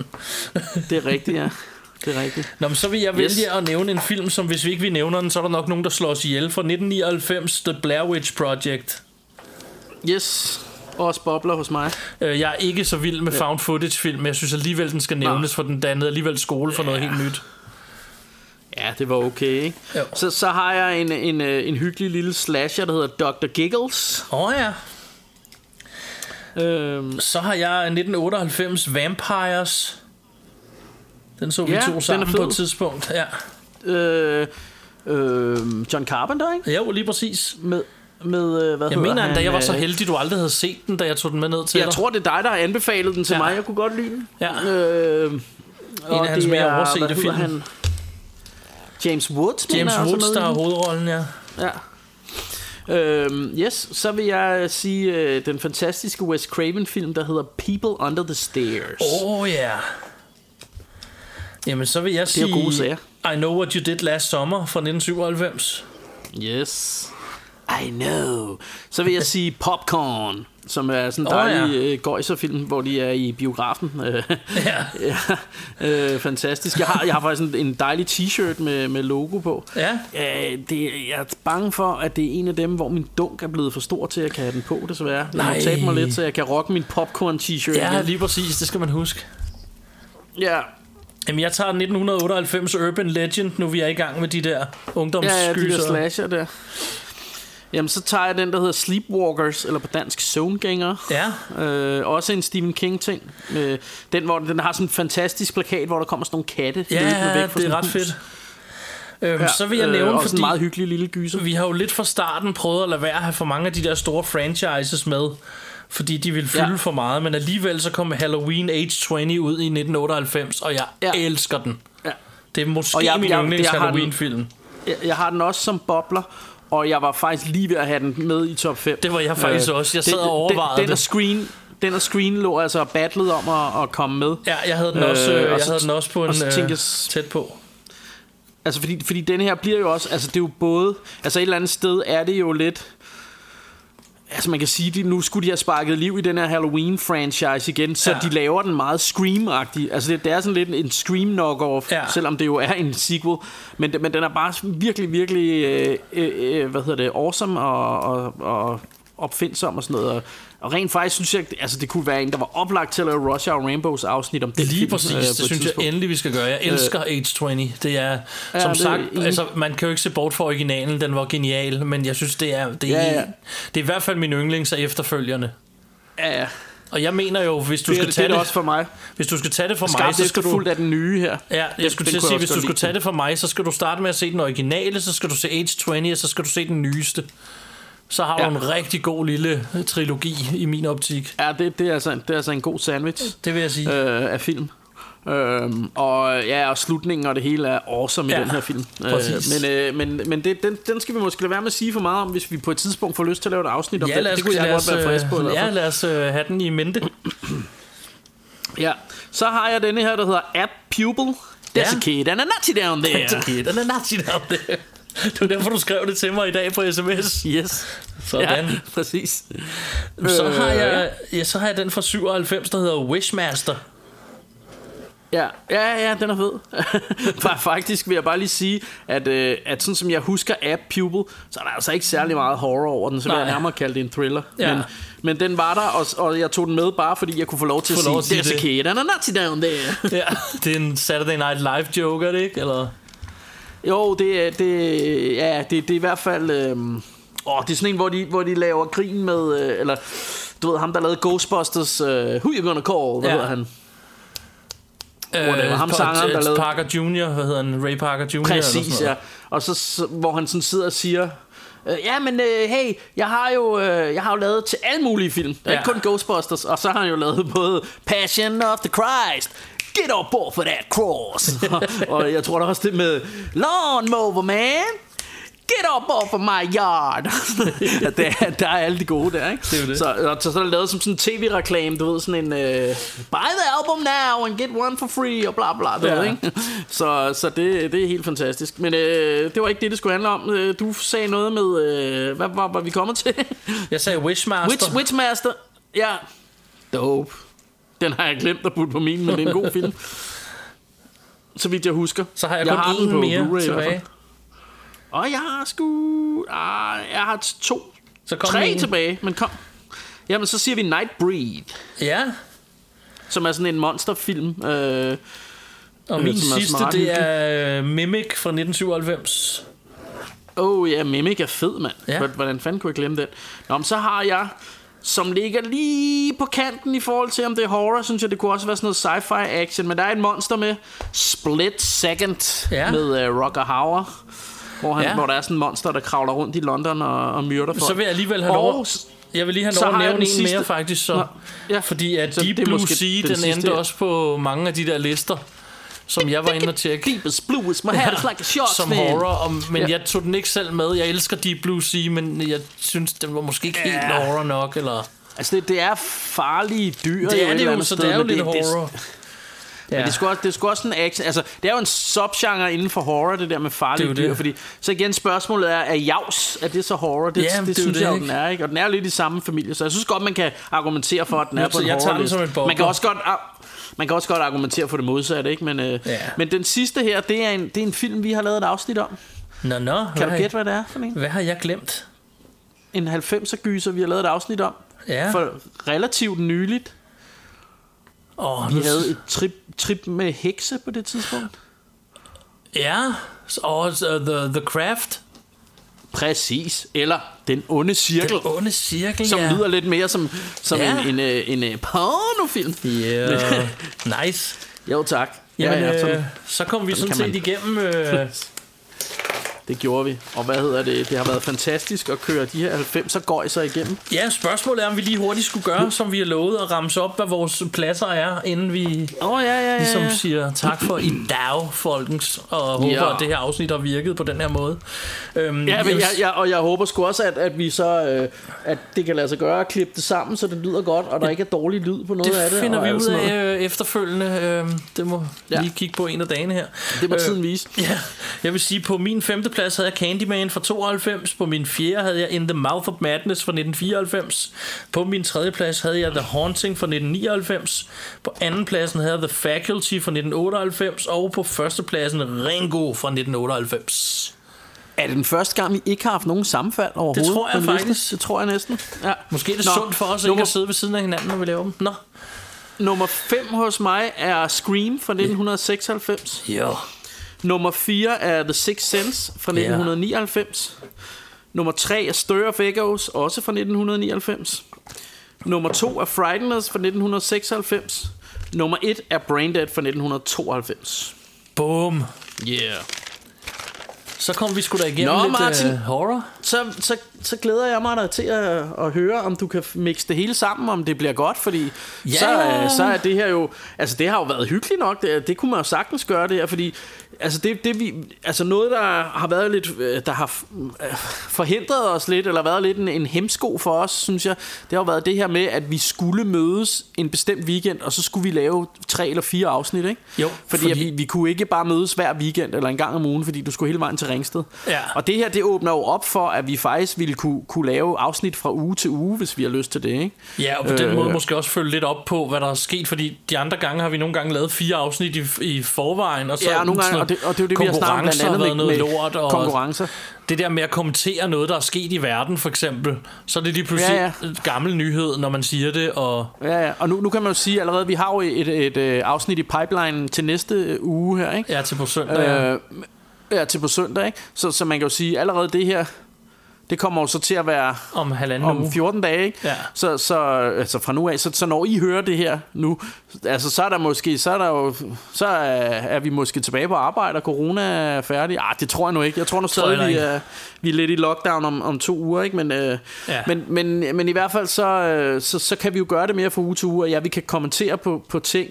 D: Det er rigtigt, ja. *laughs* Det er rigtigt.
C: Nå, men så vil jeg vælge
D: Yes.
C: at nævne en film, som hvis vi ikke vi nævner den, så er der nok nogen, der slår os ihjel. Fra 1999, The Blair Witch Project.
D: Yes. Også bobler hos mig.
C: Øh, Jeg er ikke så vild med found footage film, men jeg synes alligevel, den skal nævnes, for den dannede alligevel skole for noget helt nyt.
D: Ja, det var okay, ikke?
C: Jo.
D: Så, så har jeg en, en, øh, en hyggelig lille slasher, der hedder Dr. Giggles.
C: Åh oh, ja.
D: Øhm,
C: Så har jeg 1998 Vampires. Den så vi
D: Ja,
C: to
D: er
C: sammen på et tidspunkt. Ja.
D: øh, øh, John Carpenter, ikke?
C: Jo, lige præcis.
D: Med, med øh, hvad
C: Jeg mener
D: han?
C: endda, jeg var så
D: øh,
C: heldig, du aldrig havde set den, da jeg tog den med ned til
D: Jeg
C: dig.
D: tror, det er dig, der har anbefalet den til
C: Ja.
D: mig. Jeg kunne godt lide den.
C: Ja.
D: Øh,
C: En af hans
D: det
C: mere
D: er-
C: oversete film.
D: Han? James Woods, mener
C: James
D: jeg også er
C: Woods, der
D: den.
C: hovedrollen, ja.
D: Ja. Øhm, yes, så vil jeg sige øh, den fantastiske Wes Craven film, der hedder People Under the Stairs.
C: Åh oh, ja. Jamen, så vil jeg
D: er
C: sige...
D: gode sager.
C: I Know What You Did Last Summer fra 1997.
D: Yes. I know. Så vil jeg *laughs* sige Popcorn, som er sådan en dejlig
C: ja.
D: oh, gøjserfilm, hvor de er i biografen. *laughs* Øh,
C: Ja.
D: ja, *laughs* øh, fantastisk. Jeg har, jeg har faktisk en, en dejlig t-shirt med, med logo på.
C: Ja.
D: Øh, det, jeg er bange for, at det er en af dem, hvor min dunk er blevet for stor til, at jeg kan have den på, desværre. Jeg må tabe mig lidt, så jeg kan rocke min popcorn t-shirt
C: Ja,
D: igen.
C: lige præcis. Det skal man huske.
D: Ja,
C: Jamen, jeg tager 1998 Urban Legend, nu vi er i gang med de der
D: ja, ja, de der
C: ungdomsskyser.
D: slasher der. Jamen, så tager jeg den, der hedder Sleepwalkers, eller på dansk Zonegænger.
C: Ja.
D: Øh, også en Stephen King-ting. Øh, den, hvor den har sådan en fantastisk plakat, hvor der kommer sådan nogle katte
C: Ja,
D: væk fra
C: det er ret
D: et hus.
C: fedt. Øhm,
D: Ja,
C: så vil jeg
D: øh,
C: nævne,
D: en
C: fordi
D: meget hyggelig lille gyser.
C: vi har jo lidt fra starten prøvet at lade være at have for mange af de der store franchises med, fordi de ville fylde
D: Ja.
C: for meget, men alligevel så kom Halloween Age 20 ud i 1998, og jeg
D: Ja.
C: elsker den.
D: Ja.
C: Det er måske
D: Og jeg-
C: min yndlings
D: den-
C: Halloween-film.
D: Jeg, jeg har den også som bobler, og jeg var faktisk lige ved at have den med i top 5.
C: Det var jeg faktisk også. Jeg sad og overvejede
D: den, den, og screen, den og Screen lå altså og battlede om at, at komme med.
C: Ja, jeg havde den også, øh,
D: og
C: jeg
D: så-
C: havde den også på en
D: og så
C: øh,
D: tænkte jeg,
C: tæt på.
D: Altså fordi, fordi den her bliver jo også Altså det er jo både Altså et eller andet sted er det jo lidt Altså man kan sige de, Nu skulle de have sparket liv i den her Halloween-franchise igen Så
C: Ja.
D: de laver den meget Scream-agtig Altså det, det er sådan lidt en Scream knock-off
C: Ja.
D: Selvom det jo er en sequel men, men den er bare virkelig, virkelig øh, øh, øh, Hvad hedder det Awesome og, og, og opfindsom og sådan noget og, og rent faktisk synes jeg Altså det kunne være en der var oplagt til at lave Rush Hour Rainbows afsnit om den
C: Lige
D: film,
C: præcis,
D: øh,
C: det
D: et
C: synes jeg
D: tidspunkt.
C: endelig, vi skal gøre. Jeg elsker Age 20. Det er,
D: Ja,
C: som
D: det
C: sagt,
D: enig.
C: altså, man kan jo ikke se bort fra originalen, den var genial, men jeg synes, det er, det er,
D: Ja, ja.
C: det er i hvert fald min yndlings af efterfølgerne.
D: Ja, ja.
C: Og jeg mener jo, hvis du
D: Det,
C: skal
D: det,
C: tage
D: det
C: det,
D: også for mig
C: hvis du skal tage det for mig,
D: Skarpt
C: så skal du...
D: efterfulgt af den nye her.
C: Ja, jeg
D: Den-
C: skulle
D: den
C: til at sige,
D: jeg
C: hvis du skulle tage det for mig, så skal du starte med at se den originale, så skal du se Age 20, og så skal du se den nyeste. Så har du
D: Ja.
C: en rigtig god lille trilogi i min optik.
D: Ja, det, det, er altså, det er altså en god sandwich
C: Det vil jeg sige.
D: øh, af film. Øhm, og ja, og slutningen og det hele er awesome
C: Ja,
D: i den her film.
C: præcis.
D: men øh, men, men det, den, den skal vi måske lade være med at sige for meget om, hvis vi på et tidspunkt får lyst til at lave et afsnit om
C: Ja,
D: den.
C: lad os,
D: Det kunne jeg godt være frisk på.
C: øh, Ja,
D: fald.
C: lad os øh, have den i mente. *clears throat*
D: ja. Så har jeg denne her, der hedder App Pupil. There's a kid and a nutty down there.
C: It's a kid and a nazi down there. *laughs* Det var derfor, du skrev det til mig i dag på sms.
D: Yes.
C: Sådan.
D: Ja, præcis.
C: Så
D: Øh,
C: har jeg, ja, så har jeg den fra 97, der hedder Wishmaster.
D: Ja, ja, ja, den er fed. *laughs* Fa- Faktisk vil jeg bare lige sige, at, øh, at sådan som jeg husker App Pupil, så er der altså ikke særlig meget horror over den, så vil jeg nærmere kalde det en thriller.
C: Ja.
D: Men, men den var der, og, og jeg tog den med bare fordi jeg kunne få lov til
C: Få
D: at
C: lov
D: sige,
C: at sige
D: there's a
C: det."
D: kid and a down there.
C: Ja, det er en Saturday Night Live joke, er det ikke? Eller?
D: Jo, det er, det, ja, det, det er i hvert fald... Øhm, åh, det er sådan en, hvor de, hvor de laver grin med... Øh, eller, du ved, ham der lavede Ghostbusters, øh, Who You Gonna Call, hvad
C: Ja.
D: hedder han? Whatever, ham sangeren, der lavede-
C: Parker Jr., hvad hedder han? Ray Parker Jr.
D: Præcis, ja. Og så, hvor han sådan sidder og siger, øh, ja, men øh, hey, jeg har jo øh, jeg har jo lavet til alle mulige film.
C: Ja.
D: ikke kun Ghostbusters, og så har han jo lavet både Passion of the Christ, Get on board for that cross. *laughs* og, jeg tror der også det med Lawnmower Man. Get up off of my yard. *laughs* ja, det er, der er alle de gode der, ikke?
C: Det er det.
D: Så, så, så er det lavet som sådan en tv-reklame, du ved, sådan en uh, Buy the album now and get one for free, og bla bla, du
C: Ja.
D: ved, ikke? *laughs* Så, så det, det er helt fantastisk. Men øh, det var ikke det, det skulle handle om. Øh, Du sagde noget med, øh, hvad var, var vi kommet til?
C: Jeg sagde Wishmaster.
D: Witch, Witchmaster. Ja. Dope. Den har jeg glemt at putte på min, men det er en god film. Så vidt jeg husker.
C: Så har jeg,
D: jeg
C: kun
D: har på
C: mere
D: Blu-ray
C: tilbage.
D: Og jeg har sgu... Ah, jeg har to.
C: Så kom
D: tre
C: en.
D: tilbage, men kom. Jamen, så siger vi Nightbreed,
C: Ja,
D: som er sådan en monsterfilm. Øh,
C: og
D: Øh,
C: min
D: er
C: sidste,
D: smart
C: det
D: hyggelig.
C: er øh, Mimic fra 1997.
D: oh ja, Mimic er fed, mand.
C: Ja.
D: Hvordan fanden kunne jeg glemme den? Nå, men så har jeg som ligger lige på kanten i forhold til, om det er horror, synes jeg, det kunne også være sådan noget sci-fi action. Men der er et monster med Split Second
C: Ja.
D: med uh, Rocker Hauer. Hvor, han,
C: Ja.
D: hvor der er sådan en monster, der kravler rundt i London og, og myrder folk.
C: Så vil jeg alligevel have lov Jeg vil lige have lov at nævne en
D: sidste-
C: mere faktisk så.
D: Nå, ja.
C: Fordi at
D: Så
C: Deep
D: det
C: Blue Sea,
D: den
C: den, endte
D: ja.
C: også på mange af de der lister, som jeg var inde og tjekke.
D: Deepest blue is my head is like a shark's
C: som horror, om, men
D: Ja.
C: jeg tog den ikke selv med. Jeg elsker Deep Blue Sea, men jeg synes, den var måske ikke helt
D: Ja.
C: horror nok. Eller...
D: Altså, det, det er farlige dyr.
C: Det er
D: et
C: det jo, så det er jo lidt
D: det,
C: horror.
D: Det, Men det er, sgu også, det er sgu også en action. Altså, det er jo en subgenre inden for horror, det der med farlige dyr. Fordi, så igen, spørgsmålet er, er javs, er det så horror? Det,
C: Ja,
D: det,
C: det
D: synes
C: det,
D: jeg jo, den er, ikke? Og den er jo lidt i samme familie, så jeg synes godt, man kan argumentere for, at den er
C: Jeg
D: på en
C: jeg bobler.
D: Man kan også godt... Man kan også godt argumentere for det modsatte, ikke? Men, øh,
C: Ja.
D: men den sidste her, det er, en, det er en film, vi har lavet et afsnit om.
C: Nå, nå.
D: Kan du gætte, hvad det er for en?
C: Hvad har jeg glemt?
D: En 90'er gyser, vi har lavet et afsnit om.
C: Ja.
D: For relativt nyligt.
C: Oh,
D: Vi havde et trip, trip med hekse på det tidspunkt.
C: Ja, og uh, the, the Craft.
D: Præcis. Eller Den onde cirkel.
C: Den onde cirkel,
D: Som
C: ja.
D: lyder lidt mere som, som
C: Ja.
D: en, en, øh, en, en pornofilm.
C: Yeah. *laughs* nice.
D: Jo, tak.
C: Jamen,
D: ja, ja,
C: øh,
D: sådan,
C: så kom vi
D: sådan
C: sådan set igennem... Øh,
D: det gjorde vi. Og hvad hedder det? Det har været fantastisk at køre de her 90'er gøjser igennem.
C: ja, spørgsmålet er, om vi lige hurtigt skulle gøre, som vi har lovet, at ramse op, hvad vores pladser er, inden vi
D: oh, ja, ja, ja.
C: ligesom siger tak for i dag, folkens, og håber,
D: Ja.
C: at det her afsnit har virket på den her måde. Øhm,
D: Ja, men jeg, jeg, og jeg håber sgu også, at, at vi så øh, at det kan lade sig gøre at klippe det sammen, så det lyder godt, og der ikke er dårlig lyd på noget
C: det
D: af det.
C: finder
D: og
C: vi ud af øh, efterfølgende. Øh, det må
D: ja.
C: lige kigge på en af dagene her.
D: Det må
C: Øh,
D: tiden vise.
C: Ja, jeg vil sige, på min femte plads havde jeg Candyman fra 92. På min fjerde havde jeg In the Mouth of Madness fra 1994. På min tredje plads havde jeg The Haunting fra 1999. På anden pladsen havde jeg The Faculty fra 1998. Og på første pladsen Ringo fra 1998.
D: Er det den første gang, vi ikke har haft nogen sammenfald overhovedet?
C: tror jeg
D: en liste?
C: faktisk.
D: Det tror jeg næsten. Ja.
C: Måske er det
D: Nå,
C: sundt for os ikke
D: nummer,
C: at sidde ved siden af hinanden, når vi laver dem. Nå.
D: Nummer 5 hos mig er Scream fra 1996.
C: Jo.
D: Nummer 4 er The Sixth Sense fra 1999. Nummer 3 er Stir of Echoes, også fra 1999. Nummer 2 er Frighteners fra 1996. Nummer 1 er Braindead fra 1992.
C: Boom.
D: Yeah.
C: Så kom vi sgu da igennem
D: Nå,
C: lidt
D: Martin.
C: øh, horror.
D: Så, så, så glæder jeg mig da til at, at høre, om du kan mixe det hele sammen, om det bliver godt, fordi
C: Ja.
D: så, øh, så er det her jo, altså det har jo været hyggeligt nok, det, det kunne man jo sagtens gøre det her, fordi altså det, det vi, altså noget der har været lidt, øh, der har øh, forhindret os lidt, eller været lidt en, en hemsko for os, synes jeg, det har været det her med, at vi skulle mødes en bestemt weekend, og så skulle vi lave tre eller fire afsnit, ikke?
C: Jo,
D: fordi,
C: fordi-
D: vi, vi kunne ikke bare mødes hver weekend, eller en gang om ugen, fordi du skulle hele vejen til Ringsted.
C: Ja.
D: Og det her, det åbner jo op for, at vi faktisk ville kunne, kunne lave afsnit fra uge til uge, hvis vi har lyst til det, ikke?
C: Ja, og på den
D: Øh.
C: måde måske også følge lidt op på, hvad der er sket, fordi de andre gange har vi nogle gange lavet fire afsnit i, i forvejen, og så
D: Ja, nogle gange,
C: sådan
D: og det- og det er det, vi har snakket blandt andet med-
C: noget
D: med
C: lort, og
D: konkurrencer.
C: det der med at kommentere noget, der er sket i verden, for eksempel, så er det lige pludselig
D: Ja,
C: ja, ja. gammel nyhed, når man siger det, og
D: Ja, ja. Og nu, nu kan man jo sige allerede, vi har jo et, et, et, øh, afsnit i pipeline til næste uge her, ikke?
C: ja, til på søndag. Ja.
D: Øh, ja, til på søndag, ikke? Så, så man kan jo sige, allerede det her, Det kommer jo så til at være
C: om halvanden
D: om
C: uge.
D: 14 dage, ikke?
C: Ja.
D: Så, så altså fra nu af, så, så når I hører det her nu, altså så er der måske, så er der jo, så er, er vi måske tilbage på arbejde, og corona er færdig. Ah, det tror jeg nu ikke. Jeg tror nu stadig, vi er, vi er lidt i lockdown om, om to uger, ikke? Men, øh,
C: Ja.
D: men, men, men i hvert fald, så, øh, så, så kan vi jo gøre det mere fra uge til uge, og ja, vi kan kommentere på, på ting.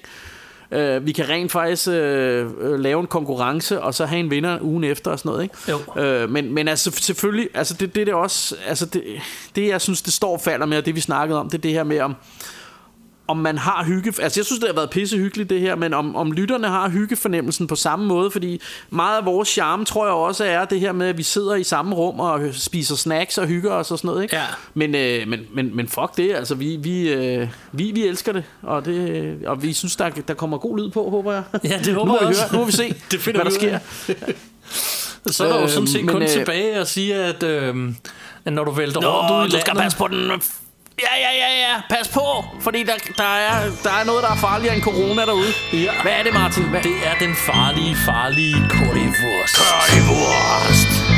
D: Uh, vi kan rent faktisk uh, uh, lave en konkurrence og så have en vinder ugen efter og sådan noget, ikke?
C: Jo.
D: Uh, men, men altså selvfølgelig, altså det, det det også, altså det, det jeg synes det står og falder med, og det vi snakkede om, det er det her med om om man har hygge... Altså, jeg synes, det har været pisse hyggeligt, det her, men om, om lytterne har hyggefornemmelsen på samme måde, fordi meget af vores charme, tror jeg også, er det her med, at vi sidder i samme rum og spiser snacks og hygger os og sådan noget, ikke?
C: Ja.
D: Men, øh, men, men, men fuck det, altså, vi, vi, øh, vi, vi elsker det, og, det, og vi synes, der, der kommer god lyd på, håber jeg.
C: Ja, det håber jeg
D: vi
C: også.
D: Høre, nu må vi se, *laughs*
C: Det finder
D: hvad der sker. *laughs*
C: Så er der jo sådan set
D: men,
C: kun
D: øh,
C: tilbage at sige, at, øh, at når du vælter
D: Nå,
C: rundt ud i
D: du skal
C: landet...
D: passe på den. Ja, ja, ja, ja. Pas på, fordi der, der, er, der er noget, der er farligere end corona derude.
C: Ja.
D: Hvad er det, Martin? Hvad?
C: Det er den farlige, farlige currywurst.
D: Currywurst.